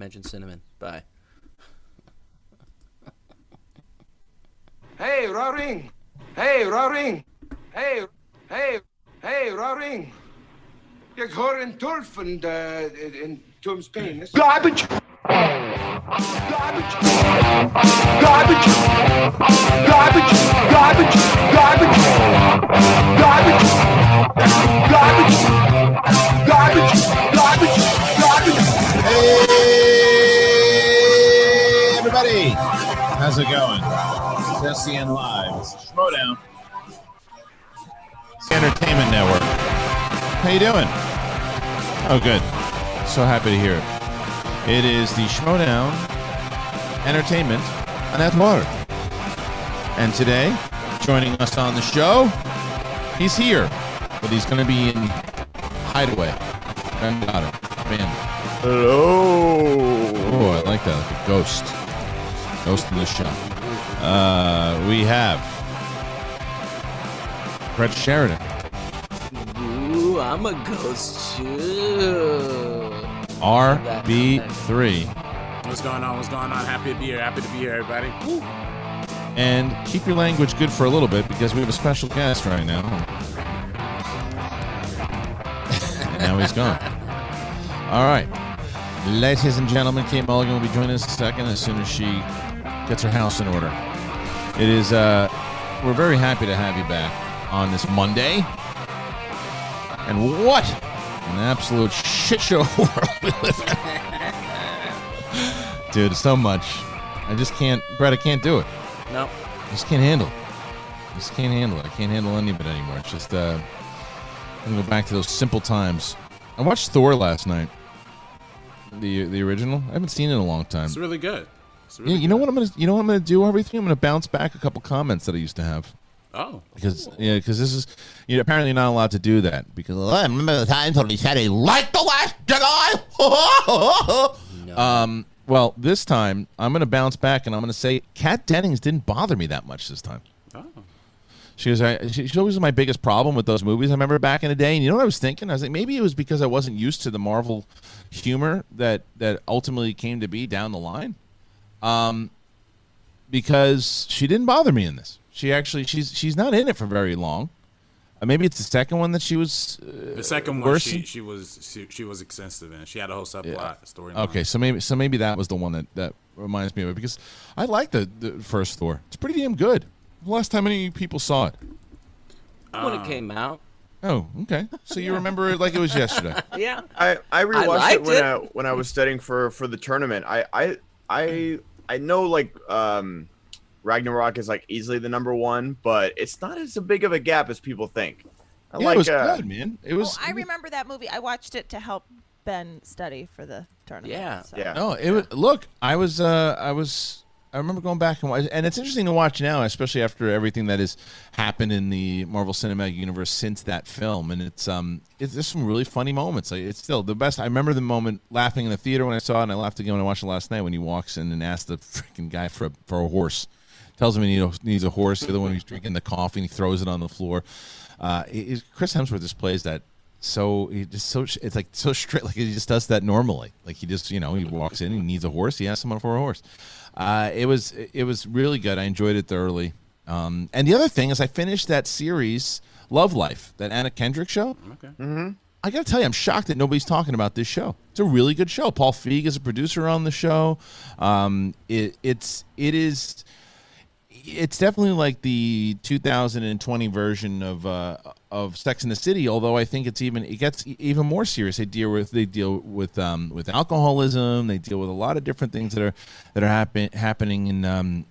mention cinnamon. Bye. Hey, Roaring! Hey, Roaring! Hey, hey, hey, Roaring! Jeg har en tulf and uh, in Tom's penis. Garbage! Garbage! Garbage! Garbage! Garbage! Garbage! Garbage! Garbage! Garbage! Garbage! Garbage! It going? SEN Live. It's Schmoedown. It's the Entertainment Network. How you doing? Oh, good. So happy to hear it. It is the Schmoedown Entertainment Network. And today, joining us on the show, he's here, but he's going to be in Hideaway. It. Man. Hello. Oh, I like that. Like a ghost. Ghost in the show. Uh, we have Brett Sheridan. Ooh, I'm a ghost too. RB3. What's going on? What's going on? Happy to be here. Happy to be here, everybody. Woo. And keep your language good for a little bit because we have a special guest right now. now he's gone. All right. Ladies and gentlemen, Kate Mulligan will be joining us in a second as soon as she gets her house in order. It is, uh, we're very happy to have you back on this Monday. And what an absolute shit show world we live in. Dude, so much. I just can't, Brett, I can't do it. No. I just can't handle it. I just can't handle it. I can't handle any of it anymore. It's just, uh, I'm gonna go back to those simple times. I watched Thor last night. The the original. I haven't seen it in a long time. It's really good. It's Yeah, really you know what I'm gonna you know what I'm gonna do everything. I'm gonna bounce back a couple comments that I used to have Oh, because yeah because this is you know apparently not allowed to do that because "Oh, I remember the times when he said he liked the Last Jedi. Um. Well, this time I'm gonna bounce back and I'm gonna say Kat Dennings didn't bother me that much this time. oh. She was I, she, she always was my biggest problem with those movies. I remember back in the day, and you know what I was thinking? I was like, maybe it was because I wasn't used to the Marvel humor that that ultimately came to be down the line. Um, because she didn't bother me in this. She actually she's she's not in it for very long. Uh, maybe it's the second one that she was. Uh, The second one, worse she, she was she, she was extensive in. She had a whole subplot story. okay, so maybe so maybe that was the one that that reminds me of it because I like the the first Thor. It's pretty damn good. Last time any people saw it. when it came out. Oh, okay. So you remember it like it was yesterday. Yeah. I I rewatched liked it when it. I when I was studying for for the tournament. I I I I know like um Ragnarok is like easily the number one, but it's not as big of a gap as people think. I yeah, like it was uh, good, man. It was. Oh, I remember that movie. I watched it to help Ben study for the tournament. Yeah. so. Yeah. No, it was. Look, I was. Uh, I was. I remember going back and watch, and it's interesting to watch now, especially after everything that has happened in the Marvel Cinematic Universe since that film. And it's um, it's some really funny moments. Like, it's still the best. I remember the moment laughing in the theater when I saw it, and I laughed again when I watched it last night when he walks in and asks the freaking guy for a, for a horse, tells him he needs- a horse. The other one who's drinking the coffee and he throws it on the floor. Uh, it- Chris Hemsworth displays that so he just so it's like so straight like he just does that normally like he just you know he walks in he needs a horse he asks someone for a horse uh, it was it was really good i enjoyed it thoroughly um, and the other thing is i finished that series love life that anna kendrick show Okay. I gotta tell you, I'm shocked that nobody's talking about this show. It's a really good show. Paul Feig is a producer on the show. Um, it, it's it is it's definitely like the 2020 version of uh, of Sex in the City. Although I think it's even it gets even more serious. They deal with they deal with um, with alcoholism. They deal with a lot of different things that are that are happen, happening in um,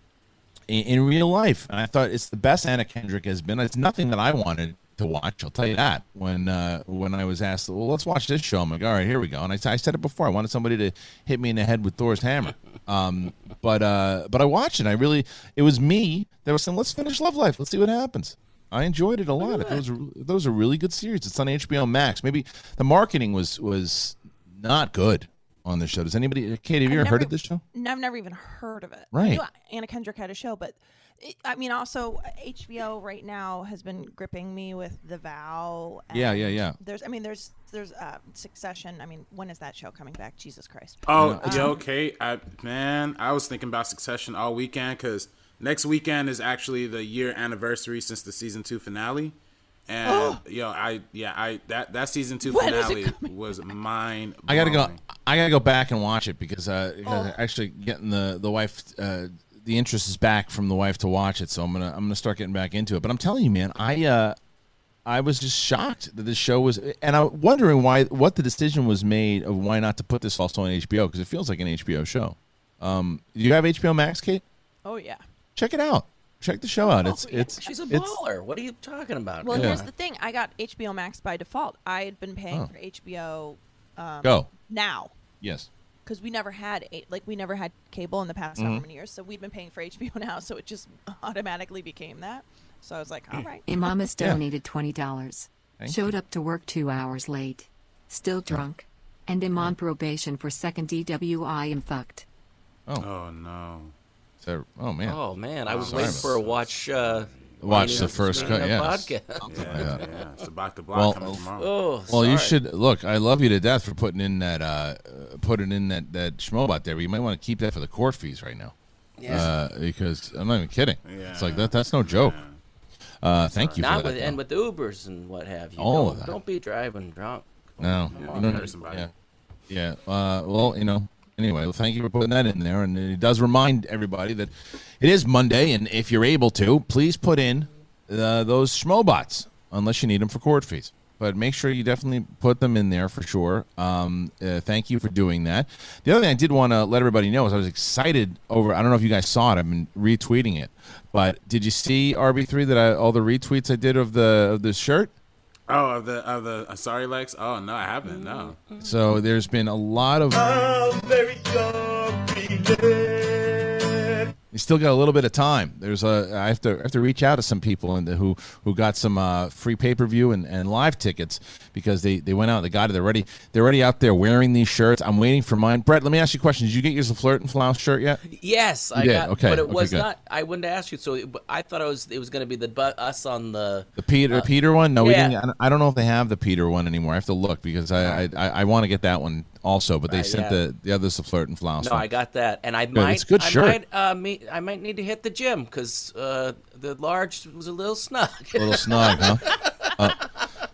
in, in real life. And I thought it's the best Anna Kendrick has been. It's nothing that I wanted to watch. I'll tell you that. When uh, when I was asked, well, let's watch this show. I'm like, all right, here we go. And I, I said it before. I wanted somebody to hit me in the head with Thor's hammer. Um, but uh, but I watched it. I really, it was me that was saying, let's finish Love Life. Let's see what happens. I enjoyed it a lot. Those are those are really good series. It's on HBO Max. Maybe the marketing was was not good on the show. Does anybody, Kate, have you I've ever heard of this show? No, I've never even heard of it. Right. Anna Kendrick had a show, but It- I mean, also HBO right now has been gripping me with The Vow. Yeah, and yeah, yeah. There's, I mean, there's, there's uh, Succession. I mean, when is that show coming back? Jesus Christ. Oh, yo, Kate, I man, I was thinking about Succession all weekend because next weekend is actually the year anniversary since the season two finale. And yo, I yeah, I that that season two When is it finale was mine. I gotta go. I gotta go back and watch it because, uh, Oh. actually getting the the wife, uh, the interest is back from the wife to watch it. So I'm gonna I'm gonna start getting back into it. But I'm telling you, man, I uh, I was just shocked that this show was, and I'm wondering why what the decision was made of why not to put this also on HBO because it feels like an HBO show. Um, do you have HBO Max, Kate? Oh yeah. Check it out. Check the show out. It's it's She's a it's- baller. What are you talking about? Well, Yeah. here's the thing. I got HBO Max by default. I had been paying Oh. for HBO um, Go. now Yes. Because we never had a, like we never had cable in the past Mm-hmm. however many years. So we'd been paying for HBO now, so it just automatically became that. So I was like, all right. Imamus Yeah. donated $20. Thank Showed up to work two hours late. Still drunk. And am on probation for second DWI and fucked. Oh no. So, oh man. Oh man, I was Sorry waiting for a watch. Uh, Watch the first cut, yes. podcast. Yeah, yeah. It's about the block Well, coming tomorrow. Oh, Well, you sorry. should look. I love you to death for putting in that, uh, uh putting in that that schmobot there. But you might want to keep that for the court fees right now, Yeah. uh, because I'm not even kidding. Yeah. It's like that. That's no joke. Uh, thank you for Not that. with and though. with Ubers and what have you. All don't, of that. don't be driving drunk. no, Yeah, you don't- hurt somebody. yeah, yeah. Uh, well, you know. Anyway, well, thank you for putting that in there, and it does remind everybody that it is Monday, and if you're able to, please put in uh, those schmobots, unless you need them for court fees. But make sure you definitely put them in there for sure. Um, uh, thank you for doing that. The other thing I did want to let everybody know is I was excited over. I don't know if you guys saw it. I've been retweeting it, but did you see RB3 that I all the retweets I did of the of the shirt? Oh, of the of the uh, sorry Lex. Oh no, I haven't. No. So there's been a lot of. You still got a little bit of time. There's a I have to I have to reach out to some people and who who got some uh, free pay per view and, and live tickets because they, they went out they got it they're ready they're already out there wearing these shirts. I'm waiting for mine. Brett, let me ask you a question. Did you get yours a flirt and flouse shirt yet? Yes, I did? got. Okay, but it okay, was good. not. I wouldn't ask you. So it, I thought it was. It was going to be the but us on the. The Peter Peter one? No, we didn't. I don't- I don't know if they have the Peter one anymore. I have to look because I I, I, I want to get that one also. But they Right, sent yeah. the the others a flirt and flounce. No, one. I got that, and I might. it's good I shirt. Might, uh, me, I might need to hit the gym because uh, the large was a little snug. a little snug, huh? Uh,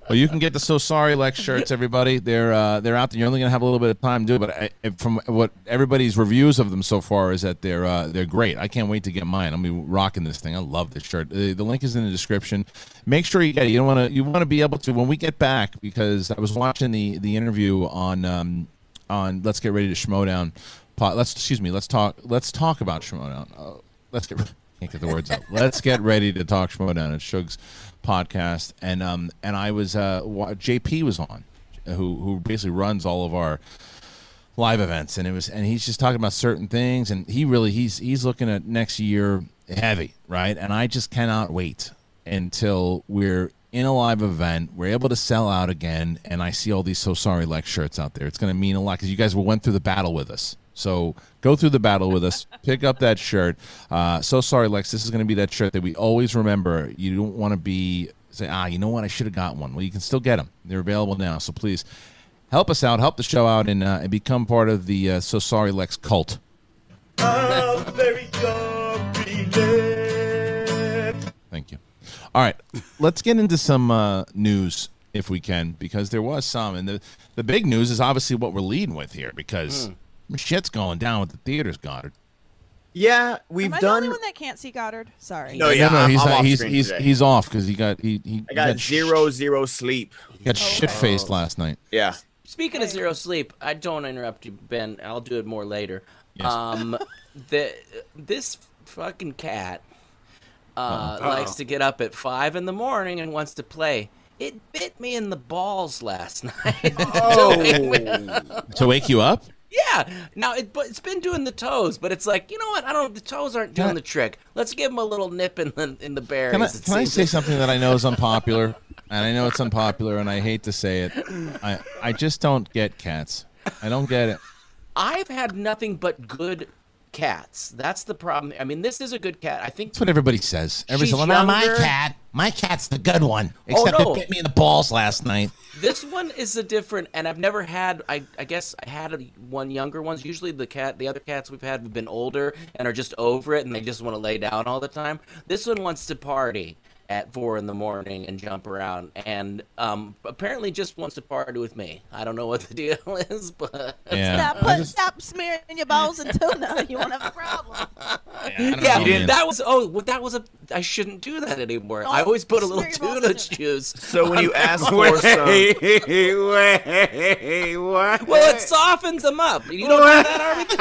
well, you can get the so sorry Lex shirts, everybody. They're uh, they're out there. You're only gonna have a little bit of time to do it, but I, from what everybody's reviews of them so far is that they're uh, they're great. I can't wait to get mine. I'm be rocking this thing. I love this shirt. Uh, the link is in the description. Make sure you get it. You don't want to you want to be able to when we get back because I was watching the the interview on um, on Let's Get Ready to Schmoedown. Pot. Let's excuse me. Let's talk. Let's talk about Schmoedown. Uh, let's get. Can't get the words out. Let's get ready to talk Schmoedown. It's Shug's podcast, and um and I was uh JP was on, who who basically runs all of our live events, and it was and he's just talking about certain things, and he really he's he's looking at next year heavy, right? And I just cannot wait until we're in a live event, we're able to sell out again, and I see all these so sorry Lex shirts out there. It's going to mean a lot because you guys went through the battle with us. So go through the battle with us. Pick up that shirt. Uh, so sorry, Lex. This is going to be that shirt that we always remember. You don't want to be say, ah, you know what? I should have got one. Well, you can still get them. They're available now. So please help us out, help the show out, and, uh, and become part of the uh, So Sorry Lex cult. Thank you. All right, let's get into some uh, news if we can, because there was some, and the the big news is obviously what we're leading with here, because shit's going down with the theaters, Goddard. Yeah, we've Am I the done. only one that can't see Goddard? Sorry. No, yeah, no, no, I'm- he's I'm not, off he's he's today. he's off because he got he he I got sh- zero zero sleep. got shit faced last night. Yeah. Speaking of zero sleep, I don't wanna interrupt you, Ben. I'll do it more later. Yes. Um, the this fucking cat uh, Uh-oh. likes to get up at five in the morning and wants to play. It bit me in the balls last night. Oh. To wake you up? Yeah. Now it, but it's been doing the toes, but it's like you know what? I don't. The toes aren't doing Can I- the trick. Let's give him a little nip in the in the berries. Can I, can I say like. something that I know is unpopular? and I know it's unpopular, and I hate to say it. I, I just don't get cats. I don't get it. I've had nothing but good cats. That's the problem. I mean, this is a good cat. I think That's what everybody says. Everybody's like, not my cat. My cat's the good one. Oh, Except no. it bit me in the balls last night. this one is a different, and I've never had. I, I guess I had a, one younger ones. Usually the cat, the other cats we've had have been older and are just over it, and they just want to lay down all the time. This one wants to party at four in the morning and jump around, and um, apparently just wants to party with me. I don't know what the deal is, but Yeah. Stop, put, stop smearing your balls in tuna. You won't have a problem. yeah, know, man. that was oh, well, that was a. I shouldn't do that anymore. I Don't always put a little smear your tuna tuna. juice. So when you ask for Wait, some, wait, what? Well, it softens them up. You don't know that, Arby?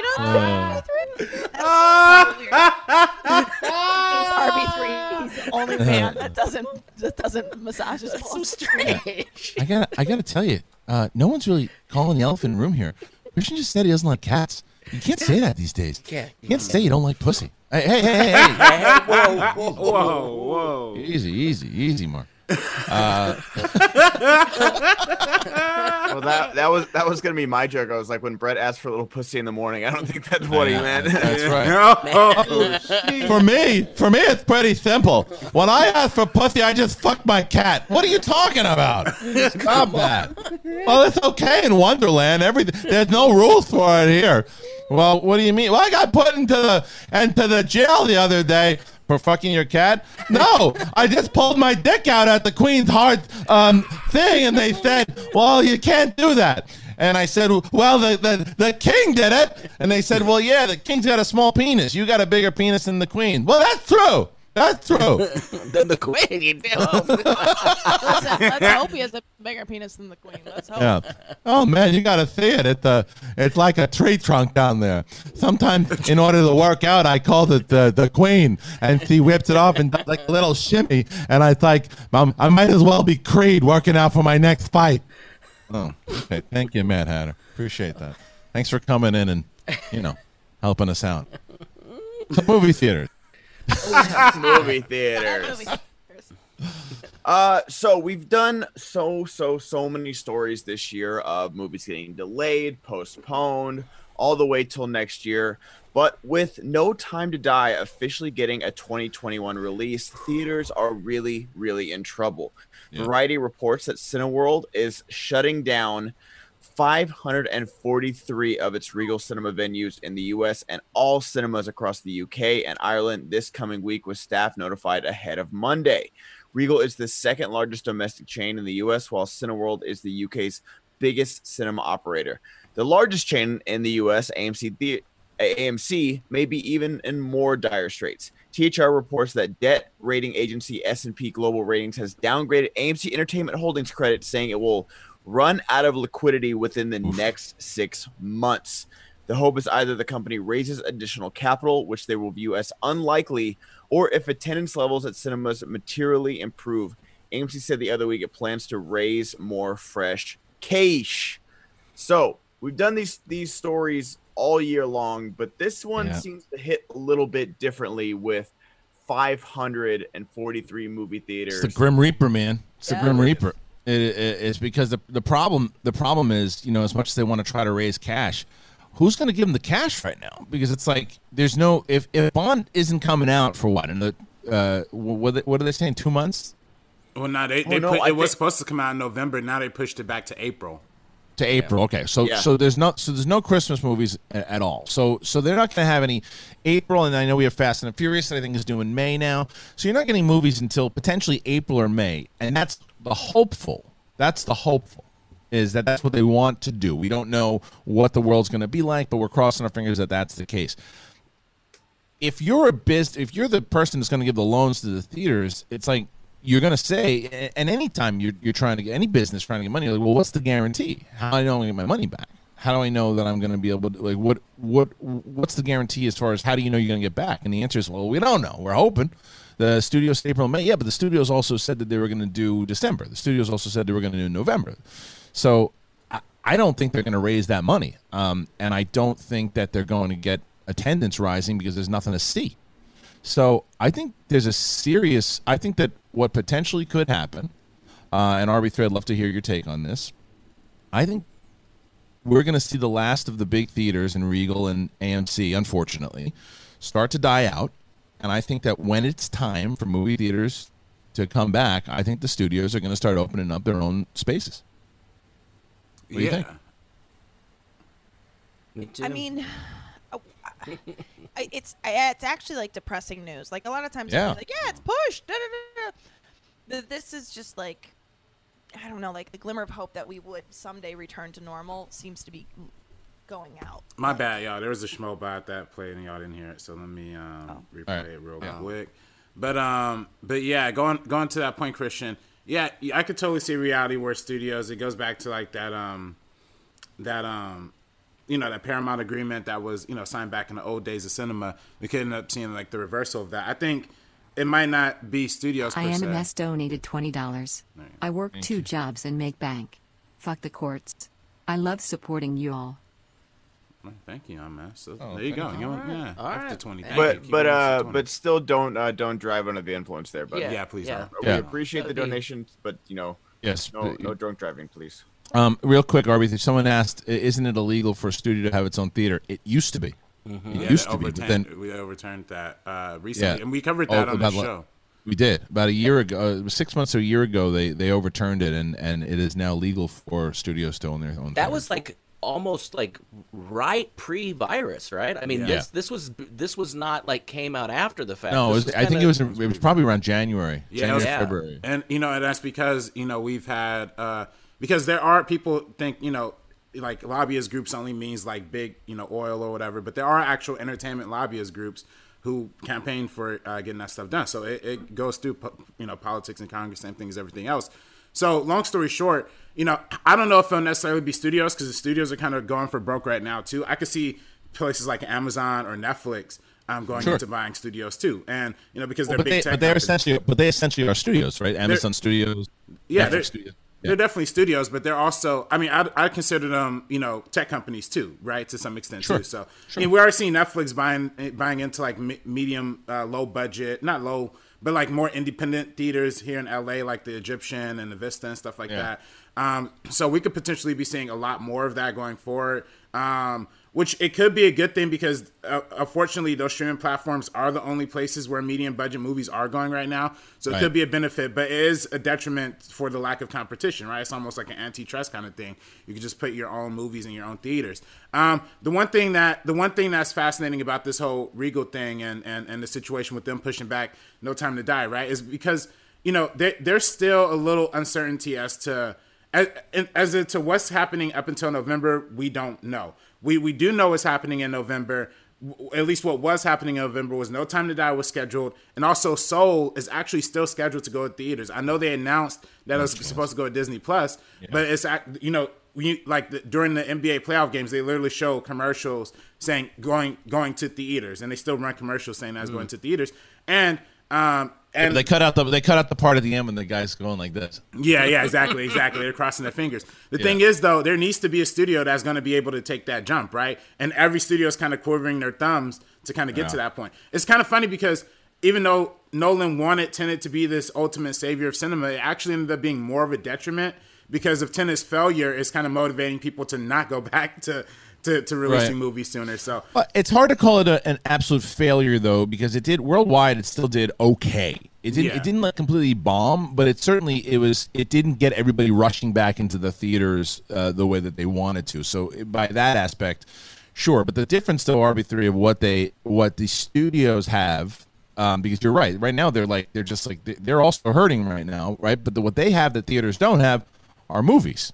You know Uh. He's RB3. He's the only man that doesn't that doesn't massage his so balls. strange. I gotta, I gotta tell you, uh, no one's really calling the elephant in the room here. Kristian just said he doesn't like cats. You can't say that these days. Can't. You can't say you don't like pussy. Hey, hey, hey, hey, hey. Hey, whoa, whoa, Whoa, whoa. easy, easy, easy, Mark. Uh, well, that that was that was gonna be my joke. I was like, when Brett asked for a little pussy in the morning, I don't think that's what he meant. That's right. Oh, oh For me, for me, it's pretty simple. When I ask for pussy, I just fuck my cat. What are you talking about? Stop that. Well, it's okay in Wonderland. Everything there's no rules for it here. Well, what do you mean? Well, I got put into the into the jail the other day for fucking your cat. No, I just pulled my dick out at the Queen's Heart um, thing, and they said, "Well, you can't do that." And I said, "Well, the, the the king did it." And they said, "Well, yeah, the king's got a small penis. You got a bigger penis than the queen." Well, that's true. That's true. Then the queen, you do. Listen, let's hope he has a bigger penis than the queen. Let's hope. Yeah. Oh man, you gotta see it. It's uh, it's like a tree trunk down there. Sometimes, in order to work out, I called it the the queen, and she whips it off and does like a little shimmy, and I like, um, I might as well be Creed working out for my next fight. Oh, okay. Thank you, Mad Hatter. Appreciate that. Thanks for coming in and you know helping us out. The movie theaters. movie theaters. Uh, so we've done so so so many stories this year of movies getting delayed, postponed, all the way till next year. But with No Time to Die officially getting a 2021 release, theaters are really really in trouble. Variety reports that Cineworld is shutting down 543 of its Regal cinema venues in the US and all cinemas across the UK and Ireland this coming week, with staff notified ahead of Monday. Regal is the second largest domestic chain in the US, while Cineworld is the UK's biggest cinema operator. The largest chain in the US, AMC, the- AMC, may be even in more dire straits. THR reports that debt rating agency S&P Global Ratings has downgraded AMC Entertainment Holdings credit, saying it will run out of liquidity within the next six months. The hope is either the company raises additional capital, which they will view as unlikely, or if attendance levels at cinemas materially improve. AMC said the other week it plans to raise more fresh cash. So we've done these these stories all year long, but this one Yeah. seems to hit a little bit differently with 543 movie theaters. It's the Grim Reaper, man. It's the Grim Reaper. It, it, it's because the the problem the problem is you know as much as they want to try to raise cash, who's going to give them the cash right now? Because it's like there's no if if Bond isn't coming out for what in the uh what what, what are they saying two months Well, now they, they Oh, no, put, I it was supposed to come out in November. Now they pushed it back to April. To April. Okay, so Yeah. so there's no so there's no Christmas movies a- at all. So so they're not going to have any April, and I know we have Fast and the Furious that I think is due in May now. So you're not getting movies until potentially April or May, and that's the hopeful. That's the hopeful. Is that that's what they want to do? We don't know what the world's going to be like, but we're crossing our fingers that that's the case. If you're a biz, if you're the person that's going to give the loans to the theaters, it's like you're going to say, and anytime you're, you're trying to get any business trying to get money, like, well, what's the guarantee? How do I know I'm going to get my money back? How do I know that I'm going to be able to, like, what, what, what's the guarantee as far as how do you know you're going to get back? And the answer is, well, we don't know. We're hoping. The studio said May. Yeah, but the studios also said that they were going to do December. The studios also said they were going to do November. So I, I don't think they're going to raise that money. Um, and I don't think that they're going to get attendance rising because there's nothing to see. So I think there's a serious. I think that what potentially could happen, uh, and RB3, I'd love to hear your take on this. I think we're going to see the last of the big theaters in Regal and AMC, unfortunately, start to die out. And I think that when it's time for movie theaters to come back, I think the studios are going to start opening up their own spaces. What do you yeah. think? Me too. I mean, I- I- it's it's actually like depressing news. Like a lot of times, Yeah. yeah, like yeah, it's pushed. Da, da, da, da. This is just like I don't know, like the glimmer of hope that we would someday return to normal seems to be going out. My bad, y'all. There was a schmo bot that played and y'all didn't hear it, so let me um, replay All right. it real Yeah. quick. But um, but yeah, going going to that point, Kristian. Yeah, I could totally see reality where studios. It goes back to like that um, that um, you know that Paramount agreement that was you know signed back in the old days of cinema. We could end up seeing like the reversal of that. I think it might not be studios per se. IMS donated $20. I work two jobs and make bank. Fuck the courts. I love supporting you all. Thank you, man. So Oh, there you go. You know, you. yeah, All after right. twenty. Thank But you. but Keep uh 20. but still don't uh don't drive under the influence there. But Yeah. yeah, please. Yeah. Art. we Yeah. appreciate the That'd be- donations, but you know, Yes. no no drunk driving, please. Um, real quick, Arby, someone asked, "Isn't it illegal for a studio to have its own theater?" It used to be. It Yeah, used to be, but then we overturned that uh, recently, Yeah. and we covered Oh, that on the about what- show. we did about a year ago, uh, six months or a year ago. They they overturned it, and and it is now legal for studios to own their own. that theaters. was like almost like right pre-virus, right? I mean, Yeah. this this was this was not like came out after the fact. no. It was, I think kinda- it was it was probably around January, Yeah, January, yeah. February. And you know, and that's because you know we've had uh, because there are people think you know like lobbyist groups only means like big you know oil or whatever, but there are actual entertainment lobbyist groups who campaign for uh, getting that stuff done. So it, it goes through po- you know politics and Congress, same thing as everything else. So long story short, you know I don't know if it'll necessarily be studios because the studios are kind of going for broke right now too. I could see places like Amazon or Netflix. Um, going Sure. into buying studios too, and you know because they're but big they tech but they're companies. essentially but they essentially are studios, right? Amazon Studios, Yeah, Netflix they're, Studios. They're definitely studios, but they're also. I mean, I, I consider them, you know, tech companies too, right? To some extent Sure. too. So, I mean, we are seeing Netflix buying buying into like medium, uh, low budget, not low, but like more independent theaters here in LA, like the Egyptian and the Vista and stuff like Yeah. that. Um, so we could potentially be seeing a lot more of that going forward. Um, which it could be a good thing because uh, unfortunately those streaming platforms are the only places where medium budget movies are going right now. So it Right. could be a benefit, but it is a detriment for the lack of competition, right? It's almost like an antitrust kind of thing. You can just put your own movies in your own theaters. Um, the one thing that the one thing that's fascinating about this whole Regal thing and and, and the situation with them pushing back No Time to Die, right, is because you know there, there's still a little uncertainty as to as, as to what's happening up until November. We don't know. We we do know what's happening in November. At least what was happening in November was No Time to Die was scheduled, and also Soul is actually still scheduled to go to theaters. I know they announced that it was supposed to go to Disney Plus, but it's you know we like the, during the NBA playoff games they literally show commercials saying going going to theaters, and they still run commercials saying that's going to theaters, and um and they cut out the they cut out the part at the end when the guy's going like this. yeah, yeah, exactly, exactly. They're crossing their fingers. The thing is, though, there needs to be a studio that's going to be able to take that jump, right? And every studio is kind of quivering their thumbs to kind of get to that point. It's kind of funny because even though Nolan wanted Tenet to be this ultimate savior of cinema, it actually ended up being more of a detriment because of Tenet's failure is kind of motivating people to not go back to to, to releasing Right. movies sooner. So But it's hard to call it a, an absolute failure though, because it did worldwide. It still did okay. It didn't. Yeah. It didn't like completely bomb, but it certainly it was. It didn't get everybody rushing back into the theaters uh, the way that they wanted to. So it- by that aspect, sure. But the difference though, RB three of what they what the studios have. Um, because you're right. Right now, they're like they're just like they- they're also hurting right now, right? But the, what they have that theaters don't have are movies.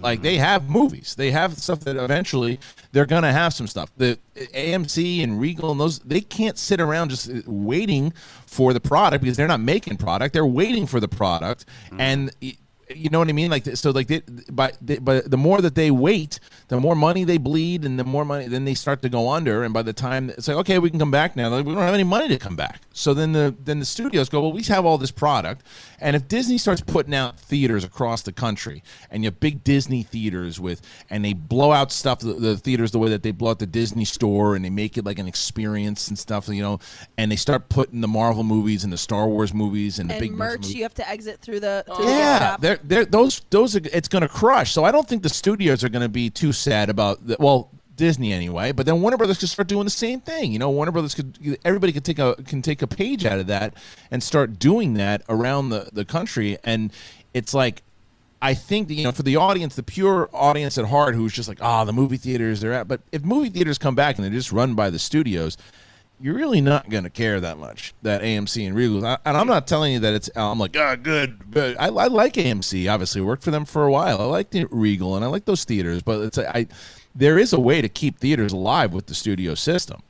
Like they have movies. They have stuff that eventually they're gonna have some stuff. The AMC and Regal and those they can't sit around just uh, waiting for the product because they're not making product. They're waiting for the product, and y- you know what I mean. Like so, like they, but they, but the more that they wait, the more money they bleed, and the more money then they start to go under. And by the time it's like okay, we can come back now. Like, we don't have any money to come back. So then the then the studios go well. We have all this product, and if Disney starts putting out theaters across the country, and you have big Disney theaters with, and they blow out stuff, the, the theaters the way that they blow out the Disney store, and they make it like an experience and stuff, you know, and they start putting the Marvel movies and the Star Wars movies and the And big merch, you have to exit through the through the Yeah, they're, they're, those those are, it's going to crush. So I don't think the studios are going to be too sad about the, well Disney anyway, but then Warner Brothers could start doing the same thing. You know, Warner Brothers could everybody could take a can take a page out of that and start doing that around the the country and it's like I think that, you know for the audience, the pure audience at heart, who's just like, ah, the movie theaters they're at. But if movie theaters come back and they're just run by the studios, you're really not going to care that much that AMC and Regal. I- And I'm not telling you that it's. I'm like, ah, good. But I, I like AMC. Obviously, worked for them for a while. I like the Regal and I like those theaters. But it's I. There is a way to keep theaters alive with the studio system,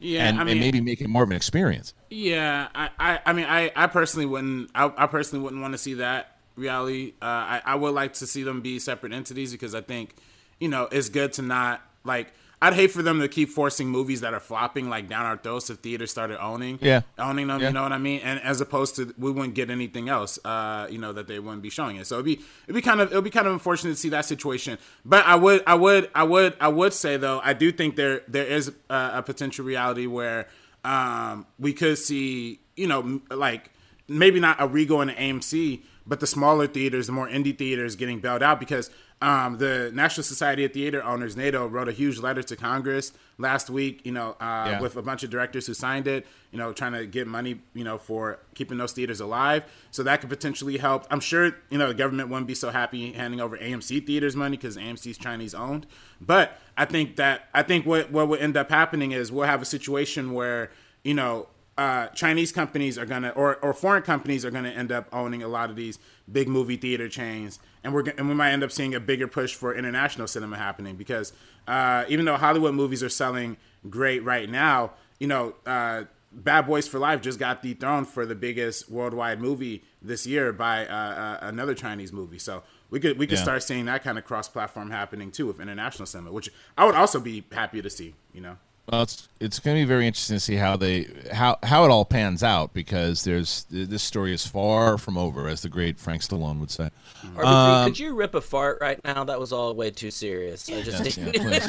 Yeah, and, I mean, and maybe make it more of an experience. Yeah, I, I, I mean, I, I personally wouldn't, I, I personally wouldn't want to see that reality. Uh, I, I would like to see them be separate entities because I think, you know, it's good to not like. I'd hate for them to keep forcing movies that are flopping like down our throats if theaters started owning, Yeah. owning them. Yeah. You know what I mean? And as opposed to we wouldn't get anything else, uh, you know, that they wouldn't be showing it. So it'd be it'd be kind of it'd be kind of unfortunate to see that situation. But I would I would I would I would say though I do think there there is a, a potential reality where um, we could see you know like maybe not a Regal and an AMC, but the smaller theaters, the more indie theaters getting bailed out because um, the National Society of Theater Owners (NATO) wrote a huge letter to Congress last week. You know, uh, Yeah. with a bunch of directors who signed it. You know, trying to get money. You know, for keeping those theaters alive. So that could potentially help. I'm sure you know the government wouldn't be so happy handing over AMC theaters money because AMC is Chinese owned. But I think that I think what what would end up happening is we'll have a situation where you know uh, Chinese companies are gonna or, or foreign companies are gonna end up owning a lot of these big movie theater chains, and we're and we might end up seeing a bigger push for international cinema happening because uh, even though Hollywood movies are selling great right now, you know. Uh, Bad Boys for Life just got dethroned for the biggest worldwide movie this year by uh, uh, another Chinese movie. So we could we could Yeah. start seeing that kind of cross platform happening too with international cinema, which I would also be happy to see. You know. Well, it's it's going to be very interesting to see how they how how it all pans out because there's this story is far from over, as the great Frank Stallone would say. RB3, could you rip a fart right now? That was all way too serious. I just Yes, yeah, please.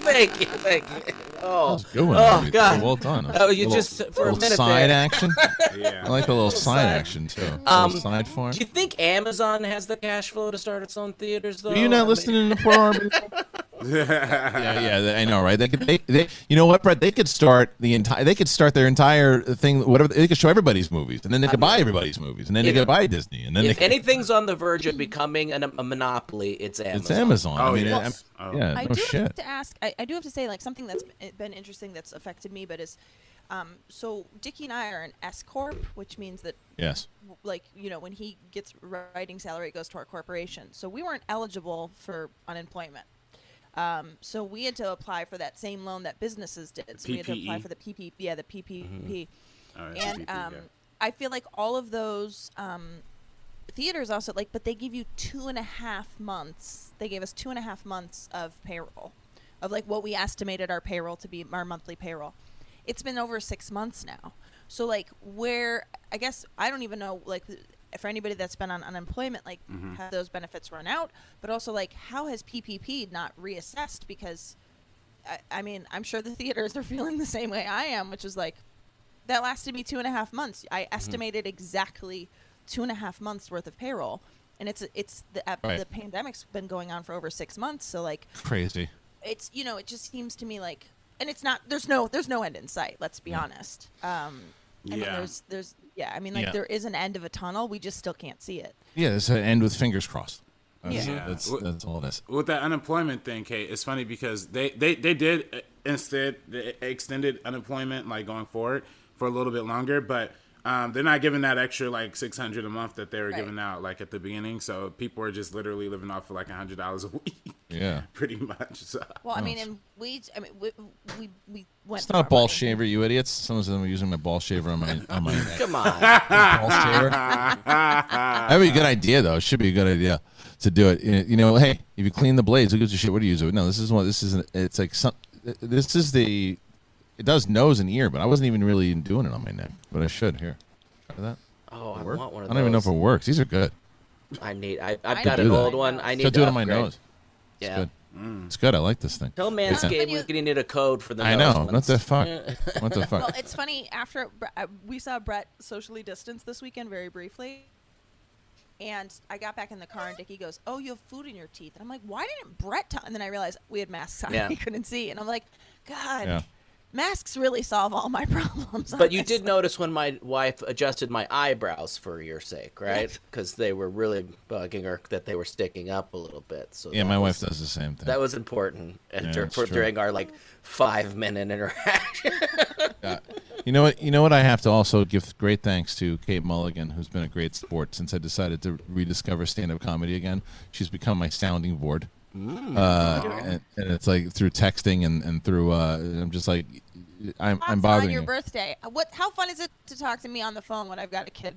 thank you, thank you. Oh, Good one. Oh, Ruby. God. Well done. Oh, you Little- just- for a little minute side there. action. Yeah. I like the little side action too. Um, side form. do you think Amazon has the cash flow to start its own theaters? Though Are you I not mean- listening to the poor Arby? Yeah, yeah, they- I know, right? They could, they, they, you know what, Brett? They could start the entire, they could start their entire thing, whatever. They could show everybody's movies, and then they could buy everybody's movies, and then they could buy Disney, and then they If could, anything's on the verge of becoming an, a monopoly, it's Amazon. it's Amazon. Oh, I mean, yes. I'm- Oh. yeah, I no do shit. have to ask. I, I do have to say, like something that's been- been interesting that's affected me, but is, um, so Dickie and I are an S corp, which means that Yes. like you know when he gets writing salary it goes to our corporation so we weren't eligible for unemployment um, so we had to apply for that same loan that businesses did. So we had to apply for the PPP, yeah the ppp Oh, yeah, and PPP, um, yeah. i feel like all of those um, theaters also like but they give you two and a half months they gave us two and a half months of payroll of like what we estimated our payroll to be our monthly payroll. It's been over six months now. So like where i guess i don't even know like for anybody that's been on unemployment like Mm-hmm. have those benefits run out but also like how has ppp not reassessed because I, I mean i'm sure the theaters are feeling the same way i am which is like that lasted me two and a half months. I Mm-hmm. estimated exactly two and a half months worth of payroll, and it's it's the uh, Right. the pandemic's been going on for over six months. So like Crazy. it's you know it just seems to me like, and it's not there's no there's no end in sight. Let's be honest. Um, I mean Yeah. there's there's yeah I mean like Yeah. there is an end of a tunnel. We just still can't see it. Yeah, it's an end with fingers crossed. That's, Yeah. that's, that's all it is. with that unemployment thing, Kate, it's funny because they they, they did uh, instead they extended unemployment like going forward for a little bit longer, but um, they're not giving that extra like six hundred a month that they were Right. giving out like at the beginning. So people are just literally living off of like hundred dollars a week, Yeah. pretty much. So. Well, I mean, and we I mean we we, we went. It's not a ball money. shaver, you idiots. Some of them are using my ball shaver on my on my Come on. ball shaver. That'd be a good idea, though. It should be a good idea to do it. You you know, hey, if you clean the blades, who gives a shit? What do you use it? No, this is what this is. It's like some. This is the. It does nose and ear, but I wasn't even really doing it on my neck, but I should here. Try that. Oh, I Work? want one I don't even know if it works. These are good. I need. I, I've I got need an to old that. one. I need Should to do it on my upgrade. nose. It's Yeah. good. It's good. I like this thing. Tell Manscaped you- we're gonna need a code for the. I nose know. What the fuck? What the fuck? Well, it's funny. After uh, we saw Brett socially distance this weekend, very briefly. And I got back in the car, and Dickie goes, "Oh, you have food in your teeth." And I'm like, "Why didn't Brett?" Tell-? And then I realized we had masks on; Yeah. he couldn't see. And I'm like, "God, Yeah. Masks really solve all my problems." But you did notice when my wife adjusted my eyebrows for your sake, right? Because they were really bugging her that they were sticking up a little bit. So Yeah, my was- wife does the same thing. That was important Yeah, dur- for, during our like five minute interaction. You know what? You know what? I have to also give great thanks to Kate Mulligan, who's been a great sport since I decided to rediscover stand-up comedy again. She's become my sounding board, Mm. uh, and, and it's like through texting and and through. Uh, I'm just like, I'm I'm bothering on your you. birthday. Uh, What? How fun is it to talk to me on the phone when I've got a kid?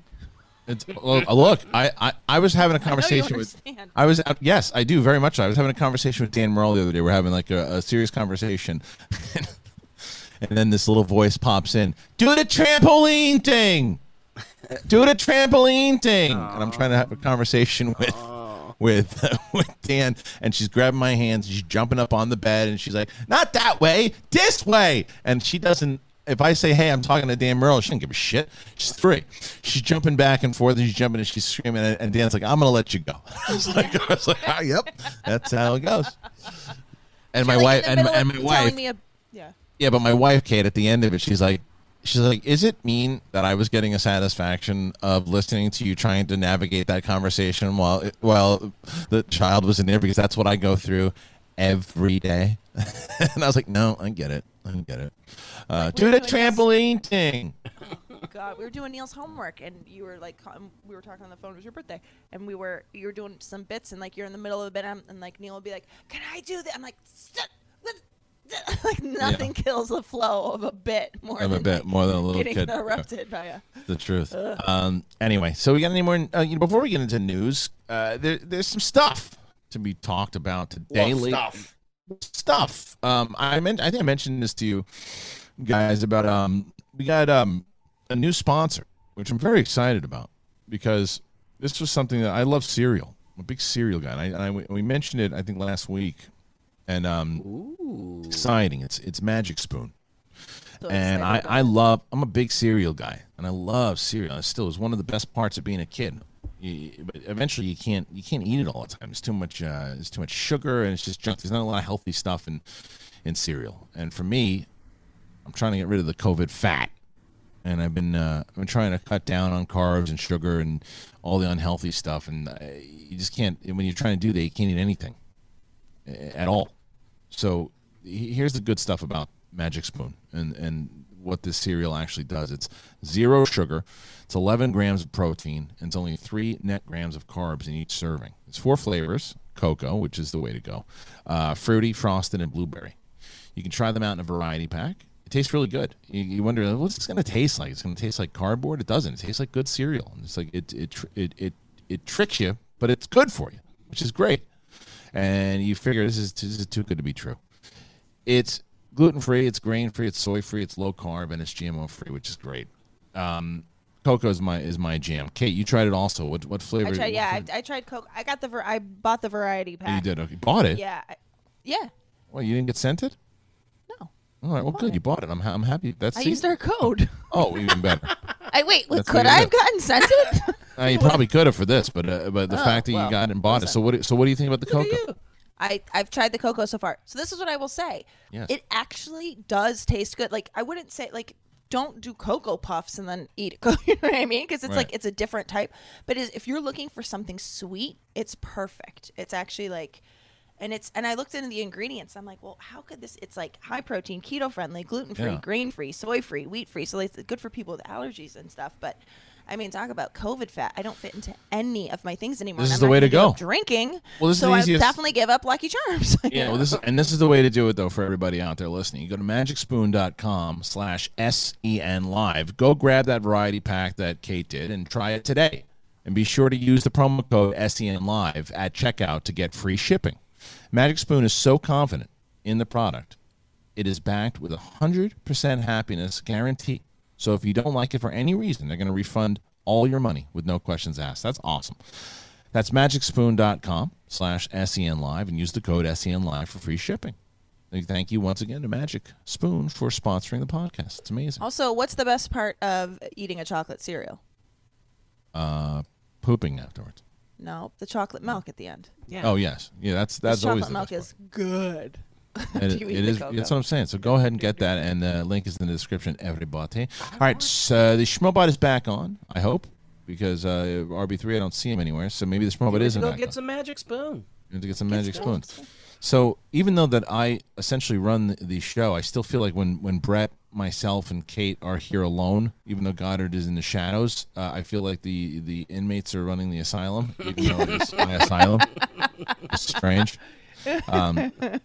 It's, look, I, I, I was having a conversation with. understand. I was yes, I do very much. I was having a conversation with Dan Murrell the other day. We're having like a, a serious conversation, and then this little voice pops in. Do the trampoline thing. Do the trampoline thing. And I'm trying to have a conversation with with with Dan, and she's grabbing my hands. She's jumping up on the bed, and she's like, "Not that way, this way." And she doesn't. If I say, "Hey, I'm talking to Dan Murrell," she doesn't give a shit. She's three. She's jumping back and forth, and she's jumping, and she's screaming, and, and Dan's like, "I'm gonna let you go." I was like, "I was like, ah, yep, that's how it goes." And my Like, wife and, and my wife me a- yeah. yeah, but my wife, Kate, at the end of it, she's like, she's like, is it mean that I was getting a satisfaction of listening to you trying to navigate that conversation while it, while the child was in there because that's what I go through every day. and I was like, no, I get it, I get it. Uh, do the doing this- trampoline thing. God, we were doing Neil's homework, and you were like, um, we were talking on the phone. It was your birthday, and we were you were doing some bits, and like you're in the middle of a bit, and, and like Neil would be like, "Can I do that?" I'm like, "Stop." like nothing kills the flow of a bit more Of a bit, like, more than a little getting kid. interrupted by a. the truth. Um, anyway, so we got any more? Uh, you know, before we get into news, uh, there, there's some stuff to be talked about today. Love stuff. Stuff. Um, I meant. I think I mentioned this to you guys about. Um, we got um a new sponsor, which I'm very excited about because this was something that I love cereal. I'm a big cereal guy. And I, and I we mentioned it I think last week, and um, exciting. It's it's Magic Spoon So and I, I love I'm a big cereal guy and I love cereal. It still is one of the best parts of being a kid. You, but eventually you can't you can't eat it all the time. It's too much uh, it's too much sugar and it's just junk. There's not a lot of healthy stuff in in cereal. And for me, I'm trying to get rid of the COVID fat. And I've been uh, I've been trying to cut down on carbs and sugar and all the unhealthy stuff. And uh, you just can't when you're trying to do that, you can't eat anything at all. So here's the good stuff about Magic Spoon and and what this cereal actually does. It's zero sugar, it's 11 grams of protein, and it's only three net grams of carbs in each serving. It's four flavors: cocoa, which is the way to go, uh, fruity, frosted, and blueberry. You can try them out in a variety pack. It tastes really good. You, you wonder what's this going to taste like? It's going to taste like cardboard. It doesn't. It tastes like good cereal. And it's like it it it it, it tricks you, but it's good for you, which is great and you figure this is, this is too good to be true. It's gluten free, it's grain free, it's soy free, it's low carb, and it's GMO free, which is great. Um, cocoa is my is my jam. Kate, you tried it also. What what flavor? I tried. Yeah, I, I tried Coke. I got the. I bought the variety pack. you did. Okay, bought it. Yeah. I, yeah. Well, you didn't get. No. All right. Well, good. You bought it. I'm ha- I'm happy. That's I see? used our code. Oh, even better. I wait. That's could I have gotten sent it? Uh, you probably could have for this, but uh, but the Oh, fact that you got it and bought it. So what? do- So what do you think about the cocoa? I I've tried the cocoa so far. So this is what I will say. Yes. It actually does taste good. Like I wouldn't say like don't do cocoa puffs and then eat it. You know what I mean? Because it's Right. like it's a different type. But is if you're looking for something sweet, it's perfect. It's actually like. And it's and I looked into the ingredients. I'm like, well, how could this? It's like high protein, keto friendly, gluten free, Yeah. grain free, soy free, wheat free. So it's good for people with allergies and stuff. But I mean, talk about COVID fat. I don't fit into any of my things anymore. This is I'm the not way to gonna give up go. Drinking. Well, this is so the I definitely give up Lucky Charms. Yeah, well, this is, and this is the way to do it though for everybody out there listening. You go to magicspoon.com slash sen live. Go grab that variety pack that Kate did and try it today. And be sure to use the promo code sen live at checkout to get free shipping. Magic Spoon is so confident in the product, it is backed with a hundred percent happiness guarantee. So if you don't like it for any reason, they're going to refund all your money with no questions asked. That's awesome. That's magicspoon.com slash SEN Live and use the code SEN Live for free shipping. And Thank you once again to Magic Spoon for sponsoring the podcast. It's amazing. Also, what's the best part of eating a chocolate cereal? Uh, pooping afterwards. No, the chocolate milk at the end. Yeah. Oh yes, yeah. That's This that's always chocolate the milk best is good. part. It, Do you it the is. cocoa? That's what I'm saying. So go ahead and get that, and the link is in the description. Everybody. All right. So the Schmobot is back on. I hope because uh, RB3 I don't see him anywhere. So maybe the Schmobot Go isn't back get on. some magic spoon. You have to get some magic spoons. So even though that I essentially run the, the show, I still feel like when when Brett, myself, and Kate are here alone, even though Goddard is in the shadows, uh, I feel like the the inmates are running the asylum, even though it is my asylum. It's strange. Um, but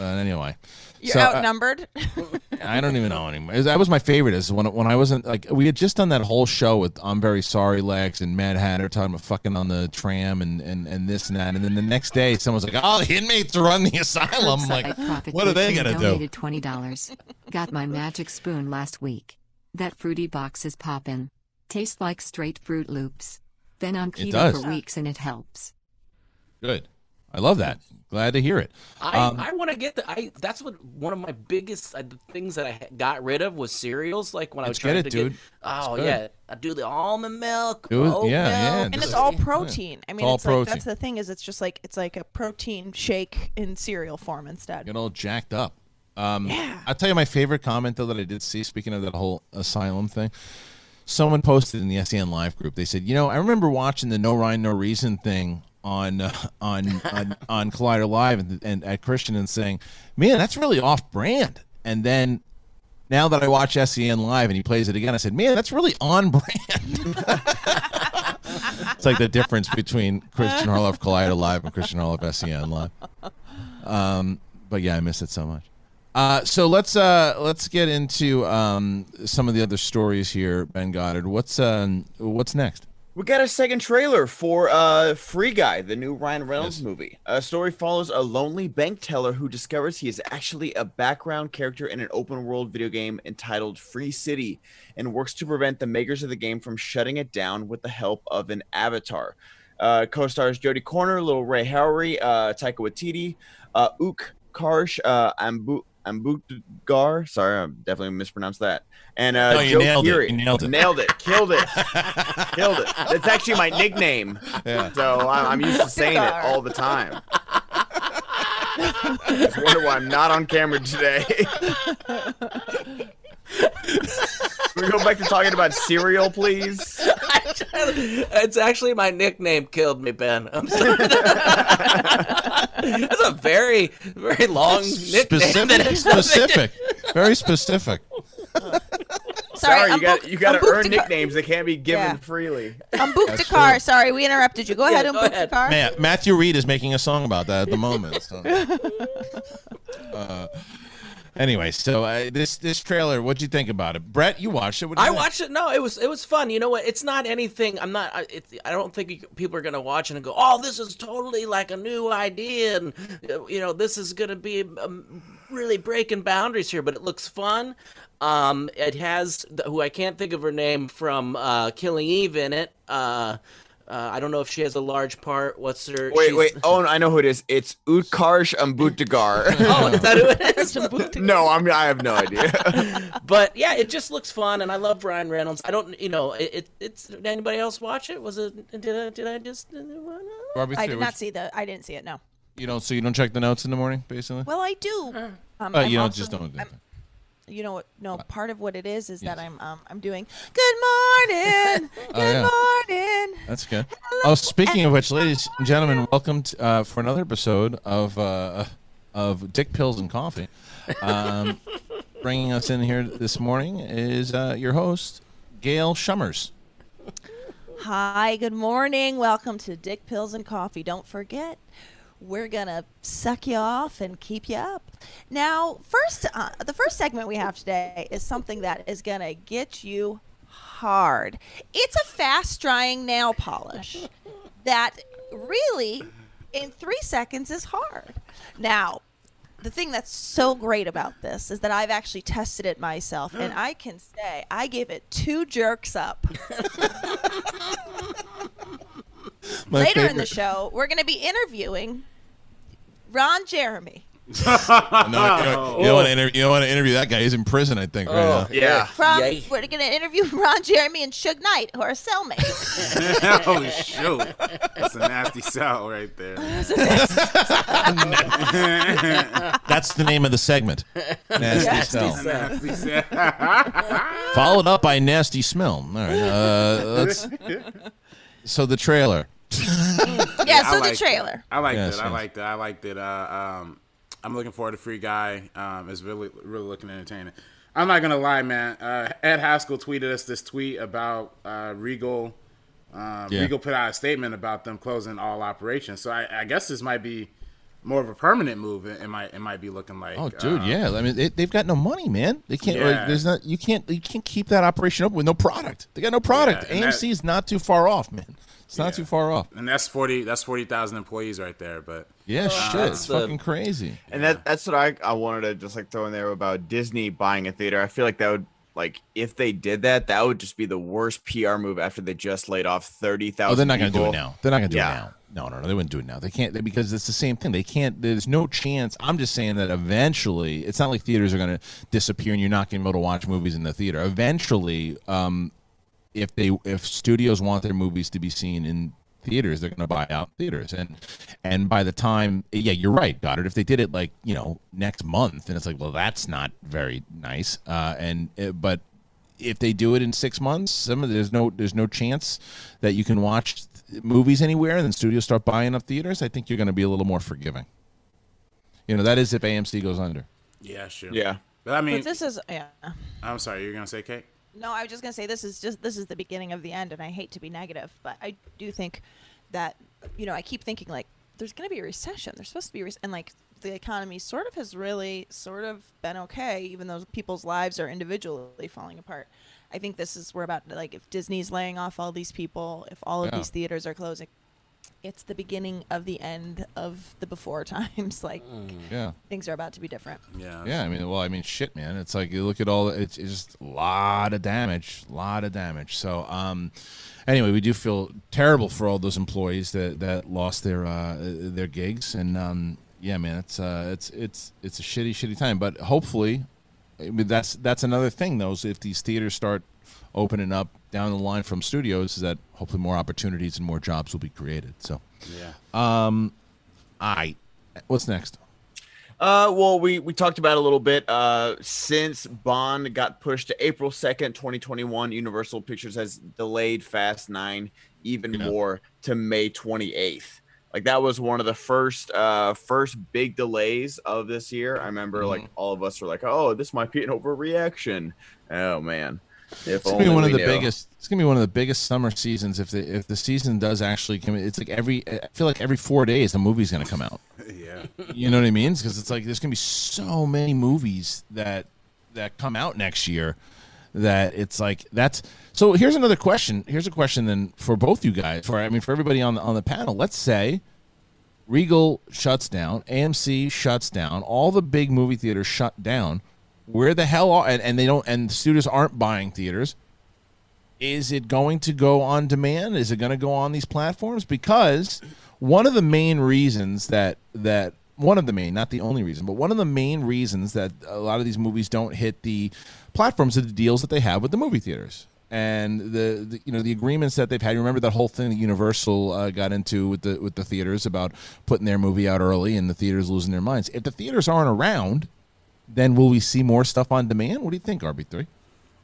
anyway, You're So, uh, outnumbered. I don't even know anymore. That was my favorite. Is when when I wasn't like we had just done that whole show with I'm very sorry Lex and Mad Hatter talking about fucking on the tram and and and this and that, and then the next day someone's like, "Oh, the inmates are on the asylum." I'm like, what are they gonna do? donated twenty dollars. Got my magic spoon last week. That fruity box is poppin'. Tastes like straight Froot Loops. Been on keto for weeks and it helps. Good. I love that. Glad to hear it. I, Um, I want to get the I that's what one of my biggest uh, things that I got rid of was cereals like when I was Let's get trying it, to dude. get oh yeah I do the almond milk Do it- oat yeah, yeah, milk, and it's is- all yeah. protein. I mean, all it's, like protein. that's the thing is it's just like it's like a protein shake in cereal form instead. Get all jacked up. Um, I'll tell you my favorite comment though that I did see. Speaking of that whole asylum thing, someone posted in the SEN Live group. They said, "You know, I remember watching the No Rhyme No Reason thing on uh, on, on on Collider Live and, and at Kristian and saying, man, that's really off brand." And then now that I watch SEN Live and he plays it again, I said, man, that's really on brand. it's like the difference between Kristian Harloff Collider Live and Kristian Harloff SEN Live. Um, but yeah, I miss it so much. Uh, so let's uh, let's get into um, some of the other stories here, Ben Goddard. What's um, what's next? We got a second trailer for uh, Free Guy, the new Ryan Reynolds Yes. movie. A story follows a lonely bank teller who discovers he is actually a background character in an open world video game entitled Free City and works to prevent the makers of the game from shutting it down with the help of an avatar. Uh, co-stars Jodie Comer, Lil Rel Howery, uh, Taika Waititi, uh, Ook Karsh, uh, Ambu- Ambudkar. Sorry, I'm definitely mispronounced that. And uh, No, you Joe nailed it. You nailed it. Nailed it. Killed it. Killed it. It's actually my nickname. Yeah. So I- I'm used to saying it all the time. Just wonder why I'm not on camera today. Can we go back to talking about cereal, please? it's actually my nickname killed me Ben I'm sorry that's a very very long nickname Specific, specific, very specific. Sorry, you got booked- you got I'm to earn to- nicknames that can't be given Yeah. freely. I'm booked That's to car. true. Sorry, we interrupted you. Go ahead, Yeah, I'm go booked ahead. car. Man, Matthew Reed is making a song about that at the moment. So. Uh, anyway, so uh, this this trailer, what'd you think about it, Brett? You watched it. You I think? watched it. No, it was it was fun. You know what? It's not anything. I'm not. I- It's, I don't think you, people are gonna watch it and go, "Oh, this is totally like a new idea," and uh, you know, this is gonna be um, really breaking boundaries here. But it looks fun. Um, it has the, who I can't think of her name from uh, Killing Eve in it. Uh, uh, I don't know if she has a large part. What's her? Wait, she's- wait. Oh, I know who it is. It's Utkarsh Ambudkar. Oh, is that who it is? no, I'm. I have no idea. but yeah, it just looks fun, and I love Ryan Reynolds. I don't, you know, it. it it's did anybody else watch it? Was it? Did I? Did I just? Barbie, I three, did which- not see the. I didn't see it. No. You don't. So you don't check the notes in the morning, basically. Well, I do. Um, Uh, I'm you don't also- just don't. I'm- you know what? No, part of what it is is that I'm um I'm doing good morning, good Oh, yeah. morning. That's good. Oh, speaking of which, ladies and gentlemen, welcome to, uh, for another episode of uh, of Dick Pills and Coffee. Um, bringing us in here this morning is uh, your host, Gail Schummers. Hi, good morning. Welcome to Dick Pills and Coffee. Don't forget, we're gonna suck you off and keep you up. Now, first, uh, the first segment we have today is something that is gonna get you hard. It's a fast drying nail polish that really, in three seconds, is hard. Now, the thing that's so great about this is that I've actually tested it myself, and I can say I gave it two jerks up. My Later in the show, we're going to be interviewing Ron Jeremy. No, you don't, you don't want to interview, you don't want to interview that guy. He's in prison, I think, right now. Yeah. From we're gonna interview Ron Jeremy and Suge Knight, who are cellmates. oh shoot, that's a nasty cell right there. That's the name of the segment. Nasty smell. Nasty cell. Followed up by nasty smell. All right. Uh, let's, so the trailer. yeah, so I the liked it. trailer. I liked Yes, it. I yes. liked it. I liked it. Uh, um, I'm looking forward to Free Guy. Um, it's really, really looking entertaining. I'm not gonna lie, man. Uh, Ed Haskell tweeted us this tweet about uh, Regal. Um, Yeah. Regal put out a statement about them closing all operations. So I, I guess this might be more of a permanent move. It, it might, it might be looking like. Oh, dude, uh, yeah. I mean, they, they've got no money, man. They can't. Like, there's not. You can't. You can't keep that operation open with no product. They got no product. Yeah, AMC is not too far off, man. It's not Yeah. too far off. And that's forty. That's forty thousand employees right there. But Yeah, shit. that's It's the- fucking crazy. And that that's what I I wanted to just like throw in there about Disney buying a theater. I feel like that would like if they did that, that would just be the worst PR move after they just laid off thirty thousand. Oh, they're not going to do it now. They're not going to do Yeah. it now. No, no, no. They wouldn't do it now. They can't they, because it's the same thing. They can't. There's no chance. I'm just saying that eventually, it's not like theaters are going to disappear and you're not going to be able to watch movies in the theater. Eventually, um, if they if studios want their movies to be seen in theaters, they're going to buy out theaters, and and by the time, yeah, you're right, Goddard. If they did it like you know next month, and it's like, well, that's not very nice. Uh, and uh, but if they do it in six months, some of there's no there's no chance that you can watch movies anywhere, and then studios start buying up theaters. I think you're going to be a little more forgiving. You know, that is if AMC goes under. yeah, sure. Yeah. But I mean, But this is yeah. I'm sorry. You're gonna say, Kate? No, I was just gonna say this is just this is the beginning of the end, and I hate to be negative, but I do think that you know I keep thinking like there's gonna be a recession. There's supposed to be a and like the economy sort of has really sort of been okay, even though people's lives are individually falling apart. I think this is we're about to, like if Disney's laying off all these people, if all of Yeah. these theaters are closing, it's the beginning of the end of the before times. like Yeah. things are about to be different. Yeah. Yeah, I mean, well, I mean, shit, man. It's like you look at all. It's, it's just a lot of damage, a lot of damage. So, um, anyway, we do feel terrible for all those employees that that lost their uh, their gigs, and um, yeah, man, it's uh, it's it's it's a shitty, shitty time. But hopefully, I mean, that's that's another thing, though. Is if these theaters start opening up down the line from studios, is that hopefully more opportunities and more jobs will be created. So, Yeah. Um, all right, what's next? Uh, well, we we talked about a little bit. Uh, since Bond got pushed to April second, twenty twenty one, Universal Pictures has delayed Fast Nine even Yeah. more to May twenty eighth. Like that was one of the first uh first big delays of this year. I remember like all of us were like, "Oh, this might be an overreaction." Oh man, if It's gonna be one of the knew. biggest. It's gonna be one of the biggest summer seasons if the if the season does actually come. It's like every. I feel like every four days a movie's gonna come out. Yeah. You know what I mean? Because it's like there's gonna be so many movies that that come out next year that it's like that's. So here's another question. Here's a question then for both you guys. For I mean for everybody on the on the panel. Let's say Regal shuts down, AMC shuts down, all the big movie theaters shut down. Where the hell are and, and they don't and studios aren't buying theaters? Is it going to go on demand? Is it going to go on these platforms? Because one of the main reasons that that one of the main, not the only reason, but one of the main reasons that a lot of these movies don't hit the platforms are the deals that they have with the movie theaters and the, the you know the agreements that they've had. You remember that whole thing that Universal uh, got into with the with the theaters about putting their movie out early and the theaters losing their minds. If the theaters aren't around, then will we see more stuff on demand? What do you think, RB three?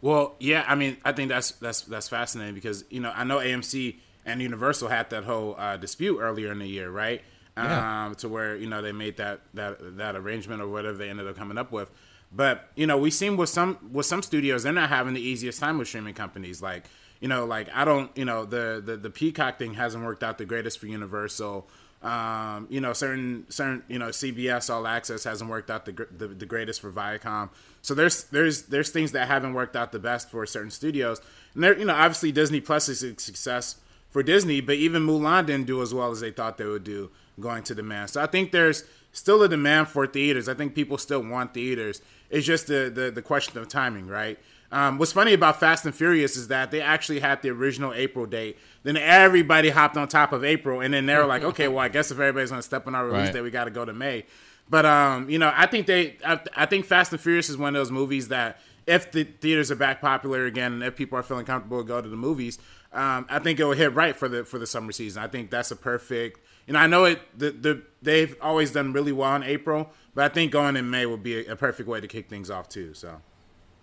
Well, yeah, I mean, I think that's that's that's fascinating because you know I know AMC and Universal had that whole uh, dispute earlier in the year, right? Yeah. Um, to where you know they made that that that arrangement or whatever they ended up coming up with. But you know, we've seen with some with some studios, they're not having the easiest time with streaming companies. Like you know, like I don't, you know, the the the Peacock thing hasn't worked out the greatest for Universal. Um, you know, certain certain you know CBS All Access hasn't worked out the, the the greatest for Viacom. So there's there's there's things that haven't worked out the best for certain studios. And there, you know, obviously Disney Plus is a success for Disney, but even Mulan didn't do as well as they thought they would do going to demand. So I think there's still a demand for theaters. I think people still want theaters. It's just the the, the question of timing, right? Um, what's funny about Fast and Furious is that they actually had the original April date. Then everybody hopped on top of April, and then they were like, "Okay, well, I guess if everybody's going to step on our release Right. date, we got to go to May." But um, you know, I think they, I, I think Fast and Furious is one of those movies that if the theaters are back popular again and if people are feeling comfortable to go to the movies, um, I think it will hit right for the for the summer season. I think that's a perfect. You know, I know it. The, the they've always done really well in April, but I think going in May would be a, a perfect way to kick things off too. So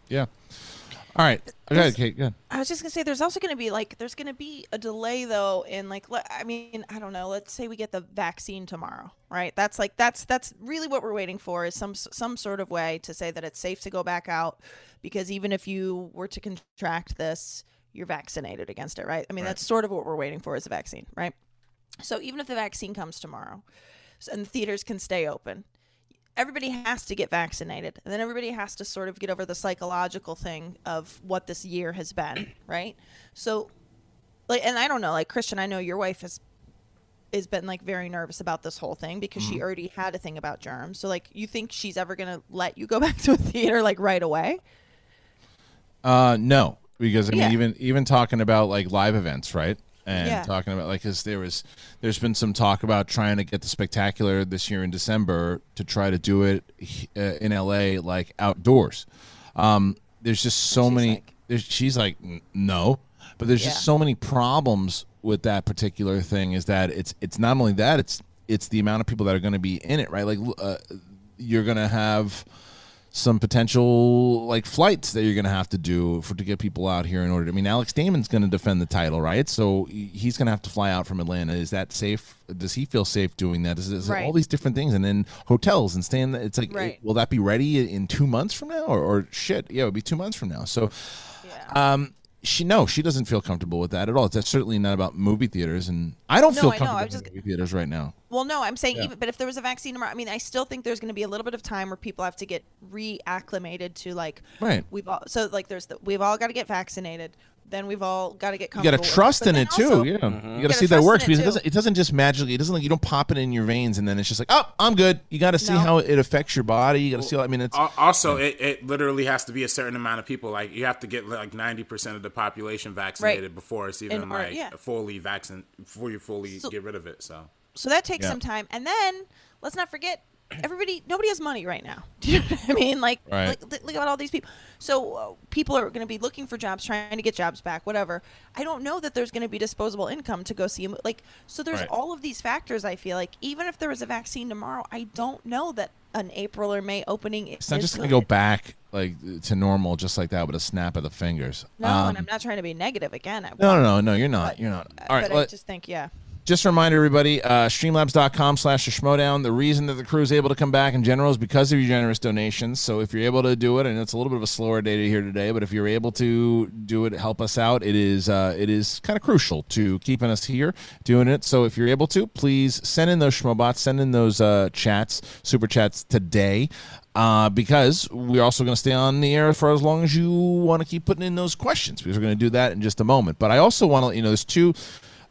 Yeah. All right. Okay, okay, good. I was just gonna say, there's also gonna be like, there's gonna be a delay though in like, I mean, I don't know. Let's say we get the vaccine tomorrow, right? That's like, that's that's really what we're waiting for is some some sort of way to say that it's safe to go back out, because even if you were to contract this, you're vaccinated against it, right? I mean, that's sort of what we're waiting for is a vaccine, right? So even if the vaccine comes tomorrow, and the theaters can stay open, everybody has to get vaccinated. And then everybody has to sort of get over the psychological thing of what this year has been right? So like and i don't know like christian i know your wife has has been like very nervous about this whole thing because she already had a thing about germs. So like you think she's ever gonna let you go back to a theater like right away? Uh, no, because I mean, Yeah. even even talking about like live events, right? And Yeah. talking about like, cause there was, there's been some talk about trying to get the spectacular this year in December to try to do it uh, in LA like outdoors. Um, there's just so she's many. like- there's, she's like, no, but there's just so many problems with that particular thing. Is that it's it's not only that it's it's the amount of people that are going to be in it, right? Like, uh, you're going to have some potential like flights that you're going to have to do for to get people out here in order. To, I mean, Alex Damon's going to defend the title, right? So he's going to have to fly out from Atlanta. Is that safe? Does he feel safe doing that? Is, is Right. all these different things, and then hotels and staying? It's like, Right. will that be ready in two months from now, or, or shit? Yeah, it would be two months from now. So, yeah um, she no, she doesn't feel comfortable with that at all. That's certainly not about movie theaters, and I don't No, feel I know. comfortable I in was just- movie theaters right now. Well, no, I'm saying Yeah. even, but if there was a vaccine tomorrow, I mean, I still think there's going to be a little bit of time where people have to get reacclimated to like, Right. We've all so like there's the we've all got to get vaccinated. Then we've all got to get comfortable. You got to trust in then it too. yeah, mm-hmm. you got to gotta see that trust works it, because it doesn't. It doesn't just magically. It doesn't like you don't pop it in your veins and then it's just like, oh, I'm good. You got to see No. how it affects your body. You got to see. I mean, it's Al- also it, it literally has to be a certain amount of people. Like you have to get like ninety percent of the population vaccinated before it's even In order- like yeah. fully vaccinated before you fully So- get rid of it. So So that takes Yeah. some time, and then let's not forget. Everybody, nobody has money right now. Do you know what I mean? Like, Right. like look, at all these people. So uh, people are going to be looking for jobs, trying to get jobs back, whatever. I don't know that there's going to be disposable income to go see a like. So there's Right. all of these factors. I feel like even if there was a vaccine tomorrow, I don't know that an April or May opening. it's not just going to go back like to normal just like that with a snap of the fingers. No, Um, and I'm not trying to be negative again. No, no, no, no. You're not. But- You're not. uh, All right. but I just think, yeah. Just a reminder, everybody, uh, streamlabs.com slash the schmoedown. The reason that the crew is able to come back in general is because of your generous donations. So if you're able to do it, and it's a little bit of a slower day to here today, but if you're able to do it, help us out. It is uh, it is kind of crucial to keeping us here doing it. So if you're able to, please send in those schmobots, send in those uh, chats, super chats today. Uh, because we're also going to stay on the air for as long as you want to keep putting in those questions, because we're going to do that in just a moment. But I also want to let you know there's two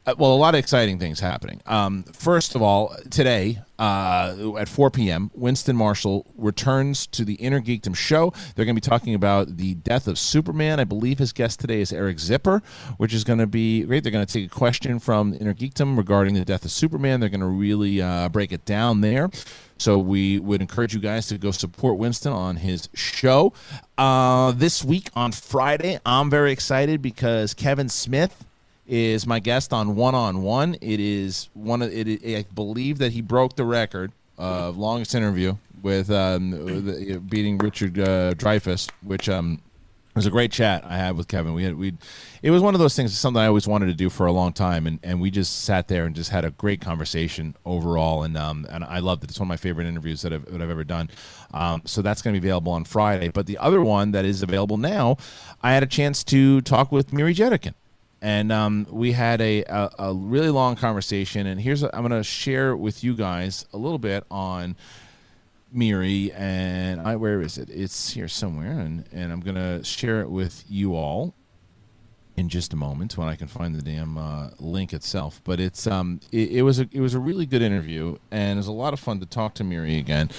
uh, well, a lot of exciting things happening. Um, first of all, today uh, at 4 p.m., Winston Marshall returns to the Inner Geekdom show. They're going to be talking about the death of Superman. I believe his guest today is Eric Zipper, which is going to be great. They're going to take a question from Inner Geekdom regarding the death of Superman. They're going to really uh, break it down there. So we would encourage you guys to go support Winston on his show. Uh, this week on Friday, I'm very excited because Kevin Smith is my guest on One on One. It is one of it. I believe that he broke the record of longest interview with um, beating Richard uh, Dreyfuss, which um, was a great chat I had with Kevin. We had we, it was one of those things. Something I always wanted to do for a long time, and, and we just sat there and just had a great conversation overall, and um and I loved it. It's one of my favorite interviews that I've, that I've ever done. Um, so that's going to be available on Friday. But the other one that is available now, I had a chance to talk with Miri Jedeikin and um, we had a, a, a really long conversation. And here's i I'm going to share with you guys a little bit on Miri and I, where is it? It's here somewhere, and and I'm going to share it with you all in just a moment when I can find the damn uh, link itself. But it's um it, it was a it was a really good interview, and it was a lot of fun to talk to Miri again.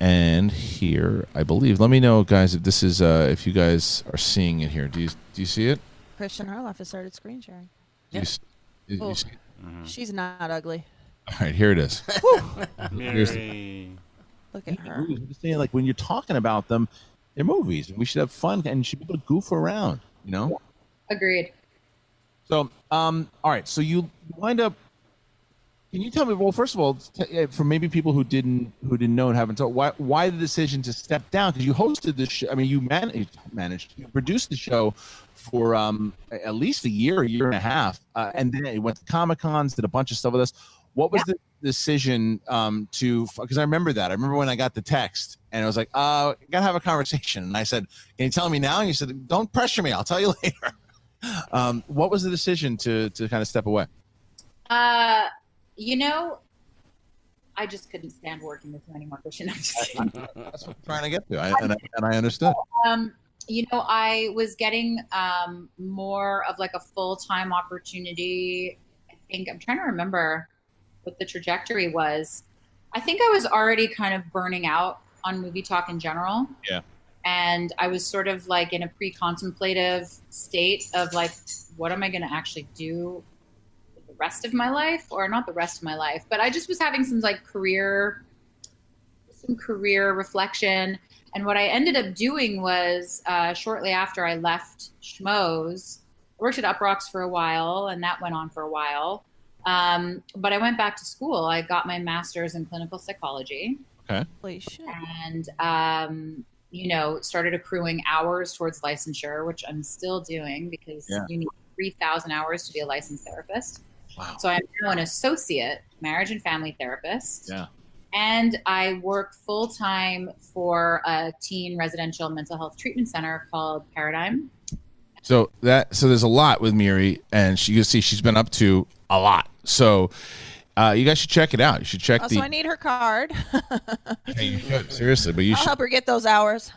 And here, I believe. Let me know, guys, if this is uh, if you guys are seeing it here. Do you do you see it? Kristian Harloff has started screen sharing. Do you s- do you Oh. see- She's not ugly. All right, here it is. Here's the- Look at her. I'm just saying, like when you're talking about them, they're movies. We should have fun and you should be able to goof around. You know. Agreed. So, um, all right. So you wind up. Can you tell me? Well, first of all, t- uh, for maybe people who didn't who didn't know and haven't told, why why the decision to step down? Because you hosted the show. I mean, you managed managed you produced the show for um at least a year, a year and a half, uh, and then it went to comic cons, did a bunch of stuff with us. What was the decision um to? Because I remember that. I remember when I got the text and I was like, uh, gotta have a conversation. And I said, can you tell me now? And you said, don't pressure me. I'll tell you later. Um, what was the decision to to kind of step away? Uh, you know, I just couldn't stand working with you anymore, Kristian. I'm just kidding. That's what I'm trying to get to, I, and, I, and I understood. um, you know, I was getting um, more of like a full time opportunity. I think I'm trying to remember what the trajectory was. I think I was already kind of burning out on movie talk in general. Yeah. And I was sort of like in a pre contemplative state of like, what am I going to actually do with the rest of my life? Or not the rest of my life, but I just was having some like career some career reflection. And what I ended up doing was uh, shortly after I left Schmoes, I worked at Uproxx for a while, and that went on for a while. Um, but I went back to school. I got my master's in clinical psychology Holy shit. and, um, you know, started accruing hours towards licensure, which I'm still doing because Yeah. you need 3,000 hours to be a licensed therapist. Wow. So I'm now an associate marriage and family therapist Yeah. And I work full time for a teen residential mental health treatment center called Paradigm. So that so there's a lot with Miri, and she you can see she's been up to a lot. So uh, you guys should check it out. You should check Also, the. I need her card. Hey, you should, seriously, but you I'll should. help her get those hours.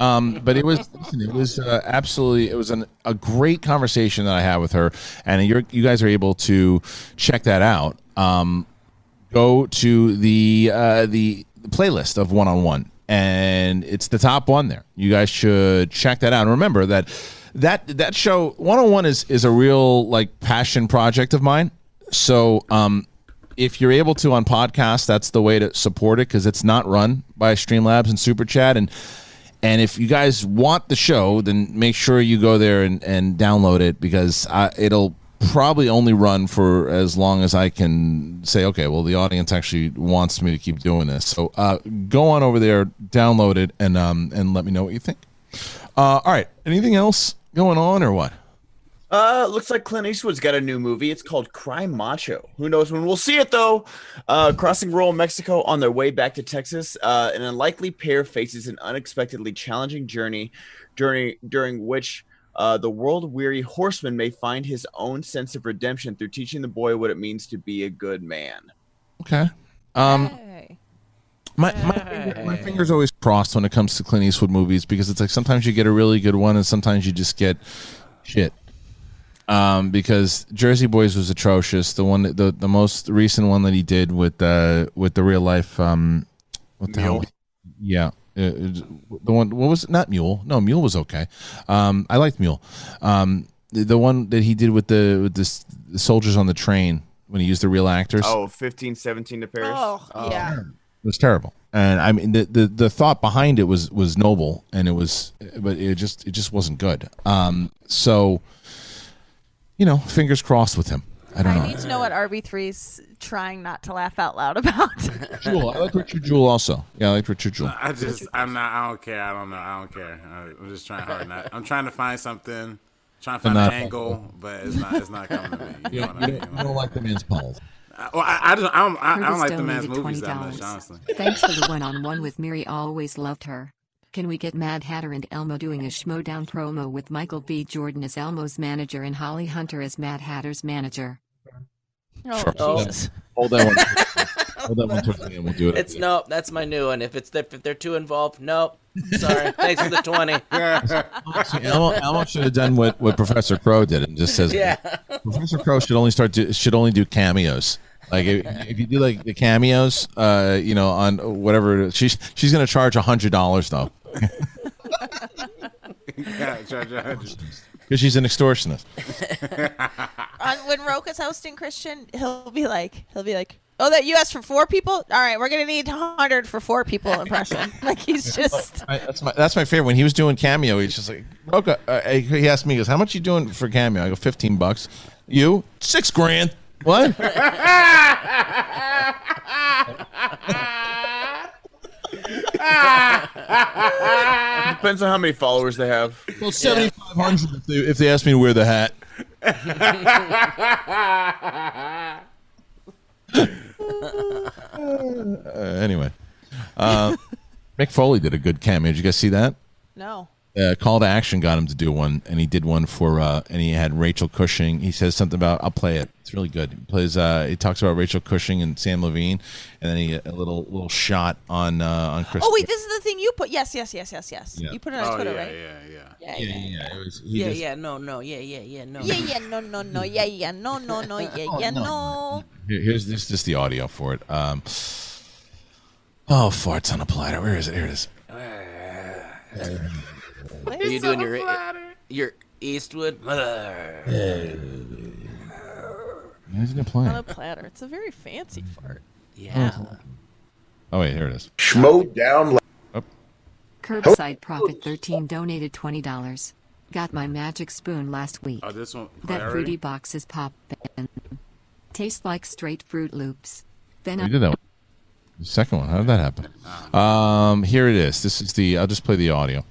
Um, but it was listen, it was uh, absolutely it was an, a great conversation that I had with her, and you're you guys are able to check that out. Um, go to the uh, the playlist of one on one, and it's the top one there. You guys should check that out. And remember that that that show one on one is is a real like passion project of mine. So um, if you're able to on podcast, that's the way to support it because it's not run by Streamlabs and Super Chat and. And if you guys want the show, then make sure you go there and, and download it because I, it'll probably only run for as long as I can say, okay, well, the audience actually wants me to keep doing this. So uh, go on over there, download it, and um, and let me know what you think. Uh, all right. Anything else going on or what? Uh, looks like Clint Eastwood's got a new movie. It's called Cry Macho. Who knows when we'll see it though? Uh, crossing rural Mexico on their way back to Texas, uh, an unlikely pair faces an unexpectedly challenging journey, during during which uh, the world-weary horseman may find his own sense of redemption through teaching the boy what it means to be a good man. Okay. Um, Hey. My my, finger, my finger's always crossed when it comes to Clint Eastwood movies because it's like sometimes you get a really good one and sometimes you just get shit. Um, because Jersey Boys was atrocious. The one, that- the the most recent one that he did with uh with the real life um, what the hell? Yeah, the one. What was it? Not Mule. No, Mule was okay. Um, I liked Mule. Um, the, the one that he did with the with the, the soldiers on the train when he used the real actors. Oh, 15, 17 to Paris. Oh, yeah. It was terrible. And I mean, the, the the thought behind it was was noble, and it was, but it just it just wasn't good. Um, so, you know, fingers crossed with him. I don't I know. need to know what RB3's trying not to laugh out loud about. Jewel, I like Richard Jewell also. Yeah, I like Richard Jewell. I just, I'm not, I don't care. I don't know. I don't care. I- I'm just trying hard. Not, I'm trying to find something, trying to find not- an angle, but it's not, it's not coming to me. You know what I mean? don't, you don't like the man's balls. I- Well, I, I, just, I don't, I, I don't Curtis like the man's donated movies that much, $20. honestly. Thanks for the one on one with Miri. Always loved her. Can we get Mad Hatter and Elmo doing a Schmoedown promo with Michael B. Jordan as Elmo's manager and Holly Hunter as Mad Hatter's manager? Oh, Oh. Jesus. Hold that one. Hold that one towards me, and we'll do it. It's no, that's my new one. If it's if they're too involved, nope. Sorry. Thanks for the twenty. See, Elmo, Elmo should have done what, what Professor Crow did and just says, Yeah. Professor Crow should only start do, should only do cameos. Like if, if you do like the cameos, uh, you know, on whatever she's she's gonna charge a hundred dollars though yeah, charge a hundred. Because she's an extortionist. On, when Rocha's hosting Kristian, he'll be like, he'll be like, Oh, that you asked for four people? All right, we're gonna need hundred for four people impression. like he's just I, that's my that's my favorite. When he was doing cameo, he's just like, Rocha. Uh, he asked me, he goes, "How much you doing for cameo?" I go, 15 bucks." You six grand. What? Depends on how many followers they have. well, 7,500 if, they, if they ask me to wear the hat. Uh, anyway, uh, Mick Foley did a good cameo. Did you guys see that? no. Uh, Call to Action got him to do one, and he did one for, uh, and he had Rachel Cushing. He says something about, I'll play it. It's really good. He plays, uh, he talks about Rachel Cushing and Sam Levine, and then he a little little shot on uh, on Chris. Oh wait, this is the thing you put. Yes, yes, yes, yes, yes. Yeah. You put it on Oh Twitter, yeah, right? yeah, yeah. Yeah, yeah, yeah, yeah, yeah. Was, Yeah, just- yeah, no, no, yeah, yeah, yeah, no. yeah, yeah. No, no, no. Yeah, yeah. No, no, no. Yeah, yeah. No. Here- Here's this just the audio for it. Um, oh, farts on a platter. Where is it? Here it is. Are you doing your your Eastwood? Who's gonna play? On a platter. It's a very fancy fart. Yeah. Oh wait, here it is. Schmoedown. Up. Curbside Profit 13 donated $20. Got my magic spoon last week. Oh, this one. That fruity box is poppin'. Tastes like straight Froot Loops. Then You did that one. The second one. How did that happen? Um, here it is. This is the. I'll just play the audio.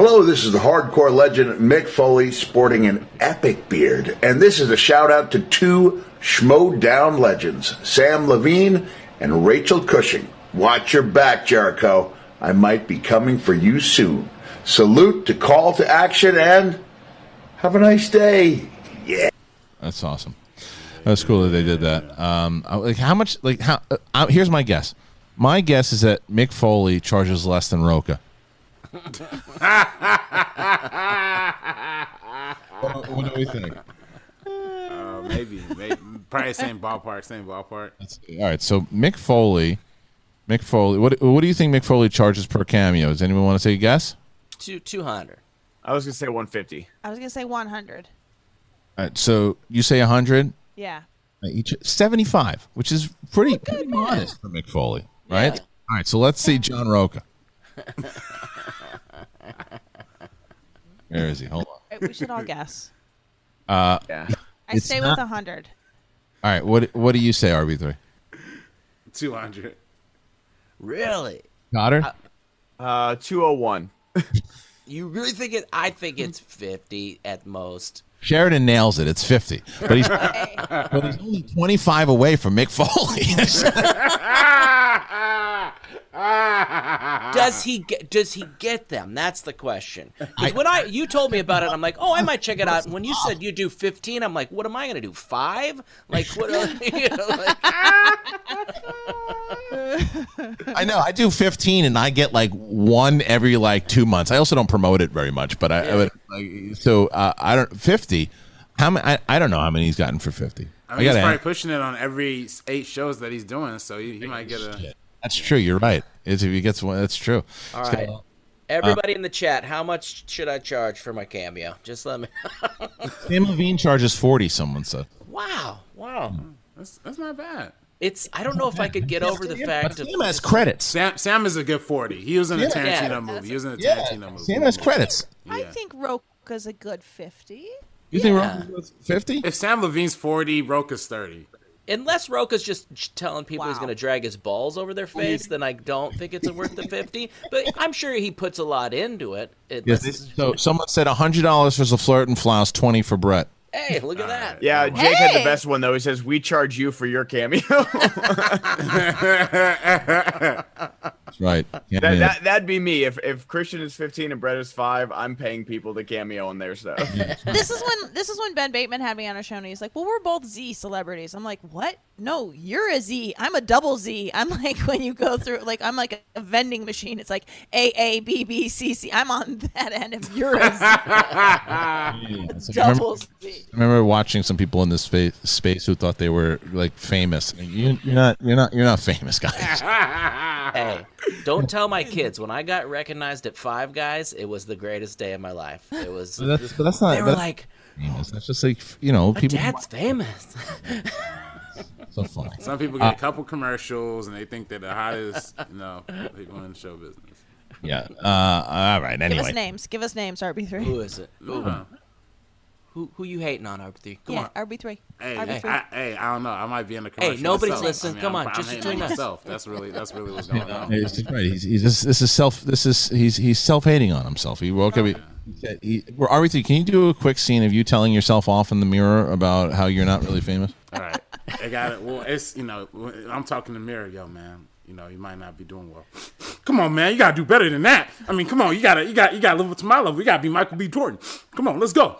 Hello, this is the hardcore legend Mick Foley sporting an epic beard. And this is a shout out to two Schmoedown legends, Sam Levine and Rachel Cushing. Watch your back, Jericho. I might be coming for you soon. Salute to call to action and have a nice day. Yeah. That's awesome. That's cool that they did that. Um, like how much? Like how? Uh, here's my guess. My guess is that Mick Foley charges less than Rocha. What, what do we think? Uh, maybe, maybe, probably same ballpark, same ballpark. All right, so Mick Foley, Mick Foley. What what do you think Mick Foley charges per cameo? Does anyone want to say a guess? Two two hundred. I was gonna say 150. I was gonna say 100. All right, so you say hundred. Yeah. Each seventy five, which is pretty, pretty modest for Mick Foley, right? All right, so let's see John Rocha. Where is he? Hold on. Right, we should all guess. Uh, Yeah. I It's stay not- with 100. all right, what what do you say, RB three? Two hundred. Really? Goddard? Uh, 201. You really think it? I think it's fifty at most. Sheridan nails it. It's fifty, but he's but he's only twenty five away from Mick Foley. Does he get? Does he get them? That's the question. 'Cause when I you told me about it, I'm like, oh, I might check it out. And when you said you do 15, I'm like, what am I going to do? Five? Like what? you know, like, I know. I do 15 and I get like one every like two months. I also don't promote it very much, but I, I would, like, so uh, I don't 50. How many? I, I don't know how many he's gotten for 50. I mean, he's gotta probably ask. pushing it on every eight shows that he's doing, so he, he might get a. That's true. You're right. It's, if he gets one, that's true. all He's right. Everybody in the chat, how much should I charge for my cameo? Just let me. Sam Levine charges 40. Someone said. wow, wow. Hmm. That's, that's not bad. It's. I don't know if I could get over the fact of. Sam has credits. Sam Sam is a good forty. He was in a Yeah. Tarantino Yeah. movie. He was in a Yeah, Tarantino movie. Sam has credits. I think Rocha's a good 50. You think Yeah. 50? If Sam Levine's forty, Rocha's thirty. Unless Rocha's just telling people he's going to drag his balls over their face, then I don't think it's worth the 50. But I'm sure he puts a lot into it. It- Yes. So someone said $100 for the flirt and flouse, 20 for Brett. hey, look at that. Yeah, Jake had the best one though. He says, "We charge you for your cameo." That's right. Uh, yeah, that, man. that that'd be me. If if Kristian is 15 and Brett is five, I'm paying people to cameo on their stuff. this is when this is when Ben Bateman had me on a show and he's like, "Well, we're both Z celebrities." I'm like, "What? No, you're a Z. I'm a double Z. I'm like when you go through like I'm like a, vending machine. It's like A A B B C C. I'm on that end of you're a Z, It's like, I remember- double Z." Remember watching some people in this space, space who thought they were like famous. You, you're not. You're not. You're not famous, guys. Hey, don't tell my kids. When I got recognized at Five Guys, it was the greatest day of my life. It was. But that's, but that's not. They were that's like, famous. That's just like you know people. dad's famous." So funny. Some people get a couple commercials and they think they're the hottest, you know, people in show business. Yeah. Uh, all right. Anyway. Give us names. Give us names. RB3. Who is it? Who, Uh, who, who you hating on, RB3? Come yeah, on. RB3. Hey, RB3. I, hey, I don't know. I might be in the commercial. Hey, nobody's myself. listening. I mean, Come I'm, on, I'm just hating between us. myself. That's really that's really what's going on. He's just right. He's, he's just, this is self. This is he's he's self hating on himself. He woke up. He, he, we're RBT. Can you do a quick scene of you telling yourself off in the mirror about how you're not really famous? All right, I got it. Well, it's you know, I'm talking to mirror, yo, man. You know, you might not be doing well. Come on, man, you gotta do better than that. I mean, come on, you gotta, you got, you gotta live up to my level. You gotta be Michael B. Jordan. Come on, let's go.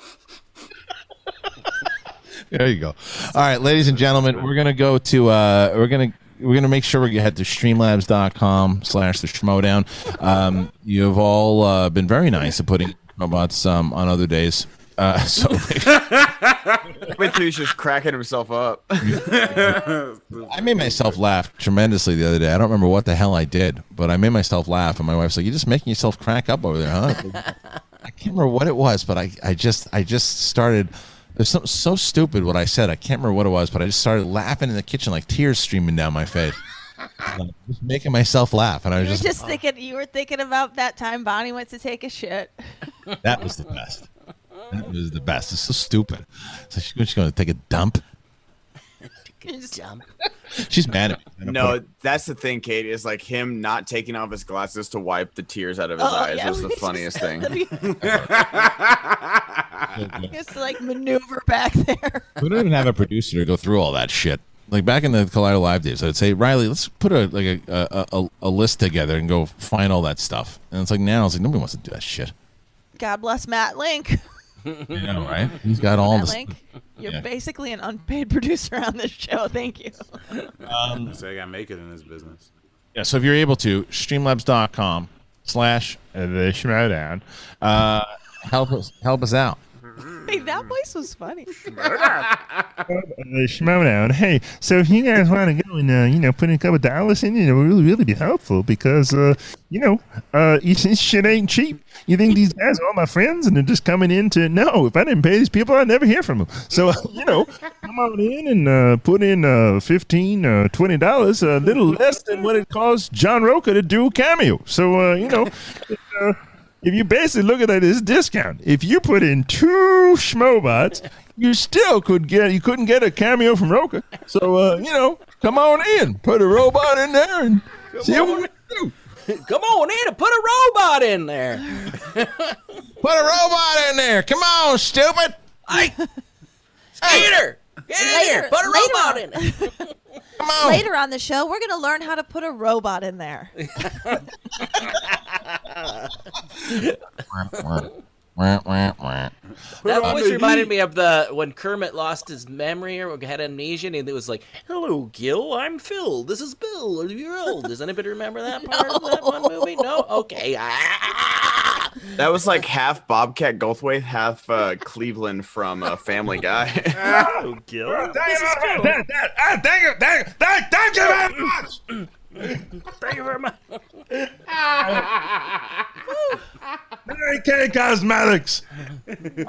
There you go. All right, ladies and gentlemen, we're gonna go to uh, we're gonna we're gonna make sure we head to streamlabs.com slash the schmoedown. Um, you've all uh, been very nice at putting robots um, on other days. Uh, so Wait till he's just cracking himself up. I made myself laugh tremendously the other day. I don't remember what the hell I did, but I made myself laugh, and my wife's like, "You're just making yourself crack up over there, huh?" I can't remember what it was, but I, I just I just started. There's something so stupid what I said. I can't remember what it was, but I just started laughing in the kitchen, like tears streaming down my face, Like, uh, just making myself laugh, and I was were just, just thinking. You were thinking about that time Bonnie went to take a shit. that was the best. That was the best. It's so stupid. So she's she's going to take a dump. Dumb. She's mad at me. No, that's the thing, Kate, Is like him not taking off his glasses to wipe the tears out of his Oh, eyes yeah, was the we just- funniest thing. Just to like maneuver back there. We don't even have a producer to go through all that shit. Like back in the Collider Live days, I'd say, Riley, let's put a like a, a, a, a list together and go find all that stuff. And it's like now, it's like nobody wants to do that shit. God bless Matt Link. You know, right? He's got all Matt this. Link, you're Yeah. basically an unpaid producer on this show. Thank you. So I gotta make it in this business. Yeah, so if you're able to, streamlabs.com slash the showdown, uh, help us help us out. Hey, that voice was funny. Schmoedown. Hey, so if you guys want to go and uh, you know put in a couple dollars in, it would really really be helpful because uh, you know uh, this shit ain't cheap. You think these guys are all my friends and they're just coming in to no? If I didn't pay these people, I'd never hear from them. So uh, you know, come on in and uh, put in uh, fifteen, uh, twenty dollars, a little less than what it costs John Rocha to do a cameo. So uh, you know. uh, if you basically look at it as discount, if you put in two schmobots, you still could get you couldn't get a cameo from Rocha. So uh, you know, come on in, put a robot in there, and see what we do. Come on in and put a robot in there. Put a robot in there. Come on, stupid. Hey, Skeeter, get in here. Put a robot on. in there. Come on. Later on the show, we're going to learn how to put a robot in there. That always reminded me of the when Kermit lost his memory or had amnesia, and it was like, "Hello, Gil. I'm Phil. This is Bill. Are you old? Does anybody remember that part of that one movie? No. Okay. Ah. That was like half Bobcat Goldthwait, half uh, Cleveland from uh, Family Guy. Oh, Gil. Thank you, thank you, thank you, thank you very much. Thank you very much. Mary Kay Cosmetics. There's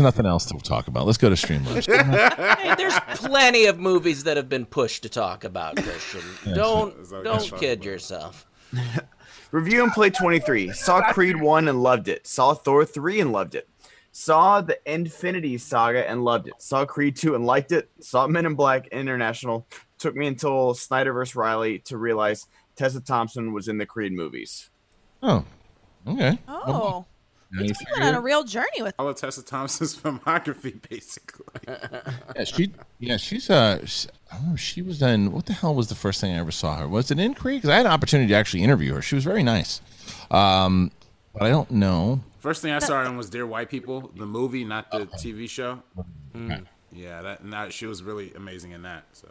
nothing else to talk about. Let's go to Streamlabs. Hey, there's plenty of movies that have been pushed to talk about, Kristian. Don't That's all we don't kid about. yourself. Review and play 23. Saw Creed 1 and loved it. Saw Thor 3 and loved it. Saw the Infinity Saga and loved it. Saw Creed 2 and liked it. Saw Men in Black International. Took me until Snyder vs. Riley to realize Tessa Thompson was in the Creed movies. oh, okay. Oh, Now you you figure- went on a real journey with All of Tessa Thompson's filmography, basically. Yeah, she. Yeah, she's. Uh, she, I. She was in. What the hell was the first thing I ever saw her? Was it in Creed? Because I had an opportunity to actually interview her. She was very nice. Um, but I don't know. First thing I saw her in was Dear White People, the movie, not the TV show. Okay. Yeah, that now she was really amazing in that. So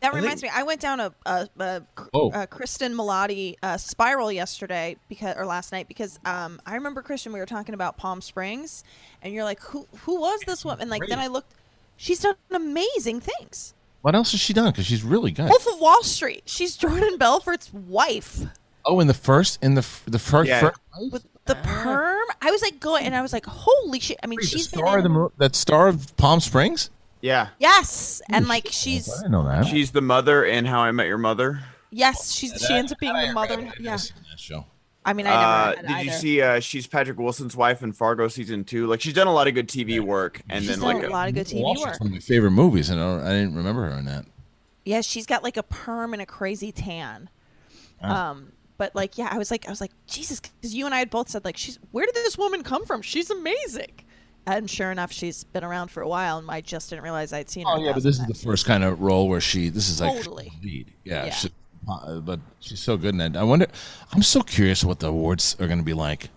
That reminds me, I went down a, a, a, Oh. a Cristin Milioti uh, spiral yesterday because or last night because um, I remember Kristian we were talking about Palm Springs and you're like who who was this woman and like then I looked she's done amazing things. What else has she done? Because she's really good. Wolf of Wall Street. She's Jordan Belfort's wife Oh, in the first, in the the first, Yeah. first with the perm. I was like going and I was like holy shit. I mean the she's been star of the in- that star of Palm Springs. Yeah. Yes, and like she's I didn't know that. She's the mother in How I Met Your Mother. yes, she's she ends up being the mother. Yeah, show. I mean, I Uh, never did had you see? Uh, she's Patrick Wilson's wife in Fargo season two. Like she's done a lot of good TV work, and She's then done like a lot of good TV Walsh is work. one of my favorite movies, and I, don't, I didn't remember her in that. Yeah, she's got like a perm and a crazy tan. Ah. Um, but like, yeah, I was like, I was like, Jesus, because you and I had both said like, she's where did this woman come from? She's amazing. And sure enough, she's been around for a while, and I just didn't realize I'd seen her. Oh a yeah, but thousand this is the times. first kind of role where she. This is like Totally. lead. Yeah, Yeah. She, uh, but she's so good in it. I wonder. I'm so curious what the awards are going to be like.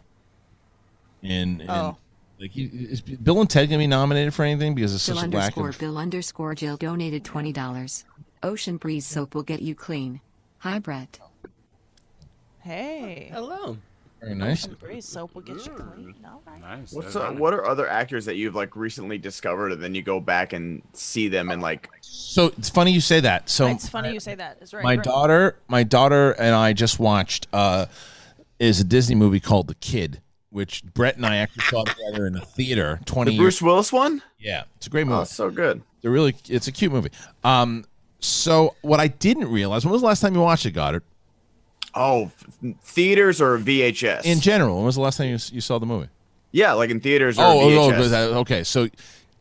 In, in Oh. like, you- is Bill and Ted going to be nominated for anything because it's Bill such a lack underscore of. Bill underscore Jill donated twenty dollars. Ocean Breeze soap will get you clean. Hi, Brett. Hey, Hello. Very nice. Ocean Breeze soap will get you clean. All right. Nice. What's That's uh, what are other actors that you've like recently discovered, and then you go back and see them and like So it's funny you say that. So it's funny you say that. It's right. my right. daughter, my daughter and I just watched uh, is a Disney movie called The Kid, which Brett and I actually saw together in a theater twenty the years. Bruce Willis one. Yeah, it's a great movie. Oh, so good. They're really it's a cute movie. Um so what I didn't realize when was the last time you watched it, Goddard? Oh, theaters or VHS? In general, when was the last time you, you saw the movie? yeah, like in theaters or Oh, oh, VHS. oh, that- okay. So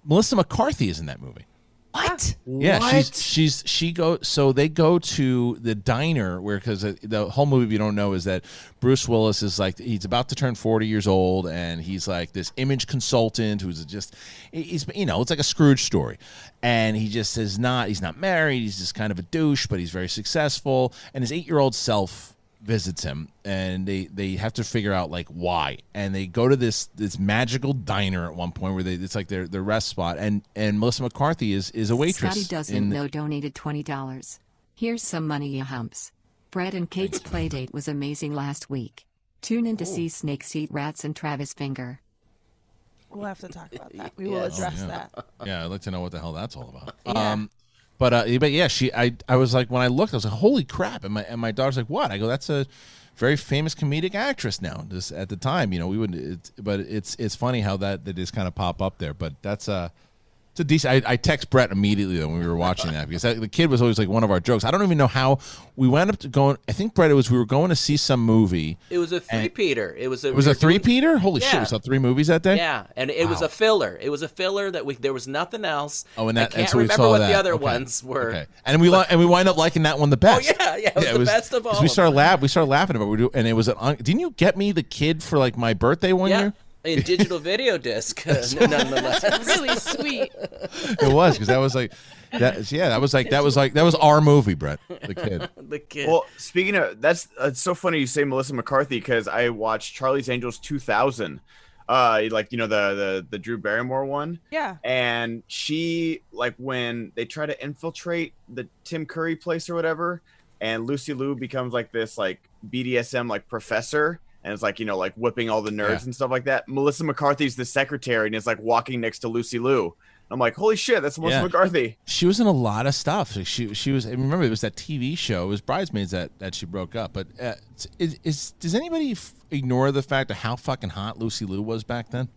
Melissa McCarthy is in that movie. What? Yeah, What? she's she's she go so they go to the diner where because uh, the whole movie if you don't know is that Bruce Willis is like he's about to turn 40 years old and he's like this image consultant who's just he's you know it's like a Scrooge story and he just is not he's not married he's just kind of a douche but he's very successful and his 8-year-old self visits him and they they have to figure out like why and they go to this this magical diner at one point where they it's like their their rest spot and and Melissa McCarthy is is a waitress Scotty doesn't in the- know donated twenty dollars. Here's some money, you humps. Brett and Kate's playdate was amazing last week. Tune in to see Snakes Eat Rats and Travis Finger. We'll have to talk about that. We will Yes. address yeah. that. Yeah, I'd like to know what the hell that's all about. Yeah. Um, but uh, but yeah, she I I was like when I looked, I was like, holy crap! And my and my daughter's like, what? I go, that's a very famous comedic actress now. This at the time, you know, we wouldn't. But it's it's funny how that that just kind of pop up there. But that's uh It's a decent. I, I text Brett immediately though when we were watching that because that, the kid was always like one of our jokes. I don't even know how we wound up to going. I think Brett it was we were going to see some movie. It was a three peater. It was a It was we a three Peter. Holy shit! Yeah. We saw three movies that day. Yeah, and it was a filler. It was a filler that we there was nothing else. Oh, and that I and can't so we remember saw what that. the other Okay. ones were. Okay. And we li- and we wind up liking that one the best. Oh, yeah, yeah, it was the best of all We started laugh. We started laughing about. It. We do, and it was an. Didn't you get me the kid for like my birthday one Yeah, year? In digital video disc, uh, nonetheless. really sweet. It was because that was like that. Yeah, that was like that was like that was our movie, Brett. The kid. the kid. Well, speaking of that's uh, it's so funny you say Melissa McCarthy because I watched Charlie's Angels 2000, uh, like you know the the the Drew Barrymore one, Yeah. and she like when they try to infiltrate the Tim Curry place or whatever, and Lucy Liu becomes like this like BDSM like professor. And it's like you know, like whipping all the nerds Yeah. and stuff like that. Melissa McCarthy's the secretary, and is like walking next to Lucy Liu. I'm like, holy shit, that's Melissa Yeah. McCarthy. She was in a lot of stuff. She she was. I remember it was that TV show. It was Bridesmaids that that she broke up. But uh, is, is does anybody f- ignore the fact of how fucking hot Lucy Liu was back then?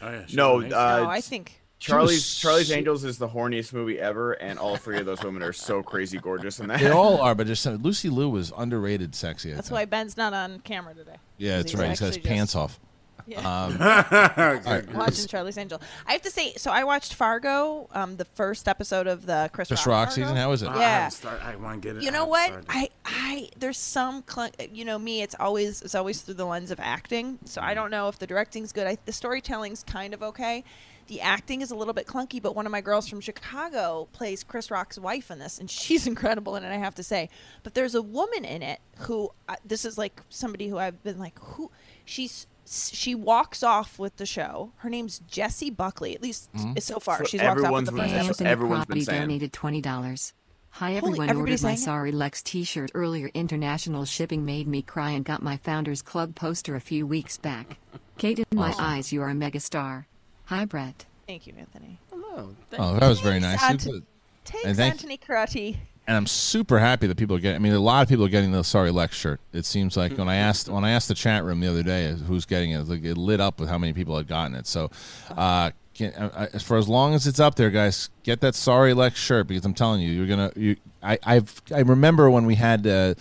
Oh, yeah, No, uh, no, I think Charlie's was Charlie's Angels is the horniest movie ever, and all three of those women are so crazy gorgeous in that. They all are, but just uh, Lucy Liu was underrated, sexy. I that's think. why Ben's not on camera today. Yeah, that's right. He's got his actually pants off. Yeah. Um, Watching Charlie's Angel. I have to say, so I watched Fargo, um, the first episode of the Chris, Chris Rock, Rock season. Fargo. How is it? Yeah. haven't start- I want to get it. You know haven't what? started. I, I, there's some, cl- you know, me. It's always, it's always through the lens of acting. So I don't know if the directing's good. I, the storytelling's kind of okay. The acting is a little bit clunky, but one of my girls from Chicago plays Chris Rock's wife in this, and she's incredible in it. I have to say. But there's a woman in it who, uh, this is like somebody who I've been like, who, she's. She walks off with the show. Her name's Jessie Buckley. At least so far, So she's walked off with everyone's the been- first That's what episode. Anthony everyone's been saying. donated twenty dollars. Hi everyone everybody's ordered my saying it? sorry Lex t-shirt earlier. International shipping made me cry and got my Founders Club poster a few weeks back. Kate in my eyes, you are a megastar. Hi Brett. Thank you, Anthony. Hello. Thank Oh, that was very nice. Thanks, Super- Ant- Thanks, And thank- Anthony Crotty. and I'm super happy that people are getting. I mean, a lot of people are getting the sorry Lex shirt. It seems like when I asked when I asked the chat room the other day who's getting it, like, it lit up with how many people had gotten it. So, uh, can, uh, uh, for as long as it's up there, guys, get that sorry Lex shirt because I'm telling you, you're gonna. You, I I've I remember when we had. Uh,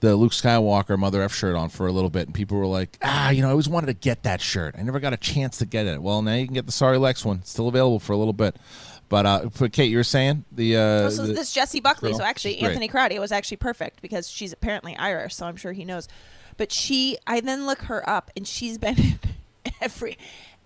the Luke Skywalker Mother F shirt on for a little bit, and people were like, "Ah, you know, I always wanted to get that shirt. I never got a chance to get it. Well, now you can get the Sorry Lex one. It's still available for a little bit." But uh, but Kate, you were saying the uh, Oh, so the- this Jessie Buckley. girl? So actually, Anthony Crowdy was actually perfect because she's apparently Irish, so I'm sure he knows. But she, I then look her up, and she's been in every.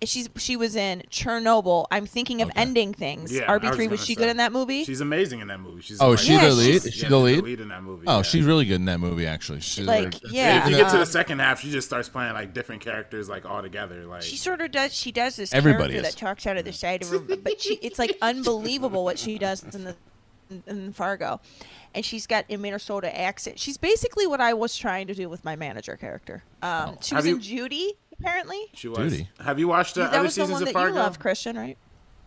She's she was in Chernobyl. I'm thinking of ending things. Yeah, RB3 was, gonna she say. good in that movie? She's amazing in that movie. She's Oh, like- she Yeah, the lead? she's- Is she yeah, the lead? the lead in that movie. Oh, yeah. she's really good in that movie. Actually, she's Like, very- yeah. If you get to the second half, she just starts playing like different characters, like all together. Like She sort of does. She does this Everybody character is. that talks out of the side of her, but she. It's like unbelievable what she does in the in, in Fargo, and she's got a Minnesota accent. She's basically what I was trying to do with my manager character. Um, she was Have in you- Judy, apparently. she was. Duty. Have you watched the that other was the seasons one of that Fargo? you love, Kristian, right?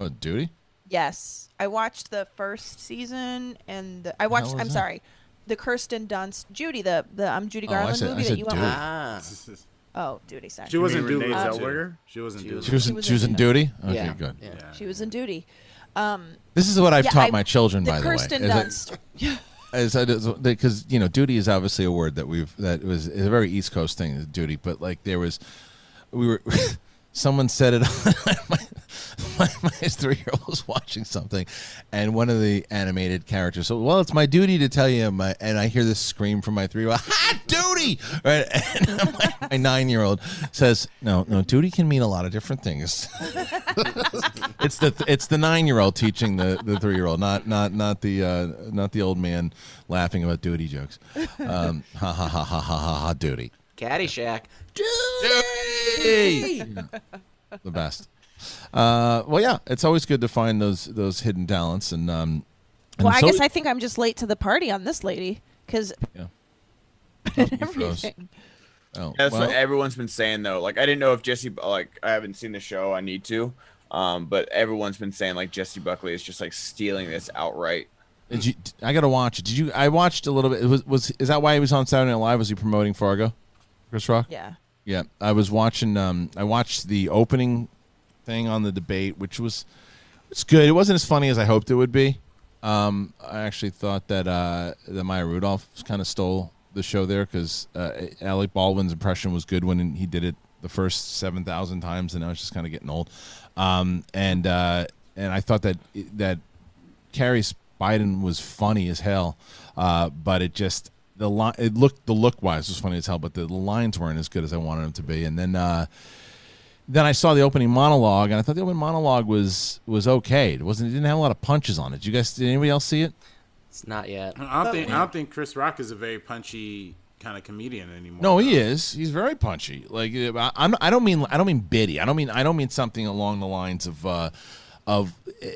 oh, duty. Yes, I watched the first season, and the, I watched. I'm that? sorry, the Kirsten Dunst, Judy, the the I'm um Judy Oh, Garland said- movie that you went. Duty. with. Ah, Oh, Duty, sorry. She wasn't mean Duty. Renee. Zellweger? She wasn't She Duty. was- She was She in, was she was in in duty. Okay, yeah. good. Yeah. She was in Duty. Um, This is what I've Yeah, taught I- my children, the by Kirsten the way. is that- Dunst. because you know duty is obviously a word that we've that was a very east coast thing duty but like there was we were someone said it my, my, my three year old was watching something and one of the animated characters so well it's my duty to tell you my and i hear this scream from my three year old ha duty right and my, my nine year old says no no duty can mean a lot of different things it's the it's the nine year old teaching the, the three year old, not not not the uh, not the old man laughing about duty jokes. Um, ha ha ha ha ha ha ha duty. Caddyshack. Duty! the best. Uh, well, yeah, it's always good to find those those hidden talents, and um, and well, I so- guess I think I'm just late to the party on this lady because Yeah. everything. Oh, That's well, what everyone's been saying though. Like I didn't know if Jessie like I haven't seen the show. I need to. Um, but everyone's been saying like Jessie Buckley is just like stealing this outright. did you, I got to watch it. Did you? I watched a little bit. It was was is that why he was on Saturday Night Live? Was he promoting Fargo? Chris Rock. Yeah. Yeah, I was watching. Um, I watched the opening thing on the debate, which was it's good. It wasn't as funny as I hoped it would be. Um, I actually thought that uh, that Maya Rudolph kind of stole the show there because uh, Alec Baldwin's impression was good when he did it the first seven thousand times, and now it's just kind of getting old. Um, and uh, and I thought that that Carrey Biden was funny as hell, uh, but it just the line it looked the look wise was funny as hell, but the, the lines weren't as good as I wanted them to be. And then uh, then I saw the opening monologue, and I thought the opening monologue was was okay. It wasn't it didn't have a lot of punches on it. Did you guys did anybody else see it? It's not yet. I don't think I don't think Chris Rock is a very punchy kind of comedian anymore. No, he is. He's very punchy. Like I, I'm, I don't mean I don't mean bitty. I don't mean I don't mean something along the lines of uh, of uh,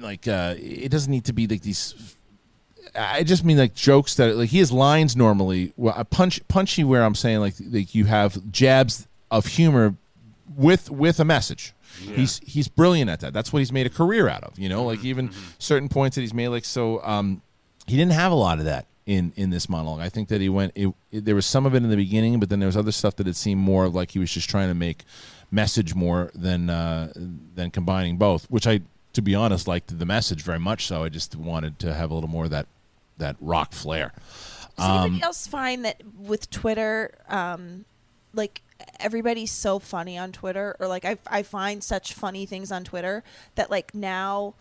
like uh, it doesn't need to be like these. I just mean like jokes that like he has lines normally. Well, a punch punchy where I'm saying like like you have jabs of humor with with a message. He's he's brilliant at that. That's what he's made a career out of. You know, like even certain points that he's made. Like so, um, he didn't have a lot of that in in this monologue. I think that he went. It, it- there was some of it in the beginning, but then there was other stuff that it seemed more like he was just trying to make message more than uh, than combining both. Which I, to be honest, liked the message very much. So I just wanted to have a little more of that that rock flair. Does anybody else find that with Twitter, um, like everybody's so funny on Twitter, or like I, I find such funny things on Twitter that like now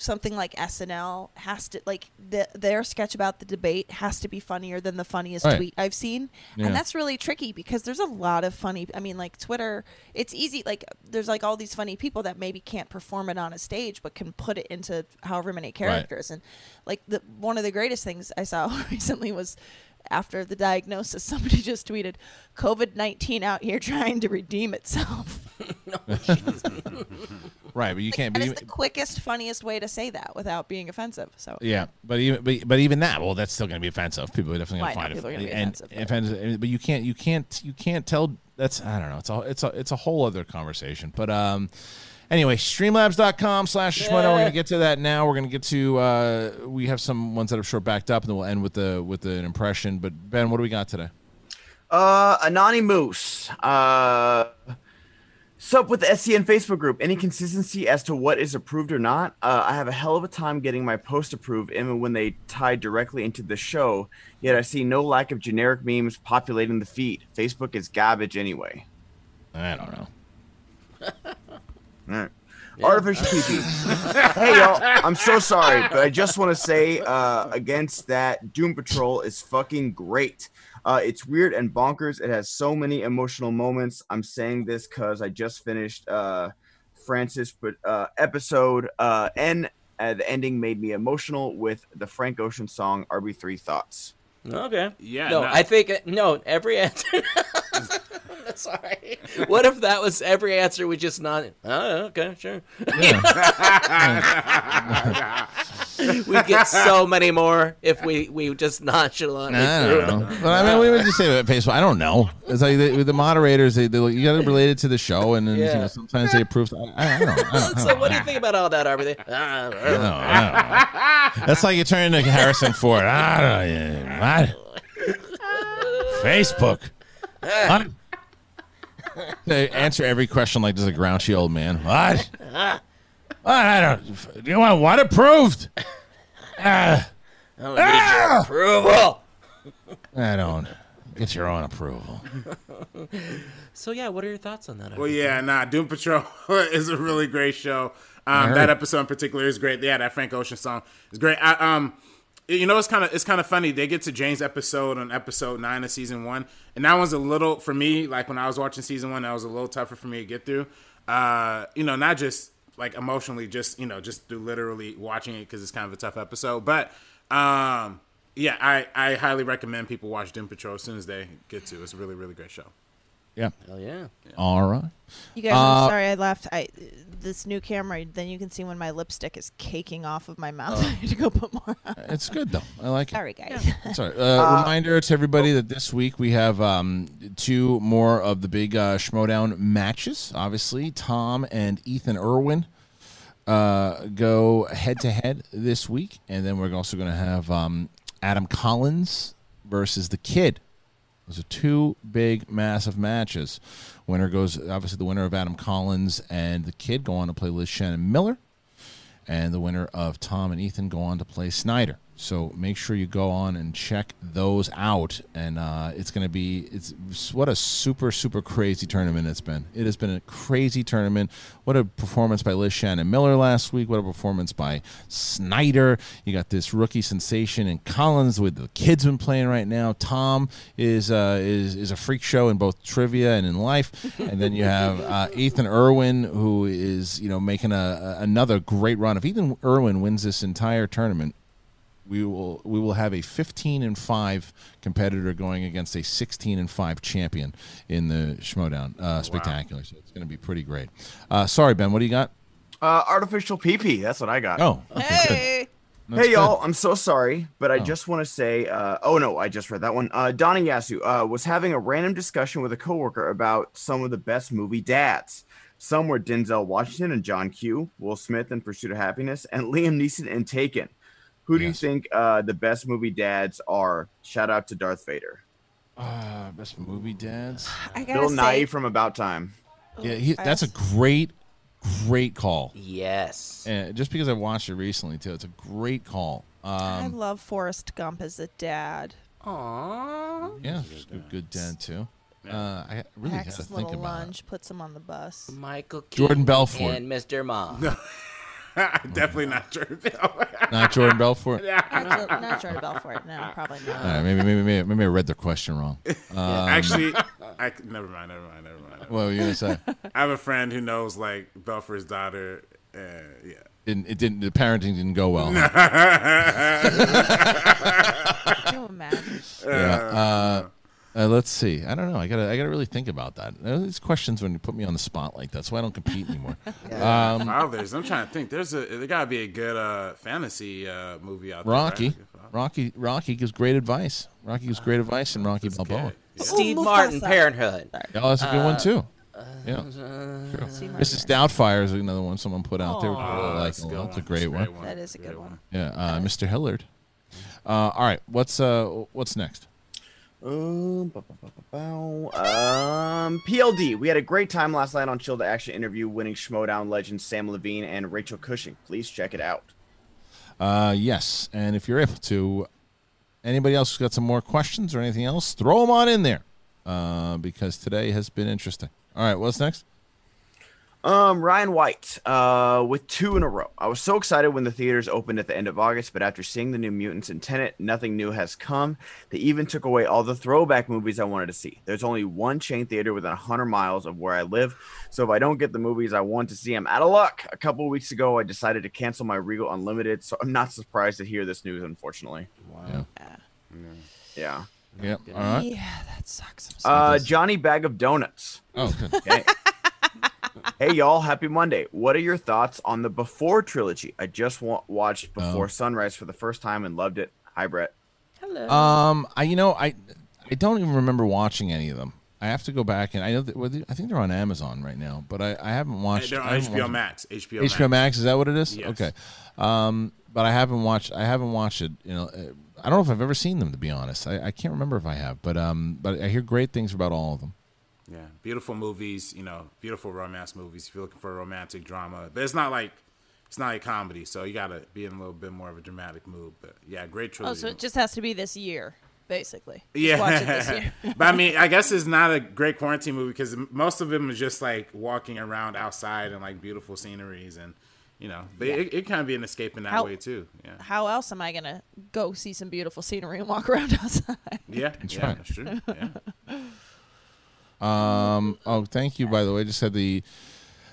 something like SNL has to like the, their sketch about the debate has to be funnier than the funniest Right. tweet I've seen, Yeah. and that's really tricky because there's a lot of funny. I mean, like Twitter, it's easy. Like there's like all these funny people that maybe can't perform it on a stage, but can put it into however many characters. And like the one of the greatest things I saw recently was after the diagnosis, somebody just tweeted, "COVID nineteen out here trying to redeem itself." Right, but you can't. that But is the quickest, funniest way to say that without being offensive. So Yeah, but even but, but even that, well, that's still going to be offensive. People are definitely going to know find it people are gonna be and offensive, but- offensive. But you can't, you can't, you can't tell. That's I don't know. It's all it's a it's a whole other conversation. But um, anyway, streamlabs.com slash Schmoedown. We're going to get to that now. We're going to get to uh, we have some ones that are short backed up, and then we'll end with the with an impression. But Ben, what do we got today? Uh, Anani Moose. Uh, Sup with the SEN Facebook group. Any consistency as to what is approved or not? Uh, I have a hell of a time getting my post approved, even when they tie directly into the show. Yet I see no lack of generic memes populating the feed. Facebook is garbage anyway. I don't know. All right. Artificial PP. hey y'all, I'm so sorry, but I just want to say uh, against that, Doom Patrol is fucking great. Uh, it's weird and bonkers. It has so many emotional moments. I'm saying this because I just finished uh, Francis, but uh, episode uh, and uh, the ending made me emotional with the Frank Ocean song "RB3 Thoughts." Okay. Yeah, No, no. I think no. Every answer. Sorry. What if that was every answer? We just not. Oh, okay, sure. we get so many more if we we just nonchalantly. I don't know. them. But I mean, we would just say about Facebook. I don't know. It's like the, the moderators. They, they you got to relate it to the show, and then you know sometimes they approve. I, I don't. I don't, I So don't what do you think about all that, everything? I don't know. I don't know. That's like you turn into Harrison Ford. I don't know. What? Facebook. What? They answer every question like this is a grouchy old man. What? What? I don't. You want what approved? Ah, I don't need your approval. I don't. Get your own approval. So yeah, what are your thoughts on that? Well, yeah, nah. Doom Patrol is a really great show. Um, that episode in particular is great. Yeah, that Frank Ocean song is great. I, um, you know, it's kind of it's kind of funny. They get to Jane's episode on episode nine of season one, and that one's a little for me. Like when I was watching season one, that was a little tougher for me to get through. Uh, you know, not just like emotionally, just you know, just through literally watching it because it's kind of a tough episode. But um, yeah, I I highly recommend people watch Doom Patrol as soon as they get to. It's a really really great show. Yeah. Hell yeah. All right. You guys, Uh, I'm sorry I left. I this new camera. Then you can see when my lipstick is caking off of my mouth. I need to go put more. on. It's good though. I like it. Sorry, guys. Sorry. Uh, reminder to everybody that this week we have um, two more of the big uh, Schmoedown matches. Obviously, Tom and Ethan Irwin uh, go head to head this week, and then we're also going to have um, Adam Collins versus the Kid. Those are two big, massive matches. Winner goes obviously the winner of Adam Collins and the Kid go on to play Liz Shannon Miller and the winner of Tom and Ethan go on to play Snyder. So make sure you go on and check those out, and uh, it's going to be it's what a super super crazy tournament it's been. It has been a crazy tournament. What a performance by Liz Shannon Miller last week. What a performance by Snyder. You got this rookie sensation in Collins with the kids been playing right now. Tom is uh, is is a freak show in both trivia and in life, and then you have uh, Ethan Irwin who is you know making a, a another great run. If Ethan Irwin wins this entire tournament we will we will have a 15 and 5 competitor going against a 16 and 5 champion in the Schmoedown uh, spectacular. So it's going to be pretty great. Uh, sorry, Ben, what do you got? Uh, artificial PP. That's what I got. Oh, okay. Hey. That's hey y'all, I'm so sorry, but I Oh. just want to say, uh, oh no, I just read that one. Uh, Donnie Yasu uh, was having a random discussion with a coworker about some of the best movie dads. Some were Denzel Washington and John Q, Will Smith in Pursuit of Happiness, and Liam Neeson in Taken. Who do Yes. you think uh, the best movie dads are? Shout out to Darth Vader. Uh, best movie dads. I gotta Bill say, Nighy from About Time. Yeah, he, that's a great, great call. Yes. And just because I watched it recently too, it's a great call. I Um, love Forrest Gump as a dad. Aww. yeah, it's a good dad too. Uh, I really got to think little about it. lunch, puts him on the bus. Michael Jordan Keaton Belfort. and Mr. Mom. Definitely not Jordan Bell. Not Jordan Belfort. Not, Jo- not Jordan Belfort. No, probably not. All right, maybe, maybe, maybe, maybe I read the question wrong. Um, Actually, I, never mind, never mind, never mind. Never mind. what were you gonna say? I have a friend who knows like Belfort's daughter. Uh, yeah. Didn't, it didn't. The parenting didn't go well. huh? Can you imagine? Yeah. Uh, uh, let's see. I don't know. I gotta. I gotta really think about that. Uh, These questions when you put me on the spot like that. So I don't compete anymore. Um, Fathers. I'm trying to think. There's a there gotta be a good uh, fantasy uh, movie out there. Rocky. right? Rocky. Rocky gives great advice. Rocky gives great advice in Rocky Balboa. Okay. Yeah. Steve Mufasa. Martin, Parenthood. Yeah, that's a good one too. Yeah. See my Mrs. Doubtfire is another one someone put out there. which I really Oh, like that's a good. That's a great That's one. That is a good one. Yeah. Uh, Mr. Hillard. Uh, all right. What's uh What's next? Um, ba- bow. um, Um, PLD, we had a great time last night on Chill to Action interview winning Schmoedown legends Samm Levine and Rachel Cushing. Please check it out. Uh, yes, and if you're able to, anybody else who's got some more questions or anything else, throw them on in there, uh, because today has been interesting. All right, what's next? Um, Ryan White, uh, with two in a row. I was so excited when the theaters opened at the end of August, but after seeing the new Mutants and Tenet, nothing new has come. They even took away all the throwback movies I wanted to see. There's only one chain theater within 100 miles of where I live, so if I don't get the movies I want to see, I'm out of luck. A couple of weeks ago, I decided to cancel my Regal Unlimited, so I'm not surprised to hear this news, unfortunately. Wow. Yeah. Yeah. Yep. All right. Yeah, that sucks. Uh, Johnny Bag of Donuts. Oh. Okay. Hey y'all, happy Monday. What are your thoughts on the Before trilogy? I just wa- watched Before Sunrise for the first time and loved it. Hi Brett. Hello. Um, I you know I I don't even remember watching any of them. I have to go back and I know that well, I think they're on Amazon right now, but I, I haven't watched. they're on I haven't HBO watched- Max. HBO HBO Max. Max is that what it is? Yes. Okay. Um, but I haven't watched. I haven't watched it. You know, uh, I don't know if I've ever seen them to be honest. I, I can't remember if I have, but um, but I hear great things about all of them. Yeah, beautiful movies. You know, beautiful romance movies. If you're looking for a romantic drama, but it's not like it's not a comedy, so you gotta be in a little bit more of a dramatic mood. But yeah, great trilogy. oh, so it just has to be this year, basically. Just yeah, watch it this year. but I mean, I guess it's not a great quarantine movie because most of them is just like walking around outside and like beautiful sceneries and you know, but it, it of be an escape in that How- way too. Yeah, How else am I gonna go see some beautiful scenery and walk around outside? yeah, That's yeah, right. that's true. Yeah. Um. Oh, thank you. By the way, just had the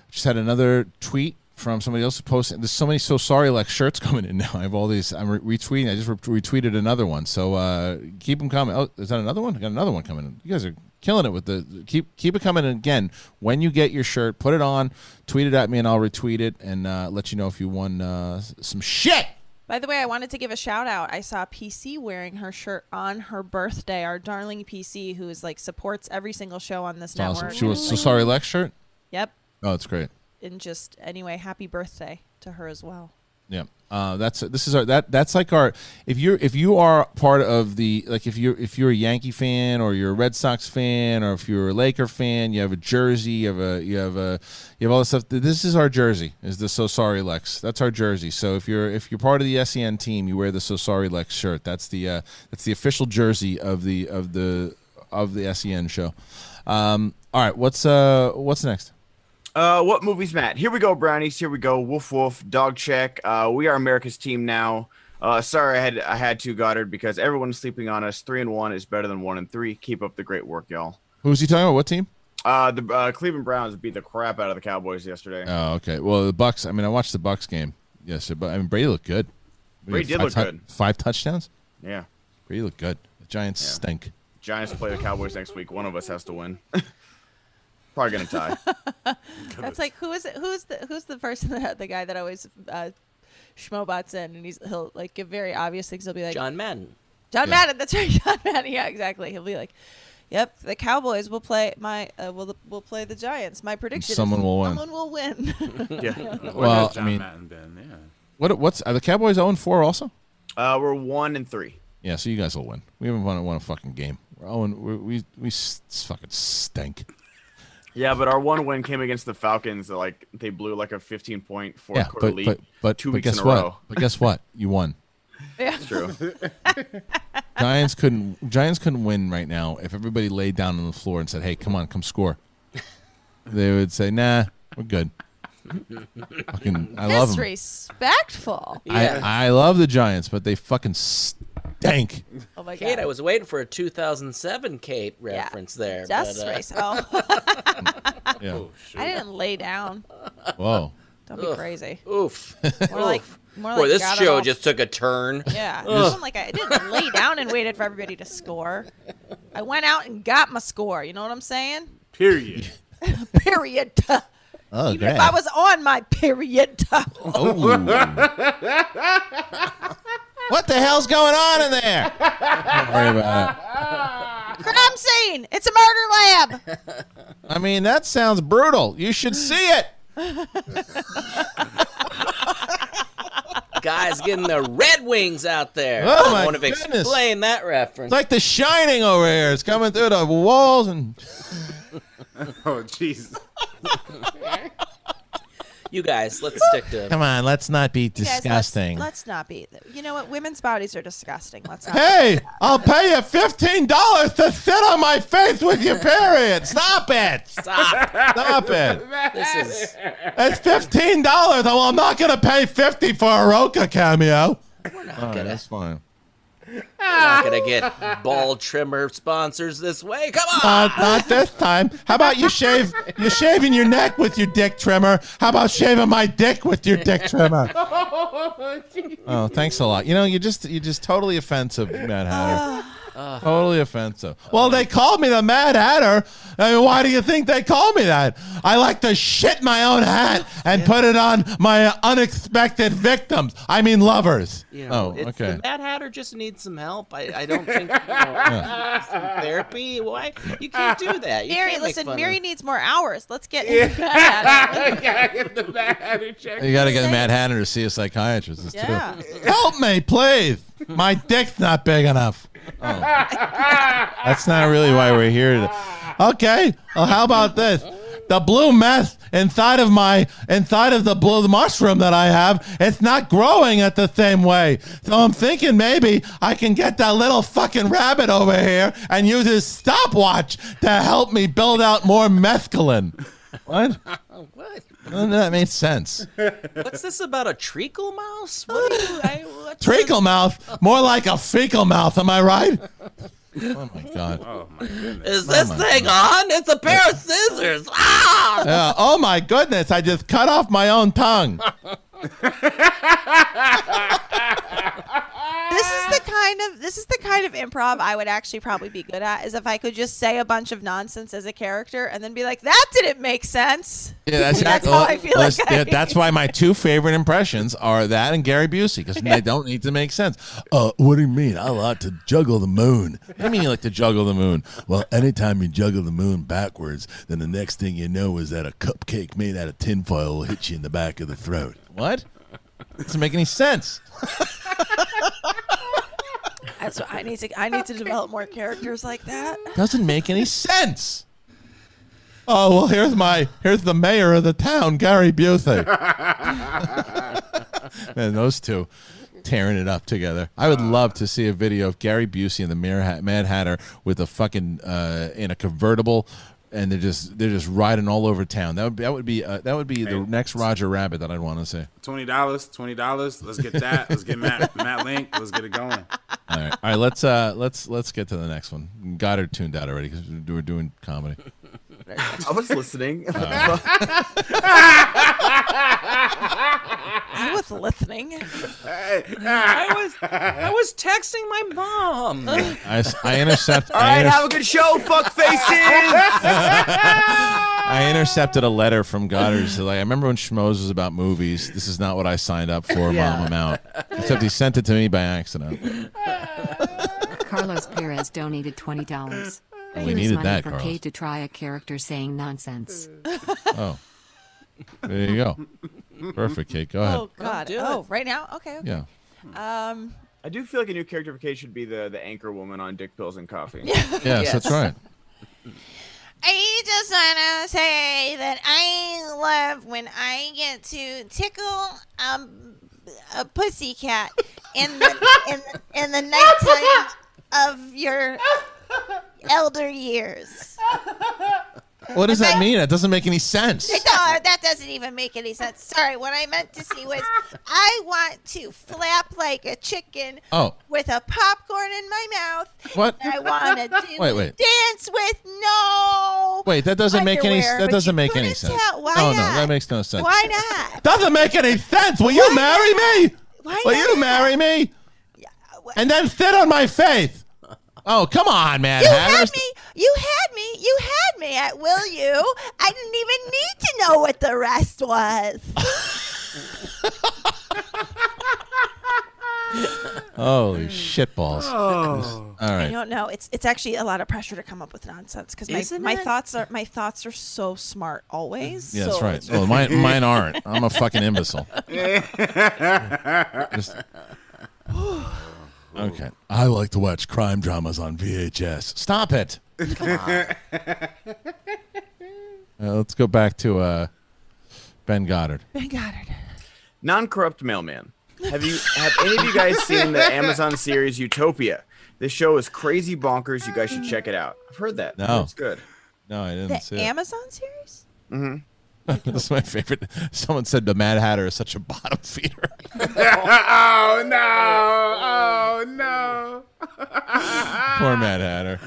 just had another tweet from somebody else posting. There's so many so sorry like shirts coming in now. I have all these. I'm re- retweeting. I just re- retweeted another one. So uh, keep them coming. Oh, is that another one? I got another one coming. in. You guys are killing it with the keep keep it coming. And again, when you get your shirt, put it on, tweet it at me, and I'll retweet it and uh, let you know if you won uh, some shit. By the way, I wanted to give a shout out. I saw PC wearing her shirt on her birthday. Our darling PC, who is like supports every single show on this awesome. network. She was so sorry Lex shirt. Yep. Oh, it's great. And just anyway, happy birthday to her as well. Yeah, uh, that's this is our that that's like our if you're if you are part of the like if you're if you're a Yankee fan or you're a Red Sox fan or if you're a Laker fan, you have a jersey, you have a you have a you have all this stuff. This is our jersey. Is the So Sorry Lex? That's our jersey. So if you're if you're part of the SEN team, you wear the So Sorry Lex shirt. That's the uh, that's the official jersey of the of the of the SEN show. Um, all right, what's uh what's next? Uh, what movies, Matt? Here we go, brownies. Here we go. Woof woof. Dog check. Uh, we are America's team now. Uh, sorry, I had I had to Goddard because everyone's sleeping on us. Three and one is better than one and three. Keep up the great work, y'all. Who's he talking about? What team? Uh, the uh, Cleveland Browns beat the crap out of the Cowboys yesterday. Oh, okay. Well, the Bucs. I mean, I watched the Bucs game. yesterday, but I mean, Brady looked good. Brady did look good. Five touchdowns. Yeah. Brady looked good. The Giants Yeah. stink. Giants play the Cowboys next week. One of us has to win. Probably gonna tie. That's like who is it? Who's the who's the person that the guy that always uh, schmobots in and he's he'll like give very obvious things. He'll be like John Madden. John Yeah. Madden. That's right, John Madden. Yeah, exactly. He'll be like, "Yep, the Cowboys will play my uh, will will play the Giants. My prediction someone is will win." Someone will win." yeah. Where Well, John I mean- Madden been? Yeah. What? What's are the Cowboys 0 4 also? Uh, we're one and three. Yeah, so you guys will win. We haven't won, won a fucking game. We're 0 we we we fucking stink. Yeah, but our one win came against the Falcons. Like they blew like a 15 point fourth yeah, quarter but, lead. but but two but weeks guess in a what? row. But guess what? You won. yeah. True. Giants couldn't Giants couldn't win right now if everybody laid down on the floor and said, "Hey, come on, come score." They would say, "Nah, we're good." fucking, I love them. Disrespectful. Yeah. I, I love the Giants, but they fucking stink. Oh my Kate, god. I was waiting for a 2007 Kate reference there. Just but, uh, race. Oh, Yeah. Oh. I didn't lay down. Whoa. Don't be crazy. Oof. More like more like this show off- just took a turn. Yeah, it wasn't like I didn't lay down and waited for everybody to score. I went out and got my score. You know what I'm saying? Period. Period. Oh, Even if I was on my period. What the hell's going on in there? Don't worry about it. Crime scene. It's a murder lab. I mean, that sounds brutal. You should see it. Guys getting the Red Wings out there. Oh, I my want to goodness. explain that reference. It's like The Shining over here. It's coming through the walls and Oh jeez. You guys, let's stick to. Come on, let's not be You guys, let's- disgusting. let's, not be. You know what? Women's bodies are disgusting. Let's not. Hey, I'll pay you fifteen dollars to sit on my face with your period. Stop it! Stop. Stop it! This is. It's fifteen dollars. Well, I'm not gonna pay fifty for a Roka cameo. We're not All right, gonna. that's fine. We're not gonna get ah. ball trimmer sponsors this way. Come on. Not, not this time. How about you shave? You're shaving your neck with your dick trimmer. How about shaving my dick with your dick trimmer? Oh, oh, thanks a lot. You know, you just you're just totally offensive, Mad Hatter. Ah. Totally offensive. Well, they called me the Mad Hatter. I mean, why do you think they call me that? I like to shit my own hat and put it on my unexpected victims. I mean, lovers. You know, oh, it's, okay. The Mad Hatter just needs some help. I, I don't think you know, some therapy. Why you can't do that? You Mary, listen. fun of- Mary needs more hours. Let's get. into that. get the Mad Hatter check. You got to get the Mad Hatter to see a psychiatrist. It's true. Yeah. Help me, please. My dick's not big enough. Oh. That's not really why we're here. Okay. Well, how about this? The blue meth inside of my inside of the blue mushroom that I have, it's not growing at the same way. So I'm thinking maybe I can get that little fucking rabbit over here and use his stopwatch to help me build out more mescaline. What? What? None of that made sense. What's this about a treacle mouse? What you? I, what's Treacle mouth, more like a fecal mouth. Am I right? Oh my god. Oh my goodness. Is this thing on? It's a pair of scissors. Ah! Yeah, oh my goodness! I just cut off my own tongue. this is the kind of this is the kind of improv I would actually probably be good at. Is if I could just say a bunch of nonsense as a character and then be like, "That didn't make sense." Yeah, that's, That's how I feel like I yeah, that's why my two favorite impressions are that and Gary Busey because they don't need to make sense. Uh, what do you mean? I like to juggle the moon. What do you mean you like to juggle the moon? Well, anytime you juggle the moon backwards, then the next thing you know is that a cupcake made out of tinfoil will hit you in the back of the throat. What? Doesn't make any sense. That's what I need to. I need to develop more characters like that. Doesn't make any sense. Oh well, here's my here's the mayor of the town, Gary Busey. Man, those two tearing it up together. I would love to see a video of Gary Busey and the Mayor Mad Hatter with a fucking uh, in a convertible, and they're just they're just riding all over town. That would be, that would be uh, that would be the next Roger Rabbit that I'd want to see. Twenty dollars. Twenty dollars. Let's get that. Let's get Matt Matt Link. Let's get it going. All right, all right. Let's uh let's let's get to the next one. Goddard tuned out already because we're doing comedy. I was listening. Uh. I was listening. I was I was texting my mom. I, s- I intercept. All I right, inter- have a good show, fuck faces. I intercepted a letter from Goddard. He said, like, I remember when Schmoes was about movies. This is not what I signed up for. Mom, I'm out. Except he sent it to me by accident. Carlos Perez donated twenty dollars. We needed that, for Carlos. Kate to try a character saying nonsense. Oh, there you go. Perfect, Kate. Go ahead. Oh God. do Oh, right now. Okay. okay. Yeah. Um. I do feel like a new character for Kate should be the the anchor woman on Dick Pills and Coffee. Yes, Yes. that's right. I just wanna say that I love when I get to tickle um, a pussy cat in the in, in the nighttime of your elder years. What does that mean? It doesn't make any sense. No, that doesn't even make any sense. Sorry, what I meant to say was I want to flap like a chicken Oh, with a popcorn in my mouth. what? I want to do Wait, wait. dance with no. Wait, that doesn't make any. underwear, That but doesn't you make any couldn't sense. tell. Why no, no, that makes no sense. Why not? Doesn't make any sense. Will you marry me? Why Will you not? marry me? And then sit on my face. Oh, come on, man. You Hatter. had me. You had me. You had me at will you? I didn't even need to know what the rest was. Holy shitballs. Oh. All I don't know. It's it's actually a lot of pressure to come up with nonsense because my, Isn't my it? thoughts are my thoughts are so smart always. Yeah, that's so right. it's- Well, mine, mine aren't. I'm a fucking imbecile. Just- okay. I like to watch crime dramas on VHS. Stop it. Uh, let's go back to uh, Ben Goddard. Ben Goddard. Non-corrupt mailman. Have you have any of you guys seen the Amazon series Utopia? This show is crazy bonkers. You guys should check it out. I've heard that. No. it's good. No, I didn't The see it. Amazon series? Mm-hmm. this is my favorite. Someone said the Mad Hatter is such a bottom feeder. oh no! Oh no! poor Mad Hatter.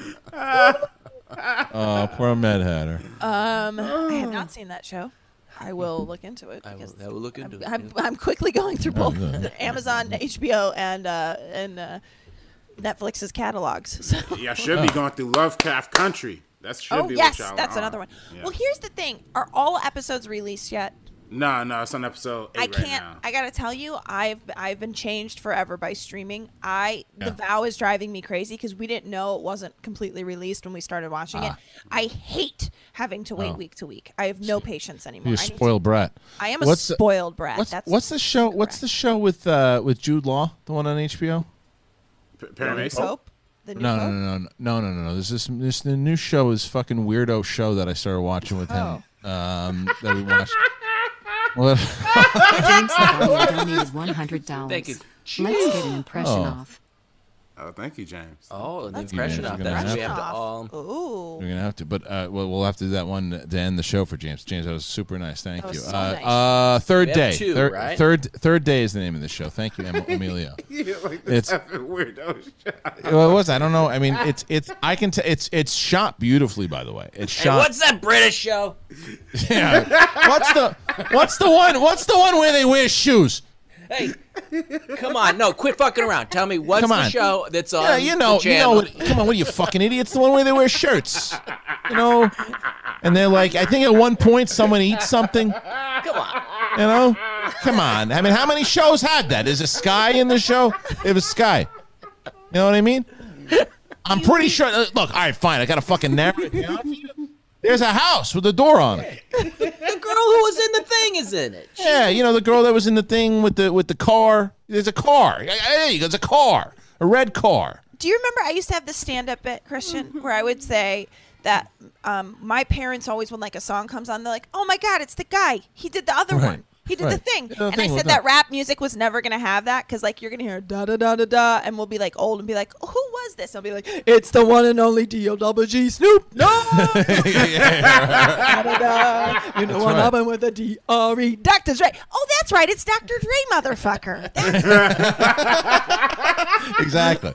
Oh, poor Mad Hatter. Um, I have not seen that show. I will look into it. I will, I will look into I'm, it. I'm, I'm quickly going through both Oh. Amazon, HBO, and uh, and uh, Netflix's catalogs. So. Yeah, should be going through Lovecraft Country. That should oh be yes, what y'all that's are another one. Yeah. Well, here's the thing: Are all episodes released yet? No, no, it's on episode eight I right can't. now. I gotta tell you, I've I've been changed forever by streaming. I Yeah. the vow is driving me crazy because we didn't know it wasn't completely released when we started watching it. Ah. I hate having to wait Oh. week to week. I have no patience anymore. You're a I need to- spoiled brat. I am a What's the- spoiled brat. What's, That's what's the show? What's the show with uh, with Jude Law? The one on HBO? P- the Perry Mason? Pope? The new No, no, no, no, no, no, no, no. This is this the new show is fucking weirdo show that I started watching with him. Um, that we watched. What? James Navarro donated one hundred dollars. Thank you. Let's get an impression Oh. off. Oh, thank you, James. Oh, the That's impression good. of You're that. have We have to Off. all. Ooh. We're gonna have to, but uh, well, we'll have to do that one to end the show for James. James, that was super nice. Thank That you. was so uh, nice. uh, third We have day. two, third, right? third, third day is the name of the show. Thank you, Em- Emilio. Yeah, like It's- this effing weirdo shot. well, it was. I don't know. I mean, it's it's. I can. T- it's it's shot beautifully. By the way, it's Hey, shot. what's that British show? yeah. What's the What's the one? What's the one where they wear shoes? Hey, come on, no, quit fucking around. Tell me what's the show that's on Yeah, you know, the you know. channel? What, come on, what are you fucking idiots? The one where they wear shirts, you know. And they're like, I think at one point someone eats something. Come on. You know, come on. I mean, how many shows had that? Is a Sky in the show? It was Sky. You know what I mean? I'm pretty sure. Look, all right, fine. I got a fucking narrative. you? There's a house with a door on it. The girl who was in the thing is in it. Yeah, you know the girl that was in the thing with the with the car. There's a car. Hey, there's a car, a red car. Do you remember I used to have this stand up bit, Kristian, where I would say that um, my parents always, when like a song comes on, they're like, oh my God, it's the guy. He did the other Right. one. He did the thing. The and thing I said that. rap music was never going to have that because like you're going to hear da da da da da and we'll be like old and be like, oh, who was this? I'll be like, it's the one and only D-O-double-G Snoop. No! da, da, da. You know what right. happened with the D-R-E? Dr. Dre. Oh, that's right. It's Dr. Dre, motherfucker. Exactly.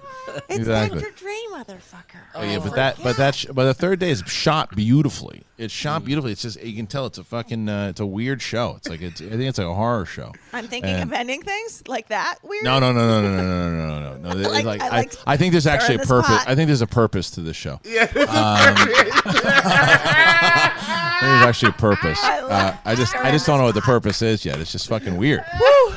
It's exactly. Dr. Dre, motherfucker. Oh, yeah, oh, but that, but that, sh- but the third day is shot beautifully. It's shot beautifully. It's just you can tell it's a fucking, uh, it's a weird show. It's like it's, I think it's like a horror show. I'm thinking And- of ending things like that. Weird. No, no, no, no, no, no, no, no, no, no. no. Like- like, I I, like I think there's actually a stirring purpose. pot. I think there's a purpose to this show. Yeah. I think there's actually a purpose. I love Uh, I just, I just don't know what the purpose is yet. It's just fucking weird. Woo!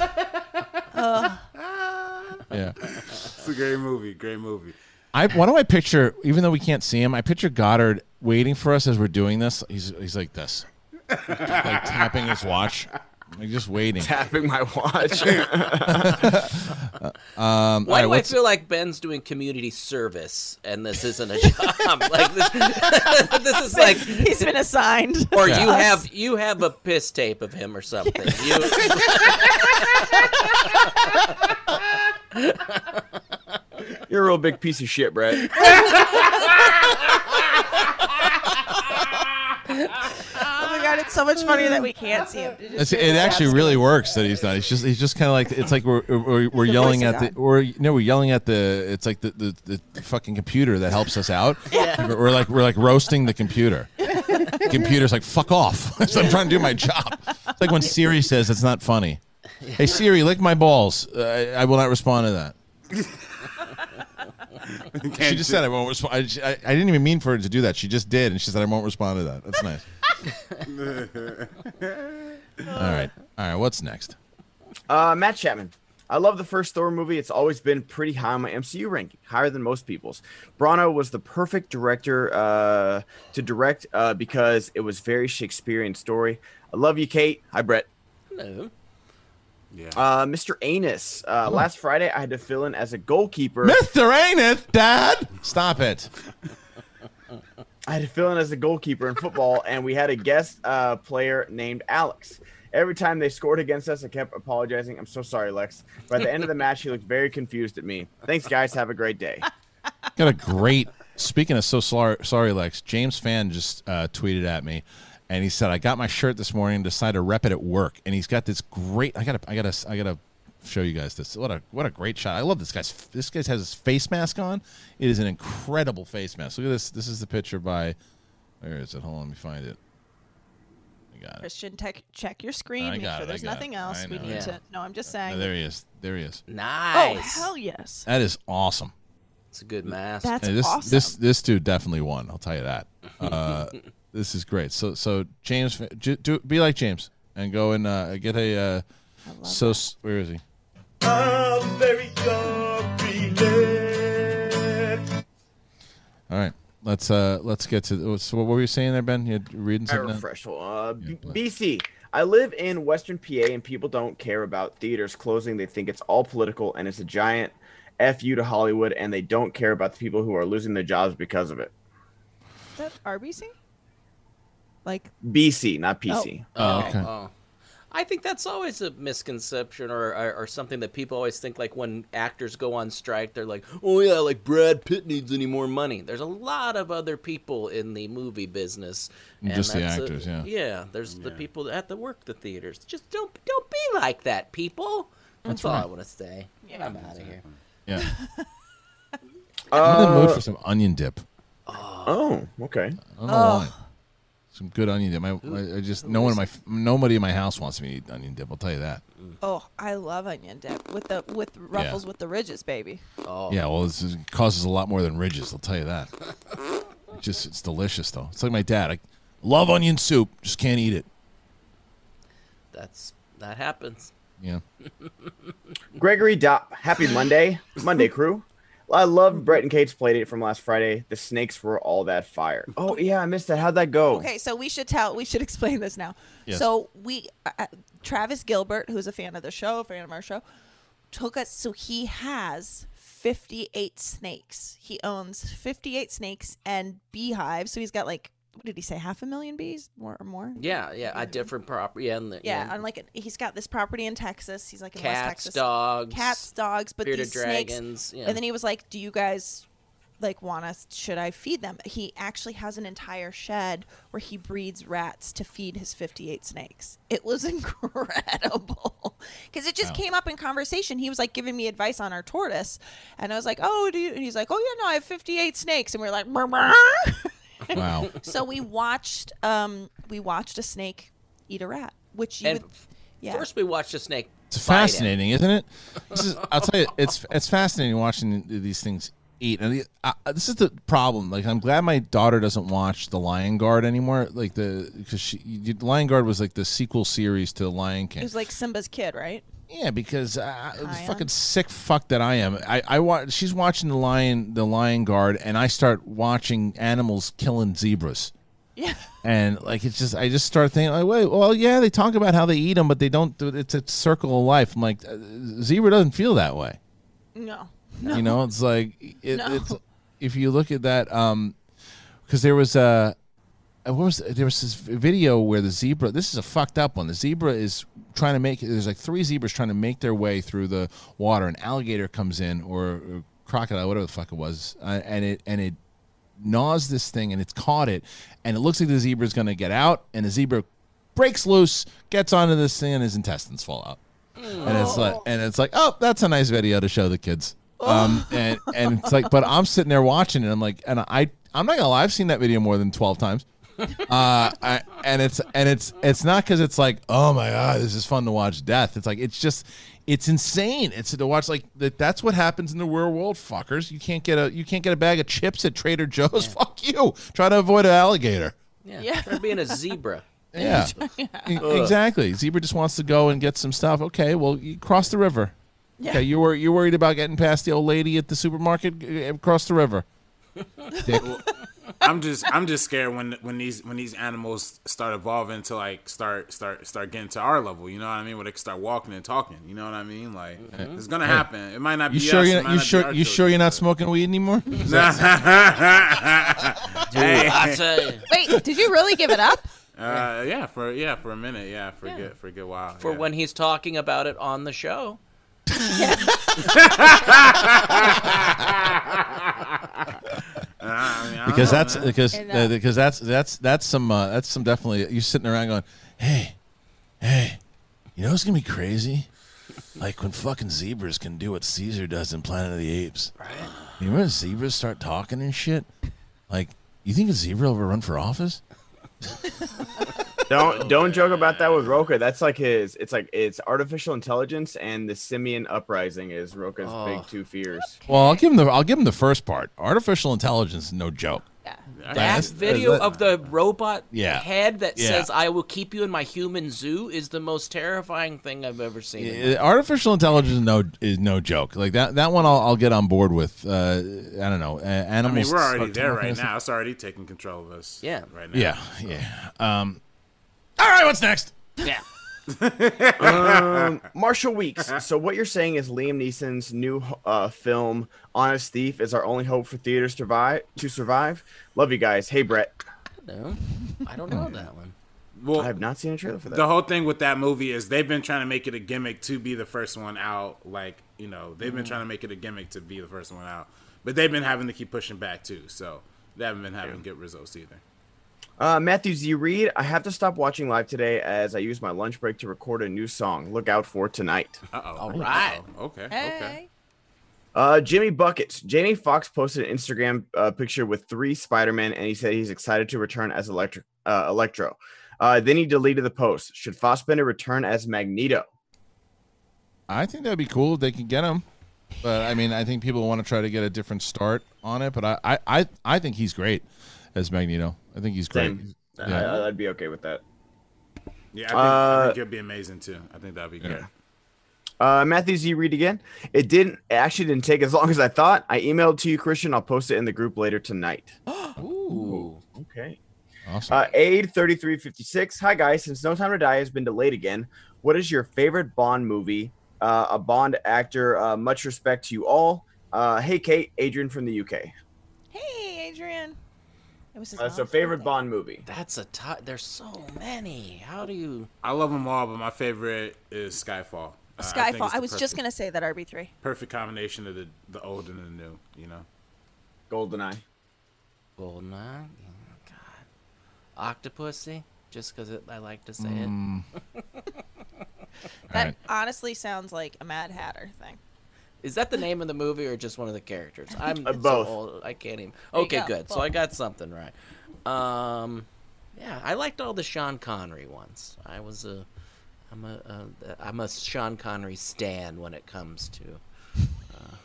yeah. It's a great movie. Great movie. I why do I picture even though we can't see him, I picture Goddard waiting for us as we're doing this. He's he's like this. like tapping his watch. Like just waiting. Tapping my watch. Um, Why right, do I feel like Ben's doing community service and this isn't a job? like this, this is like, He's been assigned. or Yeah. you have you have a piss tape of him or something. You, You're a real big piece of shit, Brett. Oh my god, it's so much funnier that we can't see him. It's, it actually really works that he's not. He's just he's just kind of like it's like we're we're, we're yelling at of the or no we're yelling at the it's like the the, the fucking computer that helps us out. We're, we're like we're like roasting the computer. The Computer's like fuck off. so I'm trying to do my job. It's like when Siri says it's not funny. Hey Siri, lick my balls. Uh, I, I will not respond to that. She just said I won't respond. I, I, I didn't even mean for her to do that. She just did, and she said I won't respond to that. That's nice. All right, all right. What's next? Uh, Matt Chapman. I love the first Thor movie. It's always been pretty high on my MCU ranking, higher than most people's. Branagh was the perfect director uh, to direct uh, because it was very Shakespearean story. I love you, Kate. Hi, Brett. no. Yeah. Uh, Mr. Anus. Uh, last Friday, I had to fill in as a goalkeeper. Mr. Anus, Dad. Stop it. I had to fill in as a goalkeeper in football, and we had a guest uh, player named Alex. Every time they scored against us, I kept apologizing. I'm so sorry, Lex. By the end of the match, he looked very confused at me. Thanks, guys. Have a great day. Got a great. Speaking of so sorry, sorry, Lex. James Fan just uh, tweeted at me, and he said, "I got my shirt this morning and decided to rep it at work." And he's got this great. I gotta, I gotta, I gotta show you guys this. What a, what a great shot. I love this guy's. This guy has his face mask on. It is an incredible face mask. Look at this. This is the picture by. Where is it? Hold on, let me find it. I got it. Kristian, tech, check your screen. I make got sure it, I there's it. nothing else. We need Yeah. to. No, I'm just Oh, saying. there he is. There he is. Nice. oh Nice. hell yes. That is awesome. It's a good mask. That's Hey, this awesome. this this dude definitely won. I'll tell you that. Uh, this is great. So so James, j- do, be like James and go and uh, get a. Uh, so s- where is he? All right, let's uh let's get to. So what were you saying there, Ben? You reading I something? down? refresh. Uh, B- BC. I live in Western PA, and people don't care about theaters closing. They think it's all political, and it's a giant fu to Hollywood, and they don't care about the people who are losing their jobs because of it. Is that RBC? Like BC, not PC. Oh, okay. Oh. I think that's always a misconception or, or, or something that people always think like when actors go on strike, they're like, oh yeah, like Brad Pitt needs any more money. There's a lot of other people in the movie business. and Just the that's a- actors, yeah. Yeah, there's the people that have to work the theaters. Just don't don't be like that, people. That's, all I want to say. I'm out of here. Yeah. I'm in the mood Uh, for some onion dip. oh, okay. I don't know why. Some good onion dip. I, I I just no one in my nobody in my house wants me to eat onion dip. I'll tell you that. oh, I love onion dip with the with ruffles with the ridges, baby. Oh, Yeah, well, this is, it causes a lot more than ridges. I'll tell you that. It's just it's delicious though. It's like my dad. I love onion soup, just can't eat it. that's that happens. Yeah. Gregory Dopp, happy Monday, Monday crew. I love Brett and Kate's playdate from last Friday. The snakes were all that fire. Oh yeah, I missed that. How'd that go? Okay, so we should tell we should explain this now. Yes. So we uh, Travis Gilbert, who's a fan of the show, a fan of our show, took us. So he has 58 snakes. He owns 58 snakes and beehives. So he's got like what did he say? Half a million bees, more or more. Yeah, yeah, a different property. Yeah, and the, Yeah, on like he's got this property in Texas. He's like in West cats, Texas. dogs, cats, dogs, but bearded these snakes. dragons. Yeah. And then he was like, "Do you guys like want us? Should I feed them?" He actually has an entire shed where he breeds rats to feed his 58 snakes. It was incredible because it just Wow. came up in conversation. He was like giving me advice on our tortoise, and I was like, "Oh, do you?" And he's like, "Oh yeah, no, I have 58 snakes," and we are like, "Brr, brr." Wow. so we watched um we watched a snake eat a rat, which you And would yeah. First, we watched a snake. It's bite fascinating, isn't it? This is, I'll tell you, it's it's fascinating watching these things eat. And the, uh, this is the problem. Like, I'm glad my daughter doesn't watch The Lion Guard anymore. Like the because she, Lion Guard was like the sequel series to Lion King. It was like Simba's kid, right? Yeah, because uh, the fucking sick fuck that I am. I I watch. She's watching the lion, the Lion Guard, and I start watching animals killing zebras. Yeah. And like it's just, I just start thinking, like, wait, well, yeah, they talk about how they eat them, but they don't. do It's a circle of life. I'm like, uh, zebra doesn't feel that way. No. You know, it's like it, No. it's if you look at that, um, because there was a. What was there was this video where the zebra? This is a fucked up one. The zebra is trying to make. There's like three zebras trying to make their way through the water. An alligator comes in, or, or crocodile, whatever the fuck it was, uh, and it and it gnaws this thing, and it's caught it, and it looks like the zebra is going to get out, and the zebra breaks loose, gets onto this thing, and his intestines fall out. And it's like, and it's like, oh, that's a nice video to show the kids. Um, and and it's like, but I'm sitting there watching it. I'm like, and I, I'm not gonna lie, I've seen that video more than twelve times. Uh, I, and it's and it's it's not because it's like, oh my god, this is fun to watch death. It's like it's just, it's insane. It's to watch like that. That's what happens in the real world, fuckers. You can't get a you can't get a bag of chips at Trader Joe's. Fuck you. Try to avoid an alligator. Yeah, Yeah. try being a zebra. Yeah, exactly. Zebra just wants to go and get some stuff. Okay, well, you cross the river. Yeah. Okay, you were you're worried about getting past the old lady at the supermarket? G- Cross the river. Dick. I'm just I'm just scared when when these when these animals start evolving to like start start start getting to our level. You know what I mean? When they can start walking and talking. You know what I mean? Like it's gonna happen. It might not be. You sure us, it you're might you not sure You sure you're not smoking weed anymore? Dude, Hey. I tell you, Wait, did you really give it up? Uh, yeah, for yeah, for a minute, yeah, for a good for a good while. for yeah. when he's talking about it on the show. I mean, I because that's because And, uh, uh, because that's that's that's some uh, that's some definitely you sitting around going, hey, hey, you know what's gonna be crazy? Like when fucking zebras can do what Caesar does in Planet of the Apes. Right. You remember when zebras start talking and shit? Like, you think a zebra will ever run for office? Don't don't joke about that with Rocha. That's like his. It's like it's artificial intelligence and the simian uprising is Rocha's Oh. big two fears. Well, I'll give him the I'll give him the first part. Artificial intelligence is no joke. Yeah. That That's- video that- of the robot Yeah. head that Yeah. says "I will keep you in my human zoo" is the most terrifying thing I've ever seen. in Uh, Artificial intelligence is no is no joke. Like that that one I'll, I'll get on board with. Uh, I don't know. Uh, I mean, we're already start there right now. It's already taking control of us. Yeah. right now. Yeah, yeah. Um, all right, what's next? Yeah. Um, Marshall Weeks. So what you're saying is Liam Neeson's new uh, film Honest Thief is our only hope for theaters to survive. To survive. Love you guys. Hey Brett. No, I don't know that one. Well, I have not seen a trailer for that. the whole thing with that movie is they've been trying to make it a gimmick to be the first one out. Like you know, they've been trying to make it a gimmick to be the first one out, but they've been having to keep pushing back too. So they haven't been having good results either. Uh, Matthew Z. Reed, I have to stop watching live today as I use my lunch break to record a new song. Look out for tonight. Uh oh. All right. Okay. Okay. Hey. Uh, Jimmy Buckets. Jamie Foxx posted an Instagram uh, picture with three Spider-Man, and he said he's excited to return as Electro. Uh, Electro. Uh, then he deleted the post. Should Fassbender return as Magneto? I think that'd be cool if they could get him. But I mean, I think people want to try to get a different start on it. But I, I, I, I think he's great as Magneto. I think he's great. Same. Yeah. I, I'd be okay with that. Yeah, I think, I Uh, think it'd be amazing too. I think that'd be good. Uh, Matthew Z. Reed again. It didn't. It actually didn't take as long as I thought. I emailed to you, Kristian. I'll post it in the group later tonight. Ooh. Okay. Awesome. Uh, Aid thirty three fifty six. Hi guys. Since No Time to Die has been delayed again, what is your favorite Bond movie? Uh, a Bond actor. Uh, much respect to you all. Uh, hey Kate, Adrian from the UK. Hey, Adrian. It was his Uh, so favorite birthday. Bond movie. That's a t- There's so many. How do you? I love them all, but my favorite is Skyfall. Uh, Skyfall. it's I, the was just gonna say that RB3. perfect combination of the the old and the new. You know. Goldeneye. Goldeneye. Oh, God. Octopussy. Just because I like to say Mm. That right. honestly sounds like a Mad Hatter thing. It. Is that the name of the movie or just one of the characters? I'm Uh, so both. old, I can't even. Okay, go, good. So. I got something right. Um, yeah, I liked all the Sean Connery ones. I was a, I'm a, a I'm a Sean Connery stan when it comes to. Uh,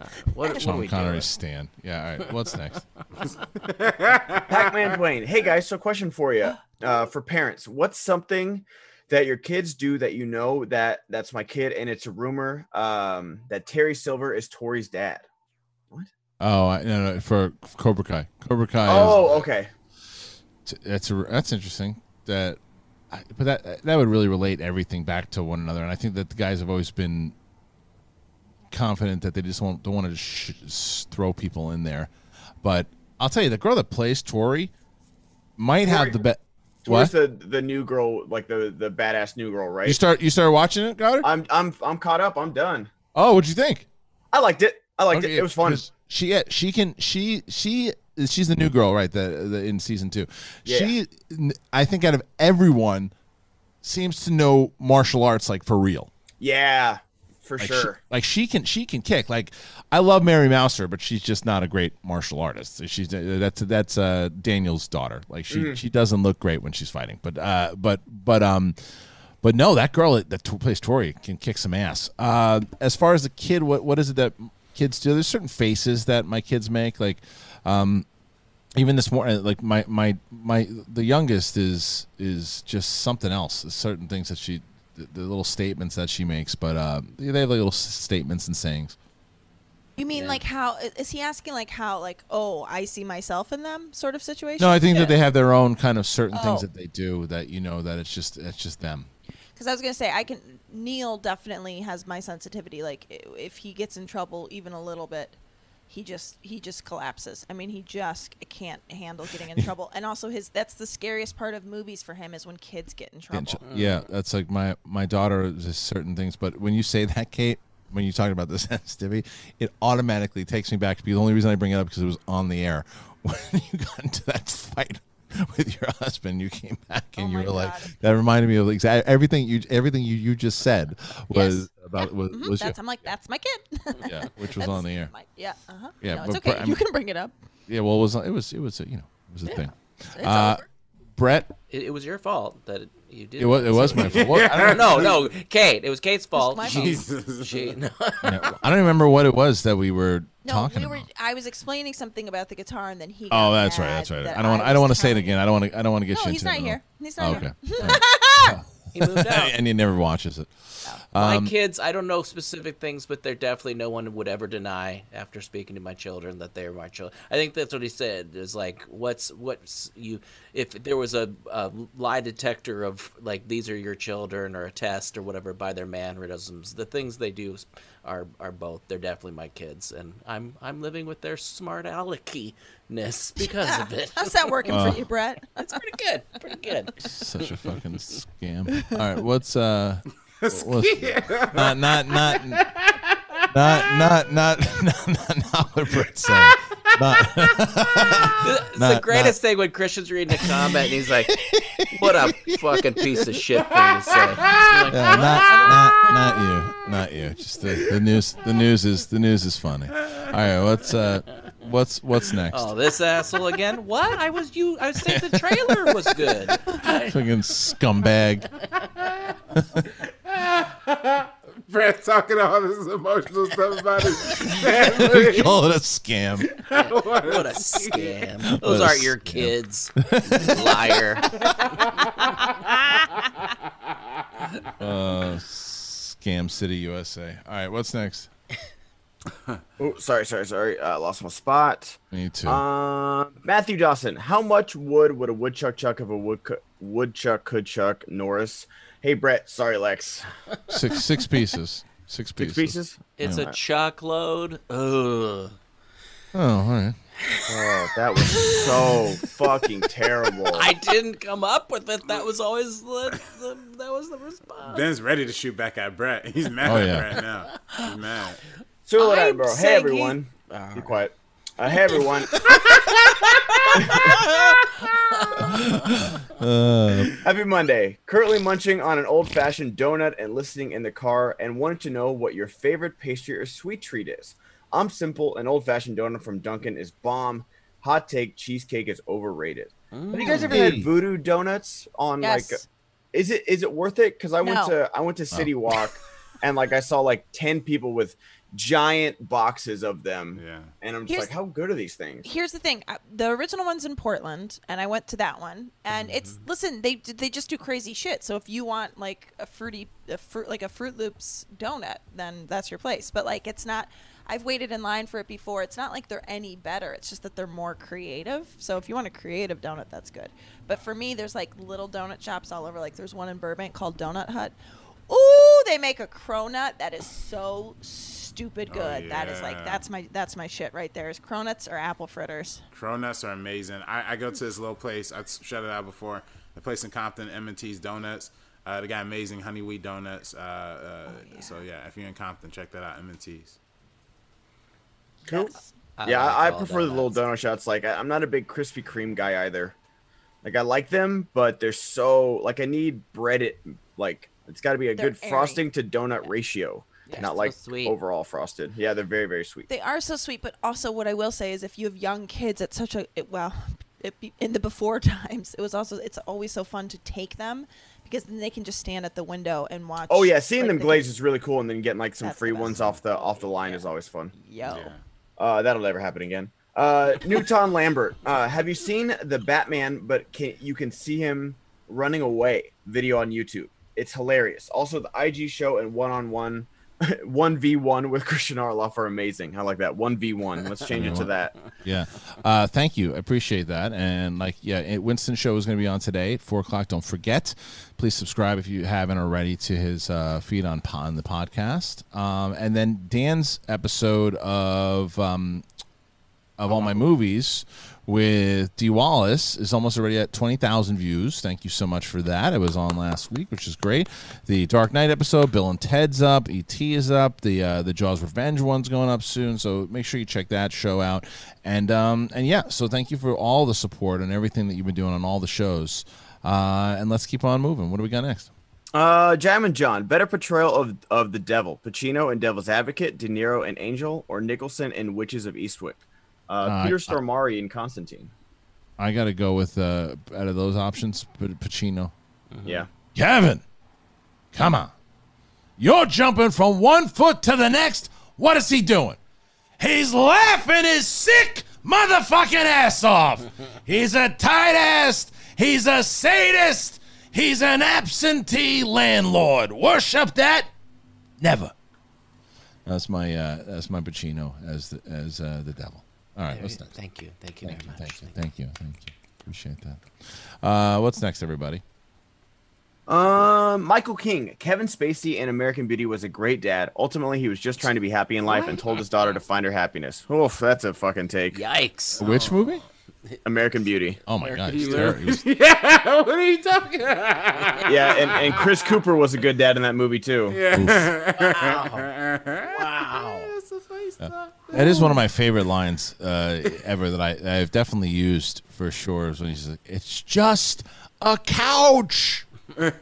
I what, what Sean we Connery doing? Stan. Yeah. All right. What's next? Pac-Man Dwayne. Hey guys, so question for you. Uh, for parents, what's something that your kids do that you know that that's my kid and it's a rumor um, that Terry Silver is Tori's dad? What? Oh, I, no, no, for Cobra Kai. Cobra Kai. is- Oh, okay. That's a, that's interesting. That, but that that would really relate everything back to one another, and I think that the guys have always been confident that they just won't don't want to sh- throw people in there. But I'll tell you, the girl that plays Tori might have the best. What? the the new girl, like the the badass new girl, right? You start you started watching it, Goddard? I'm I'm I'm caught up. I'm done. Oh, what'd you think? I liked it. I liked Okay, it. It was fun. She yeah, she can she she she's the new girl right the, the in season 2. Yeah. She I think out of everyone seems to know martial arts like for real. Yeah, for Like sure. She, like she can she can kick. Like I love Mary Mouser, but she's just not a great martial artist. She's that's that's uh Daniel's daughter. Like she Mm. she doesn't look great when she's fighting. But uh but but um but no, that girl that plays Tori can kick some ass. Uh as far as the kid, what what is it that kids do? There's certain faces that my kids make. Like um even this morning like my my my the youngest is is just something else There's certain things that she the, the little statements that she makes but uh they have like little statements and sayings You mean Yeah. like how is he asking like how like oh I see myself in them sort of situation? No, I think that they have their own kind of certain things Oh. that they do that you know that it's just it's just them. Because I was gonna say I can. Neil definitely has my sensitivity. Like if he gets in trouble even a little bit, he just he just collapses. I mean, he just can't handle getting in trouble. And also his that's the scariest part of movies for him is when kids get in trouble. Yeah, that's like my my daughter is certain things, but when you say that, Kate, when you talk about the sensitivity, it automatically takes me back to be the only reason I bring it up because it was on the air when you got into that fight with your husband. You came back and you were like, that reminded me of exa- everything you everything you, you just said was about was, Mhm, was that's I'm like that's my kid. Yeah, which was That's on the air. my- yeah. Uh huh. Yeah, no, it's but okay. Bra- you can bring it up. Yeah, well, it was it was it was a, you know it was a thing. It's Uh, over. Brett, It, it was your fault that it, you did. It was- it was my fault. What- I don't no, no, Kate. It was Kate's fault. my She- fault. she- no. I don't remember what it was that we were No, talking we about. were. I was explaining something about the guitar, and then he. Oh, got that's right. mad That's right. that I don't want. I was don't want to say it telling again. I don't want to. I don't want to get No, you he's into not it. here. He's not Oh, here. okay. He moved out. and he never watches it. my Um, kids, I don't know specific things, but they're definitely no one would ever deny after speaking to my children that they're my children. I think that's what he said. Is like, what's what's you? If there was a, a lie detector of like these are your children or a test or whatever by their mannerisms, the things they do are are both. They're definitely my kids, and I'm I'm living with their smart aleckiness because of it. How's that working Uh, for you, Brett? That's pretty good. Pretty good. Such a fucking scam. All right, what's uh, what's, not not not not not not not not, not what Brett said. Not, It's Not- the greatest thing when Kristian's reading a comment and he's like, "What a fucking piece of shit thing to say." Like, Yeah, not not not you, not you. Just the, the news. The news is the news is funny. All right, what's uh, what's what's next? Oh, this asshole again? What? I was you. I saying the trailer was good. Fucking scumbag. Brett talking all this emotional stuff about his family. Call it a scam. What a scam! Those What aren't your scam. kids, liar. Uh, scam City, USA. All right, what's next? Oh, sorry, sorry, sorry. Uh, lost my spot. Me too. Uh, Matthew Dawson. How much wood would a woodchuck chuck if a woodchuck woodchuck could chuck Norris? Hey, Brett. Sorry, Lex. Six six pieces. Six pieces. Six pieces. pieces. It's Yeah. a chuck load. Ugh. Oh, all right. Oh, that was so fucking terrible. I didn't come up with it. That was always the, the that was the response. Ben's ready to shoot back at Brett. He's mad Oh, at yeah. Brett now. He's mad. So, I'm bro. Hey, saying he- everyone. Be quiet. Uh, hey, everyone. Uh, Happy Monday. Currently munching on an old fashioned donut and listening in the car and wanted to know what your favorite pastry or sweet treat is. I'm simple. An old fashioned donut from Dunkin' is bomb. Hot take cheesecake is overrated. Have you guys ever had voodoo donuts on Yes. like is it is it worth it? Because I went to I went to City Walk and like I saw like ten people with giant boxes of them. Yeah. And I'm just Here's- like, how good are these things? Here's the thing: the original one's in Portland, and I went to that one. And it's Mm-hmm. listen, they they just do crazy shit. So if you want like a fruity, a fruit like a Fruit Loops donut, then that's your place. But like, it's not. I've waited in line for it before. It's not like they're any better. It's just that they're more creative. So if you want a creative donut, that's good. But for me, there's like little donut shops all over. Like there's one in Burbank called Donut Hut. Ooh, they make a cronut that is so stupid good. That is like that's my that's my shit right there. Is cronuts or apple fritters? Cronuts are amazing. I, I go to this little place. I've shouted out before. The place in Compton, M&T's Donuts. Uh, they got amazing honey wheat donuts. Uh, uh, So yeah, if you're in Compton, check that out. M&T's. Cool. I yeah, like I, I all prefer the little donut shots. Like, I, I'm not a big Krispy Kreme guy either. Like, I like them, but they're so like I need bread. It like it's got to be a They're good airy. frosting to donut ratio, They're not so like sweet. overall frosted. Yeah, they're very very sweet. They are so sweet, but also what I will say is if you have young kids, it's such a it, well, it, be- in the before times, it was also it's always so fun to take them because then they can just stand at the window and watch. Oh yeah, seeing like, them they can- is really cool, and then getting like some free ones off the off the line is always fun. Yo, Yeah. Uh, that'll never happen again. Uh, Newton Lambert, uh, have you seen the Batman? But can, you can see him running away video on YouTube. It's hilarious. Also, the IG show and one on one one v one with Kristian Harloff are amazing. I like that one v one. Let's change it to that. Yeah. Uh, thank you. I appreciate that. And like, yeah, it, Winston show is going to be on today at four o'clock. Don't forget. Please subscribe if you haven't already to his uh, feed on, on the podcast. Um, and then Dan's episode of um, of all my movies with Dee Wallace is almost already at 20,000 views. Thank you so much for that. It was on last week, which is great. The Dark Knight episode, Bill and Ted's up, ET is up, the uh, the Jaws Revenge one's going up soon. So make sure you check that show out. And um and yeah, so thank you for all the support and everything that you've been doing on all the shows. Uh, and let's keep on moving. What do we got next? Uh, Jam and John, better portrayal of of the devil: Pacino in Devil's Advocate, De Niro in Angel, or Nicholson in Witches of Eastwick. Uh, Uh, Peter Stormare in Constantine. I got to go with uh, out of those options, Pacino. Yeah. Kevin, come on. You're jumping from one foot to the next. What is he doing? He's laughing his sick motherfucking ass off. He's a tight ass. He's a sadist. He's an absentee landlord. Worship that? Never. That's my uh, that's my Pacino as the, as uh, the devil. All right, what's next? Thank you. Thank you Thank very you, much. thank you, thank you, thank you. Appreciate that. Uh, what's next, everybody? Um, Michael King, Kevin Spacey in American Beauty was a great dad. Ultimately, he was just trying to be happy in life and told his daughter to find her happiness. Oof, that's a fucking take. Yikes. Which movie? American Beauty. Oh my god, He he's terrible. Was- yeah, what are you talking about? Yeah, and, and Chris Cooper was a good dad in that movie too. Yeah. Wow. Wow. That is one of my favorite lines uh, ever that I, I've definitely used for sure. Is when he's like, "It's just a couch." yeah,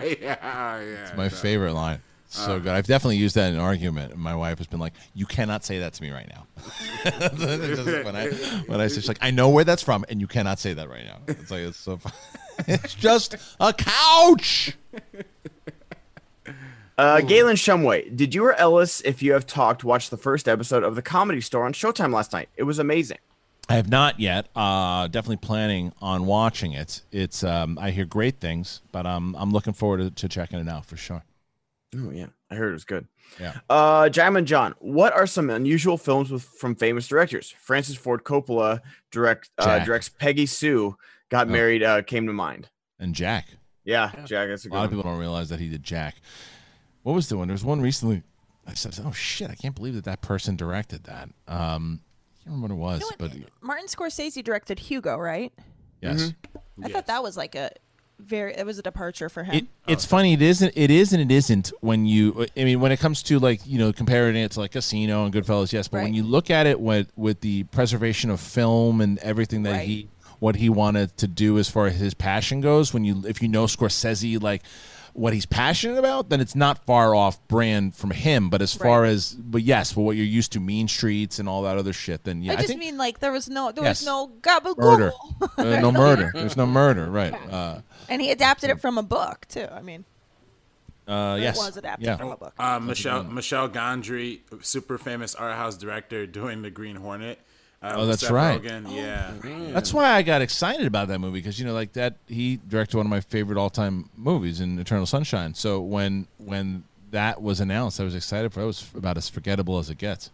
yeah. It's my favorite line. So good. I've definitely used that in an argument. And my wife has been like, "You cannot say that to me right now." When I when I say, she's like, "I know where that's from, and you cannot say that right now." It's like it's so. Fun. it's just a couch. Uh, Galen Shumway, did you or Ellis, if you have talked, watch the first episode of the Comedy Store on Showtime last night? It was amazing. I have not yet. Uh, definitely planning on watching it. It's um, I hear great things, but um, I'm looking forward to, to checking it out for sure. Oh yeah, I heard it was good. Yeah. Uh, Jam and John, what are some unusual films with from famous directors? Francis Ford Coppola direct uh, Jack. directs Peggy Sue. Got Oh. married. Uh, came to mind. And Jack. Yeah, Jack. That's a A good lot of one. people don't realize that he did Jack. What was the one? There was one recently. I said, "Oh shit! I can't believe that that person directed that." Um, I can't remember what it was, but Martin Scorsese directed Hugo, right? yes, I thought that was like a very. It was a departure for him. it, it's funny. It isn't. It is and it isn't when you. I mean, when it comes to like you know comparing it to like Casino and Goodfellas, yes. But when you look at it with with the preservation of film and everything that Right. he what he wanted to do as far as his passion goes, when you if you know Scorsese like what he's passionate about, then it's not far off brand from him. But as far Right. as but yes, but what you're used to, Mean Streets and all that other shit, then yeah, I I, just think mean like there was no there Yes. was no gabagool. murder, uh, no murder. There's no murder, right? Uh, and he adapted it from a book too. I mean, uh, it yes, was adapted yeah. from a book. Uh, Michel Michel Gondry, super famous art house director, doing the Green Hornet. Uh, Oh, that's Seth right. Rogen. Yeah. That's why I got excited about that movie because you know, like that, he directed one of my favorite all-time movies in Eternal Sunshine. So when when that was announced, I was excited for. It was about as forgettable as it gets.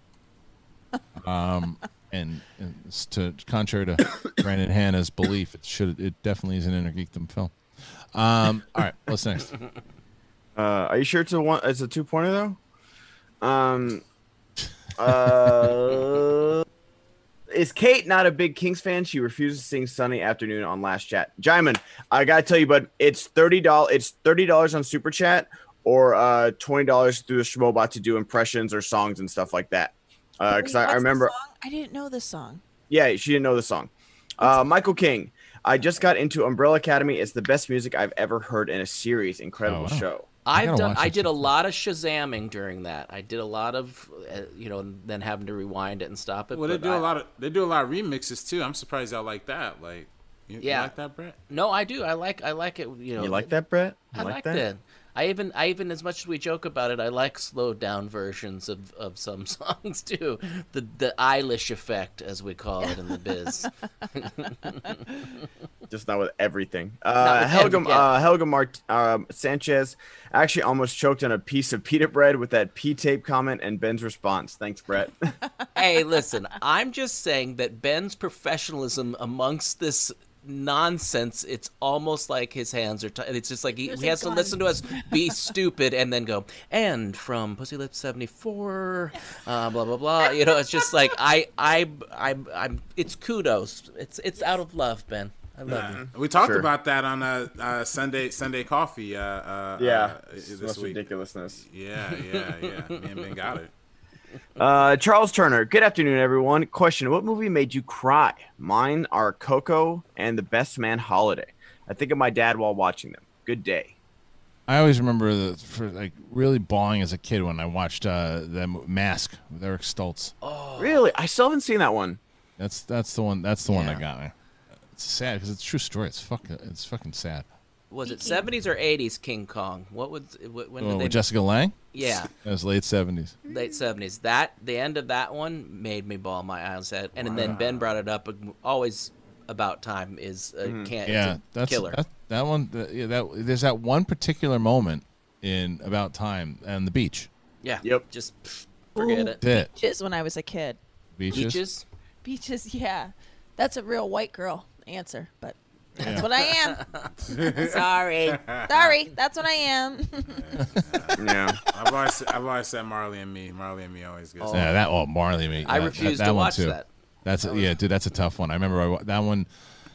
Um, and, and to contrary to Brandon Hanna's belief, it should it definitely is an inner geekdom film. Um, all right, what's next? Uh, are you sure it's a one? It's a two pointer though. Um. Uh. Is Kate not a big Kinks fan? She refuses to sing Sunny Afternoon on Last Chat. Jaimin, I gotta tell you, but it's thirty dollars. It's thirty dollars on Super Chat or uh twenty dollars through the Schmobot to do impressions or songs and stuff like that. Uh, because Wait, I, I remember. I didn't know this song. Yeah, she didn't know the song. Uh, Michael King. I just got into Umbrella Academy. It's the best music I've ever heard in a series. Incredible Oh, wow. show. I've done. I did a lot of Shazamming during that. I did a lot of, uh, you know, then having to rewind it and stop it. Well, they do I- a lot of they do a lot of remixes too. I'm surprised y'all like that. Like, you, you Yeah. like that, Brett? No, I do. I like. I like it. You know, You like that, Brett? You I like like that? that. I even, I even, as much as we joke about it, I like slowed down versions of, of some songs too. The the Eilish effect, as we call it in the biz. Just not with everything. Not Uh, with Helga, every- yeah. uh, Helga Mart- um, Sanchez actually almost choked on a piece of pita bread with that P tape comment and Ben's response. Thanks, Brett. hey, listen, I'm just saying that Ben's professionalism amongst this nonsense, it's almost like his hands are. T- it's just like he, he a has to listen to us be stupid and then go, and from Pussy Lips 74, uh, blah, blah, blah. You know, it's just like, I, I, I, I'm, it's kudos. It's, it's out of love, Ben. I love you. We talked Sure. about that on uh, uh, Sunday Sunday Coffee. Uh, uh, yeah, uh, it's this most week. ridiculousness. Yeah, yeah, yeah. Me and Ben got it. Uh, Charles Turner. Good afternoon, everyone. Question: What movie made you cry? Mine are Coco and The Best Man Holiday. I think of my dad while watching them. Good day. I always remember the for like really bawling as a kid when I watched uh, the Mask with Eric Stoltz. Oh. Really? I still haven't seen that one. That's that's the one. That's the one Yeah. that got me. It's sad because it's a true story. It's fucking it's fucking sad. Was it 70s or 80s King Kong? What was, when Oh, did they, with Jessica Lange. yeah. It was late seventies. late seventies. That the end of that one made me ball my eyes out. And and then Ben brought it up. Always about time is a can't Mm-hmm. Yeah, a that's killer. That, that one. That, yeah, that there's that one particular moment in About Time and the beach. yeah. Yep. Just pff, forget it. That's it. Beaches when I was a kid. Beaches. Beaches. Beaches, yeah. That's a real white girl answer, but that's what I am. Sorry. Sorry, that's what I am. Yeah. I've always I've always said Marley and me. Marley and me always gets. Oh. Yeah, that oh Marley and me. I that- refuse that, to one watch too. that. That's a, yeah, dude. That's a tough one. I remember I, that one.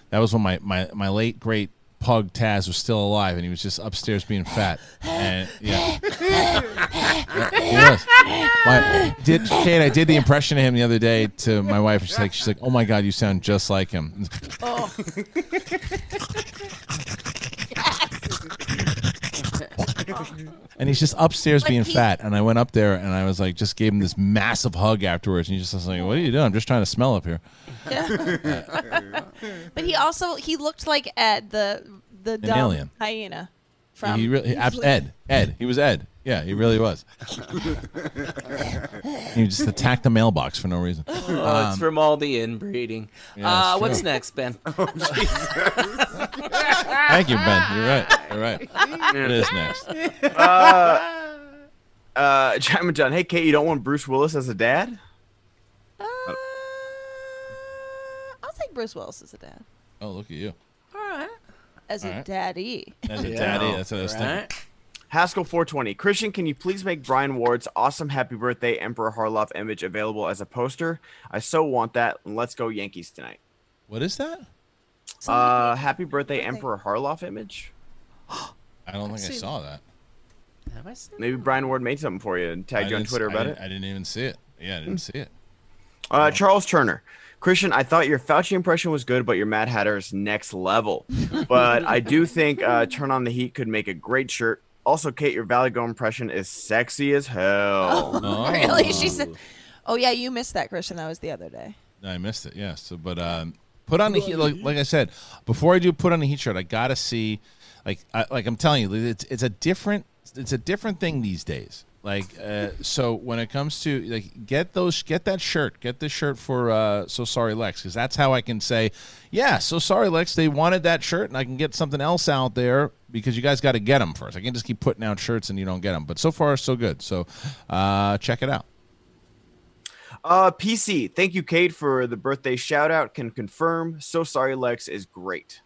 That was when my, my, my late great pug Taz was still alive, and he was just upstairs being fat. And yeah, he was. My, did Kate? I did the impression of him the other day to my wife. She's like, she's like, oh my god, you sound just like him. oh, And he's just upstairs But being he- fat. And I went up there and I was like, just gave him this massive hug afterwards. And he just was like, what are you doing? I'm just trying to smell up here. but he also he looked like Ed, the the dumb alien. hyena from he really, abs- Ed, Ed. He was Ed. Yeah, he really was. he just attacked the mailbox for no reason. Oh, it's from all the inbreeding. Yeah, uh, it's what's true. next, Ben? Thank you, Ben. You're right. You're right. It is next. Uh, uh, Chapman John. Hey, Kate. You don't want Bruce Willis as a dad? Uh, I'll take Bruce Willis as a dad. Oh, look at you. All right. As a Alright. daddy. As a Yeah. daddy, that's what I was thinking. Right? Haskell 420. Kristian, can you please make Brian Ward's awesome happy birthday Emperor Harloff image available as a poster? I so want that. Let's go Yankees tonight. What is that? Uh, happy birthday Emperor Harloff image. I don't think I seen- saw that. Have I seen? Maybe Brian Ward made something for you and I tagged you on Twitter about didn't- it. I didn't even see it. Yeah, I didn't see it. Uh, Charles Turner. Kristian, I thought your Fauci impression was good, but your Mad Hatter's next level. but I do think uh, Turn on the Heat could make a great shirt. Also, Kate, your Valley Girl impression is sexy as hell. Oh. Really? She said. Oh yeah, you missed that, Kristian. That was the other day. I missed it. Yeah. So, but um, put on the heat. Like, like I said, before I do put on the heat shirt, I gotta see, like, I, like I'm telling you, it's it's a different it's a different thing these days. Like, uh, so when it comes to like, get those, get that shirt, get this shirt for uh, so sorry Lex, because that's how I can say, yeah, so sorry Lex, they wanted that shirt, and I can get something else out there because you guys got to get them first. I can't just keep putting out shirts and you don't get them. But so far, so good. So, uh, check it out. Uh, PC, thank you, Kate, for the birthday shout out. Can confirm. So sorry, Lex is great.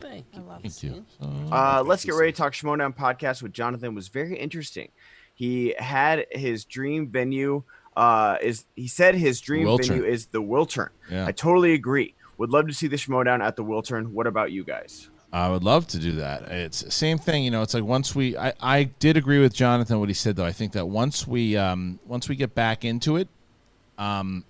Thank I you. love Thank you. Uh, let's get ready to talk Schmoedown podcast with Jonathan. was very interesting. He had his dream venue. Uh, is he said his dream Wiltern. venue is the Wiltern. Yeah. I totally agree. Would love to see the Schmoedown at the Wiltern. What about you guys? I would love to do that. It's same thing, you know. It's like once we, I, I did agree with Jonathan what he said though. I think that once we, um, once we get back into it, um,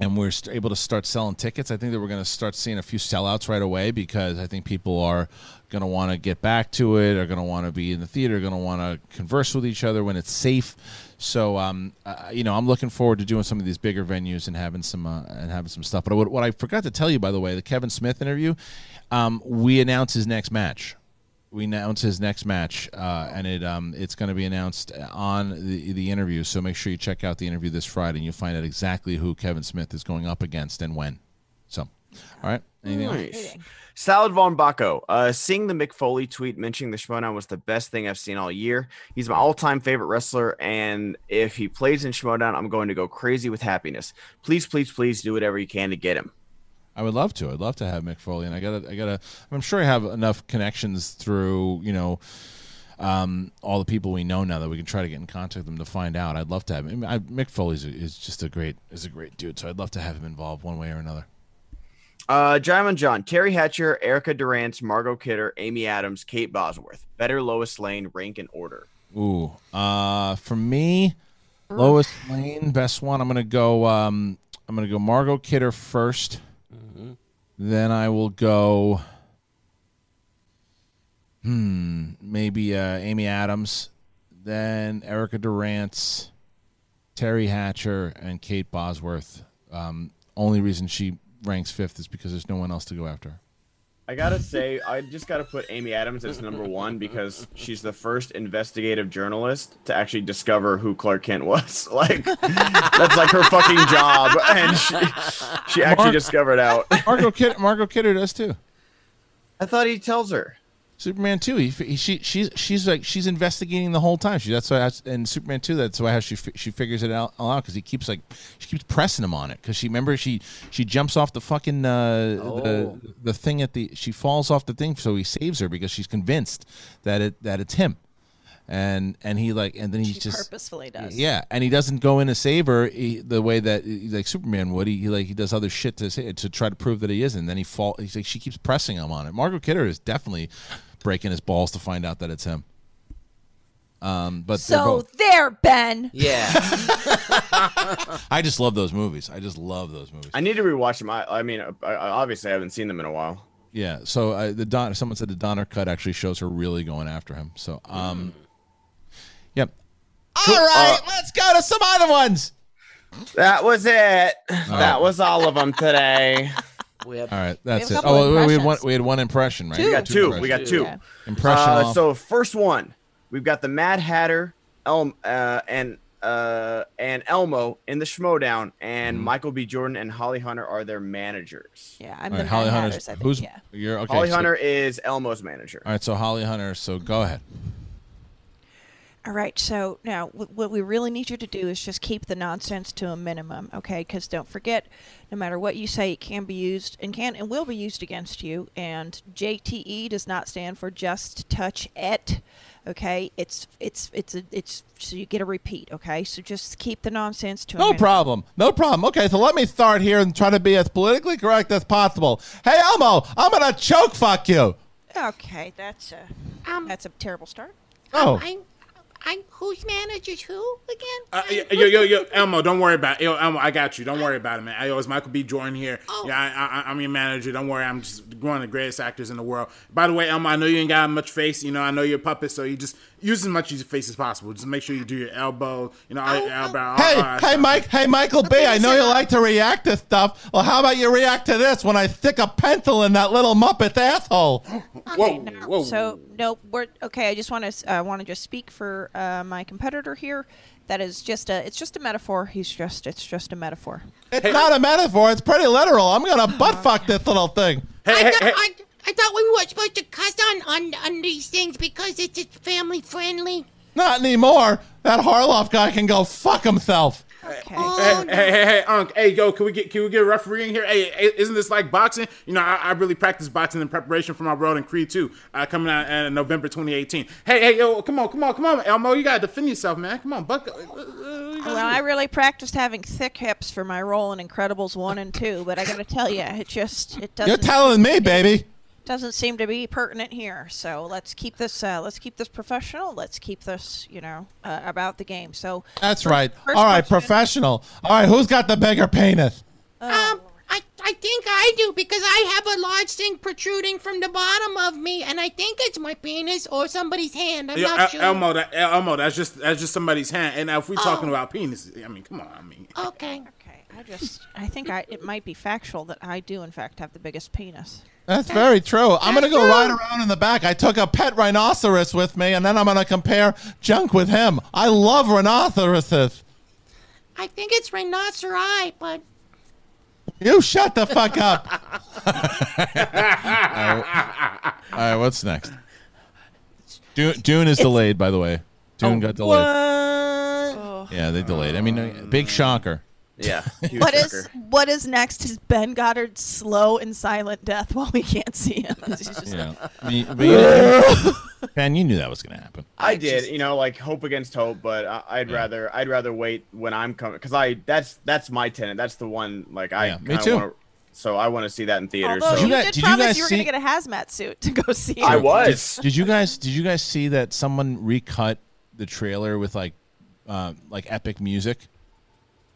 and we're able to start selling tickets, I think that we're going to start seeing a few sellouts right away because I think people are going to want to get back to it, are going to want to be in the theater, going to want to converse with each other when it's safe. So, um, uh, you know, I'm looking forward to doing some of these bigger venues and having some uh, and having some stuff. But what, what I forgot to tell you, by the way, the Kevin Smith interview, um, we announced his next match. We announce his next match, uh, and it um it's going to be announced on the the interview. So make sure you check out the interview this Friday, and you'll find out exactly who Kevin Smith is going up against and when. So, all right, anything else? Nice. Salad Von Baco. Uh, seeing the Mick Foley tweet mentioning the Schmoedown was the best thing I've seen all year. He's my all-time favorite wrestler, and if he plays in Schmoedown, I'm going to go crazy with happiness. Please, please, please do whatever you can to get him. I would love to. I'd love to have Mick Foley, and I gotta, I gotta. I'm sure I have enough connections through, you know, um, all the people we know now that we can try to get in contact with them to find out. I'd love to have him. I, Mick Foley is, is just a great, is a great dude. So I'd love to have him involved one way or another. Uh, Jaiman John, Teri Hatcher, Erica Durance, Margot Kidder, Amy Adams, Kate Bosworth. Better Lois Lane, rank and order. Ooh, uh, for me, Lois Lane, best one. I'm gonna go. Um, I'm gonna go Margot Kidder 1st Then I will go. Hmm, maybe uh, Amy Adams, then Erica Durance, Teri Hatcher, and Kate Bosworth. Um, only reason she ranks fifth is because there's no one else to go after. I gotta say, I just gotta put Amy Adams as number one because she's the first investigative journalist to actually discover who Clark Kent was. Like, that's like her fucking job, and she she actually Mar- discovered out. Margot Kid- Margot Kidder does too. I thought he tells her. Superman two. He, he she she's she's like she's investigating the whole time. She that's why that's, and Superman two. That's why how she she figures it out all out because he keeps like she keeps pressing him on it because she remember she she jumps off the fucking uh, Oh. the the thing at the she falls off the thing so he saves her because she's convinced that it that it's him. And and he like and then he She just purposefully does. yeah, and he doesn't go in to save her he, the way that like Superman would. He, he like he does other shit to say, to try to prove that he isn't. Then he fall. He's like she keeps pressing him on it. Margot Kidder is definitely breaking his balls to find out that it's him. Um, but they're So both- there, Ben. Yeah. I just love those movies. I just love those movies. I need to rewatch them. I, I mean, I, I obviously haven't seen them in a while. Yeah. So uh, the Don, someone said the Donner cut actually shows her really going after him. So um, yep. All right, let's go to some other ones. That was it. That was all of them today. We have All right, that's it. Oh, we- we had one. We had one impression, right? Two. We got two. We got two. Yeah. Impression. Uh, off. so first one, we've got the Mad Hatter, Elm, uh, and uh, and Elmo in the Schmoedown, and Mm-hmm. Michael B. Jordan and Holly Hunter are their managers. Yeah, I'm All the right, Holly Mad Hunter's Hatters, I think. who's yeah. you're okay. Holly so- Hunter is Elmo's manager. All right, so Holly Hunter. So go ahead. All right, so now wh- what we really need you to do is just keep the nonsense to a minimum, okay? Because don't forget, no matter what you say, it can be used and can and will be used against you. And JTE does not stand for Just Touch It, okay? It's it's it's a, it's so you get a repeat, okay? So just keep the nonsense to a No minimum. problem. No problem. Okay, so let me start here and try to be as politically correct as possible. Hey, Elmo, I'm gonna choke fuck you. Okay, that's a Um, that's a terrible start. Oh, I'm, I'm whose manager's who again? Uh, yo, yo, yo, yo, Elmo, don't worry about it. Yo, Elmo, I got you. Don't worry about it, man. Yo, it's Michael B. Jordan here. Oh. Yeah, I, I, I'm your manager. Don't worry. I'm just one of the greatest actors in the world. By the way, Elmo, I know you ain't got much face. You know, I know you're a puppet, so you just use as much of your face as possible. Just make sure you do your elbow. You know, Oh, elbow. hey, hey, stuff. Mike. Hey, Michael B. I know you like to react to stuff. Well, how about you react to this when I stick a pencil in that little muppet's asshole? Whoa, whoa. So no, we're okay. I just want to uh, want to just speak for uh, my competitor here. That is just a it's just a metaphor. He's just it's just a metaphor. It's not a metaphor. It's pretty literal. I'm gonna butt fuck this little thing. hey, I, hey, thought, hey. I, I thought we were supposed to cuss on, on, on these things because it's, it's family friendly. Not anymore. That Harloff guy can go fuck himself. Okay. Oh, Hey, hey, hey, hey, Unc. Hey, yo, can we get can we get a referee in here? Hey, hey, isn't this like boxing? You know, I, I really practice boxing in preparation for my Road in Creed 2, uh, coming out in November 2018. Hey, hey, yo, come on, come on, come on, Elmo, you gotta defend yourself, man. Come on, buck. uh, uh, you gotta Well, I really practiced having thick hips for my role in Incredibles one and two, but I got to tell you, it just it doesn't. You're telling me, baby. Doesn't seem to be pertinent here. So let's keep this uh, let's keep this professional. Let's keep this you know uh, about the game. So That's first- right. first All right, question- professional. All right, who's got the bigger penis? Oh, Um, I, I think I do because I have a large thing protruding from the bottom of me, and I think it's my penis or somebody's hand. I'm Yo, not El- sure. Elmo, that, Elmo, that's just that's just somebody's hand. And now if we're talking about penises, I mean, come on, I mean, Okay. Okay. I just, I think I it might be factual that I do in fact have the biggest penis. That's very true. I'm gonna go ride around in the back. I took a pet rhinoceros with me, and then I'm gonna compare junk with him. I love rhinoceroses. I think it's rhinoceri, but You shut the fuck up. All right, all right, what's next? Dune, Dune is delayed, by the way. Dune got delayed. Oh. Yeah, they delayed. I mean, uh, big shocker. Yeah. What is shocker. what is next is Ben Goddard's slow and silent death while we can't see him. He's just Yeah. like, but you- Ben, you knew that was gonna happen. I did, you know, like hope against hope, but I, I'd rather I'd rather wait when I'm coming because I that's that's my tenant. That's the one like I Yeah, me too. Wanna, so I want to see that in theaters. Although so. you, guys- did did you promise guys you were see- going to get a hazmat suit to go see. It. I him. was. Did you guys? Did you guys see that someone recut the trailer with like, uh, like epic music?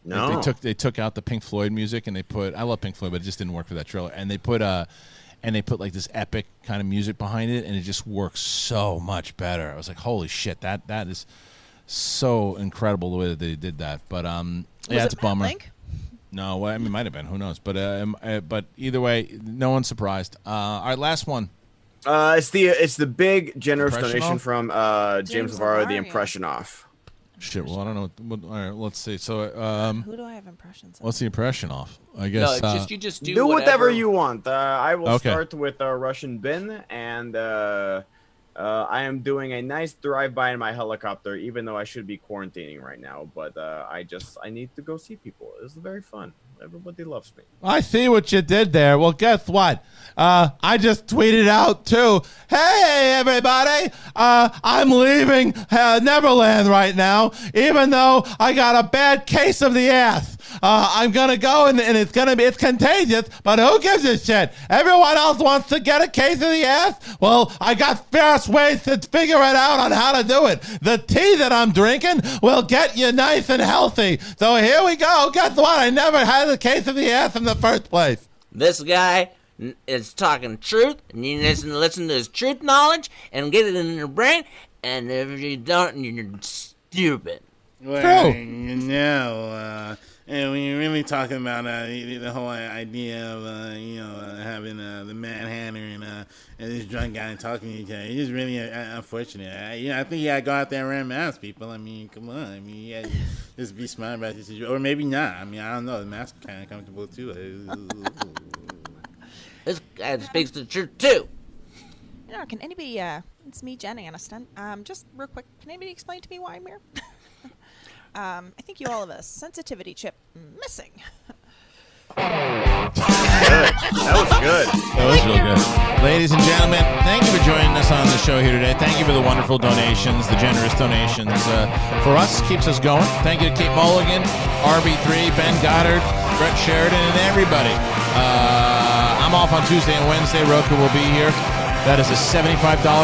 Like, they took they took out the Pink Floyd music and they put I love Pink Floyd, but it just didn't work for that trailer. And they put uh and they put like this epic kind of music behind it, and it just works so much better. I was like, holy shit, that that is so incredible the way that they did that. But um, Was yeah, it it's a Matt bummer. Link? No, well, I mean, might have been. Who knows? But uh, um, uh, but either way, no one's surprised. Uh, all right, last one. Uh, it's the it's the big generous donation from uh, James, James Lavarro, the impression off. Shit. Well, I don't know. What, what, all right, let's see. So, um, Who do I have impressions of? what's the impression off? I guess. it's uh, just you just do, Do, whatever. whatever you want. Uh, I will Okay. start with a Russian bin, and uh, uh, I am doing a nice drive-by in my helicopter, even though I should be quarantining right now. But uh, I just I need to go see people. It's very fun. Everybody loves me. I see what you did there. Well, guess what? Uh, I just tweeted out too. Hey, everybody! Uh, I'm leaving uh, Neverland right now, even though I got a bad case of the ass. Uh, I'm gonna go and, and it's gonna be it's contagious, but who gives a shit? Everyone else wants to get a case of the ass. Well, I got fast ways to figure it out on how to do it. The tea that I'm drinking will get you nice and healthy. So here we go. Guess what? I never had a case of the ass in the first place. This guy is talking truth, and you listen to listen to his truth knowledge and get it in your brain. And if you don't, you're stupid. Well, you know, uh, and when you're really talking about uh, the the whole idea of uh, you know uh, having uh, the Mad Hatter and uh, and this drunk guy talking to each other, it's just really uh, unfortunate. I, you know, I think you gotta go out there and wear masks, people. I mean, come on. I mean, you gotta just be smart about this situation, or maybe not. I mean, I don't know. The mask is kind of comfortable too. This guy speaks the truth too. You know, can anybody? Uh, it's me, Jen Aniston. Um, just real quick, can anybody explain to me why I'm here? um, I think you all have a sensitivity chip missing. good. That was good. That was real good. Ladies and gentlemen, thank you for joining us on the show here today. Thank you for the wonderful donations, the generous donations. Uh, for us, keeps us going. Thank you to Kate Mulligan, RB3, Ben Goddard, Brett Sheridan, and everybody. Uh, I'm off on Tuesday and Wednesday. Rocha will be here. That is a $75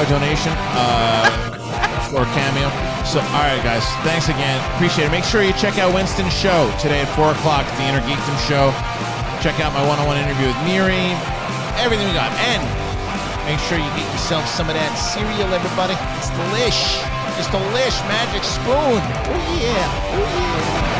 donation uh, for Cameo. So, all right, guys, thanks again. Appreciate it. Make sure you check out Winston's show today at 4 o'clock, the Inner Geekdom Show. Check out my one-on-one interview with Miri. Everything we got. And make sure you get yourself some of that cereal, everybody. It's delish. It's delish. Magic spoon. Oh, yeah. Oh, yeah.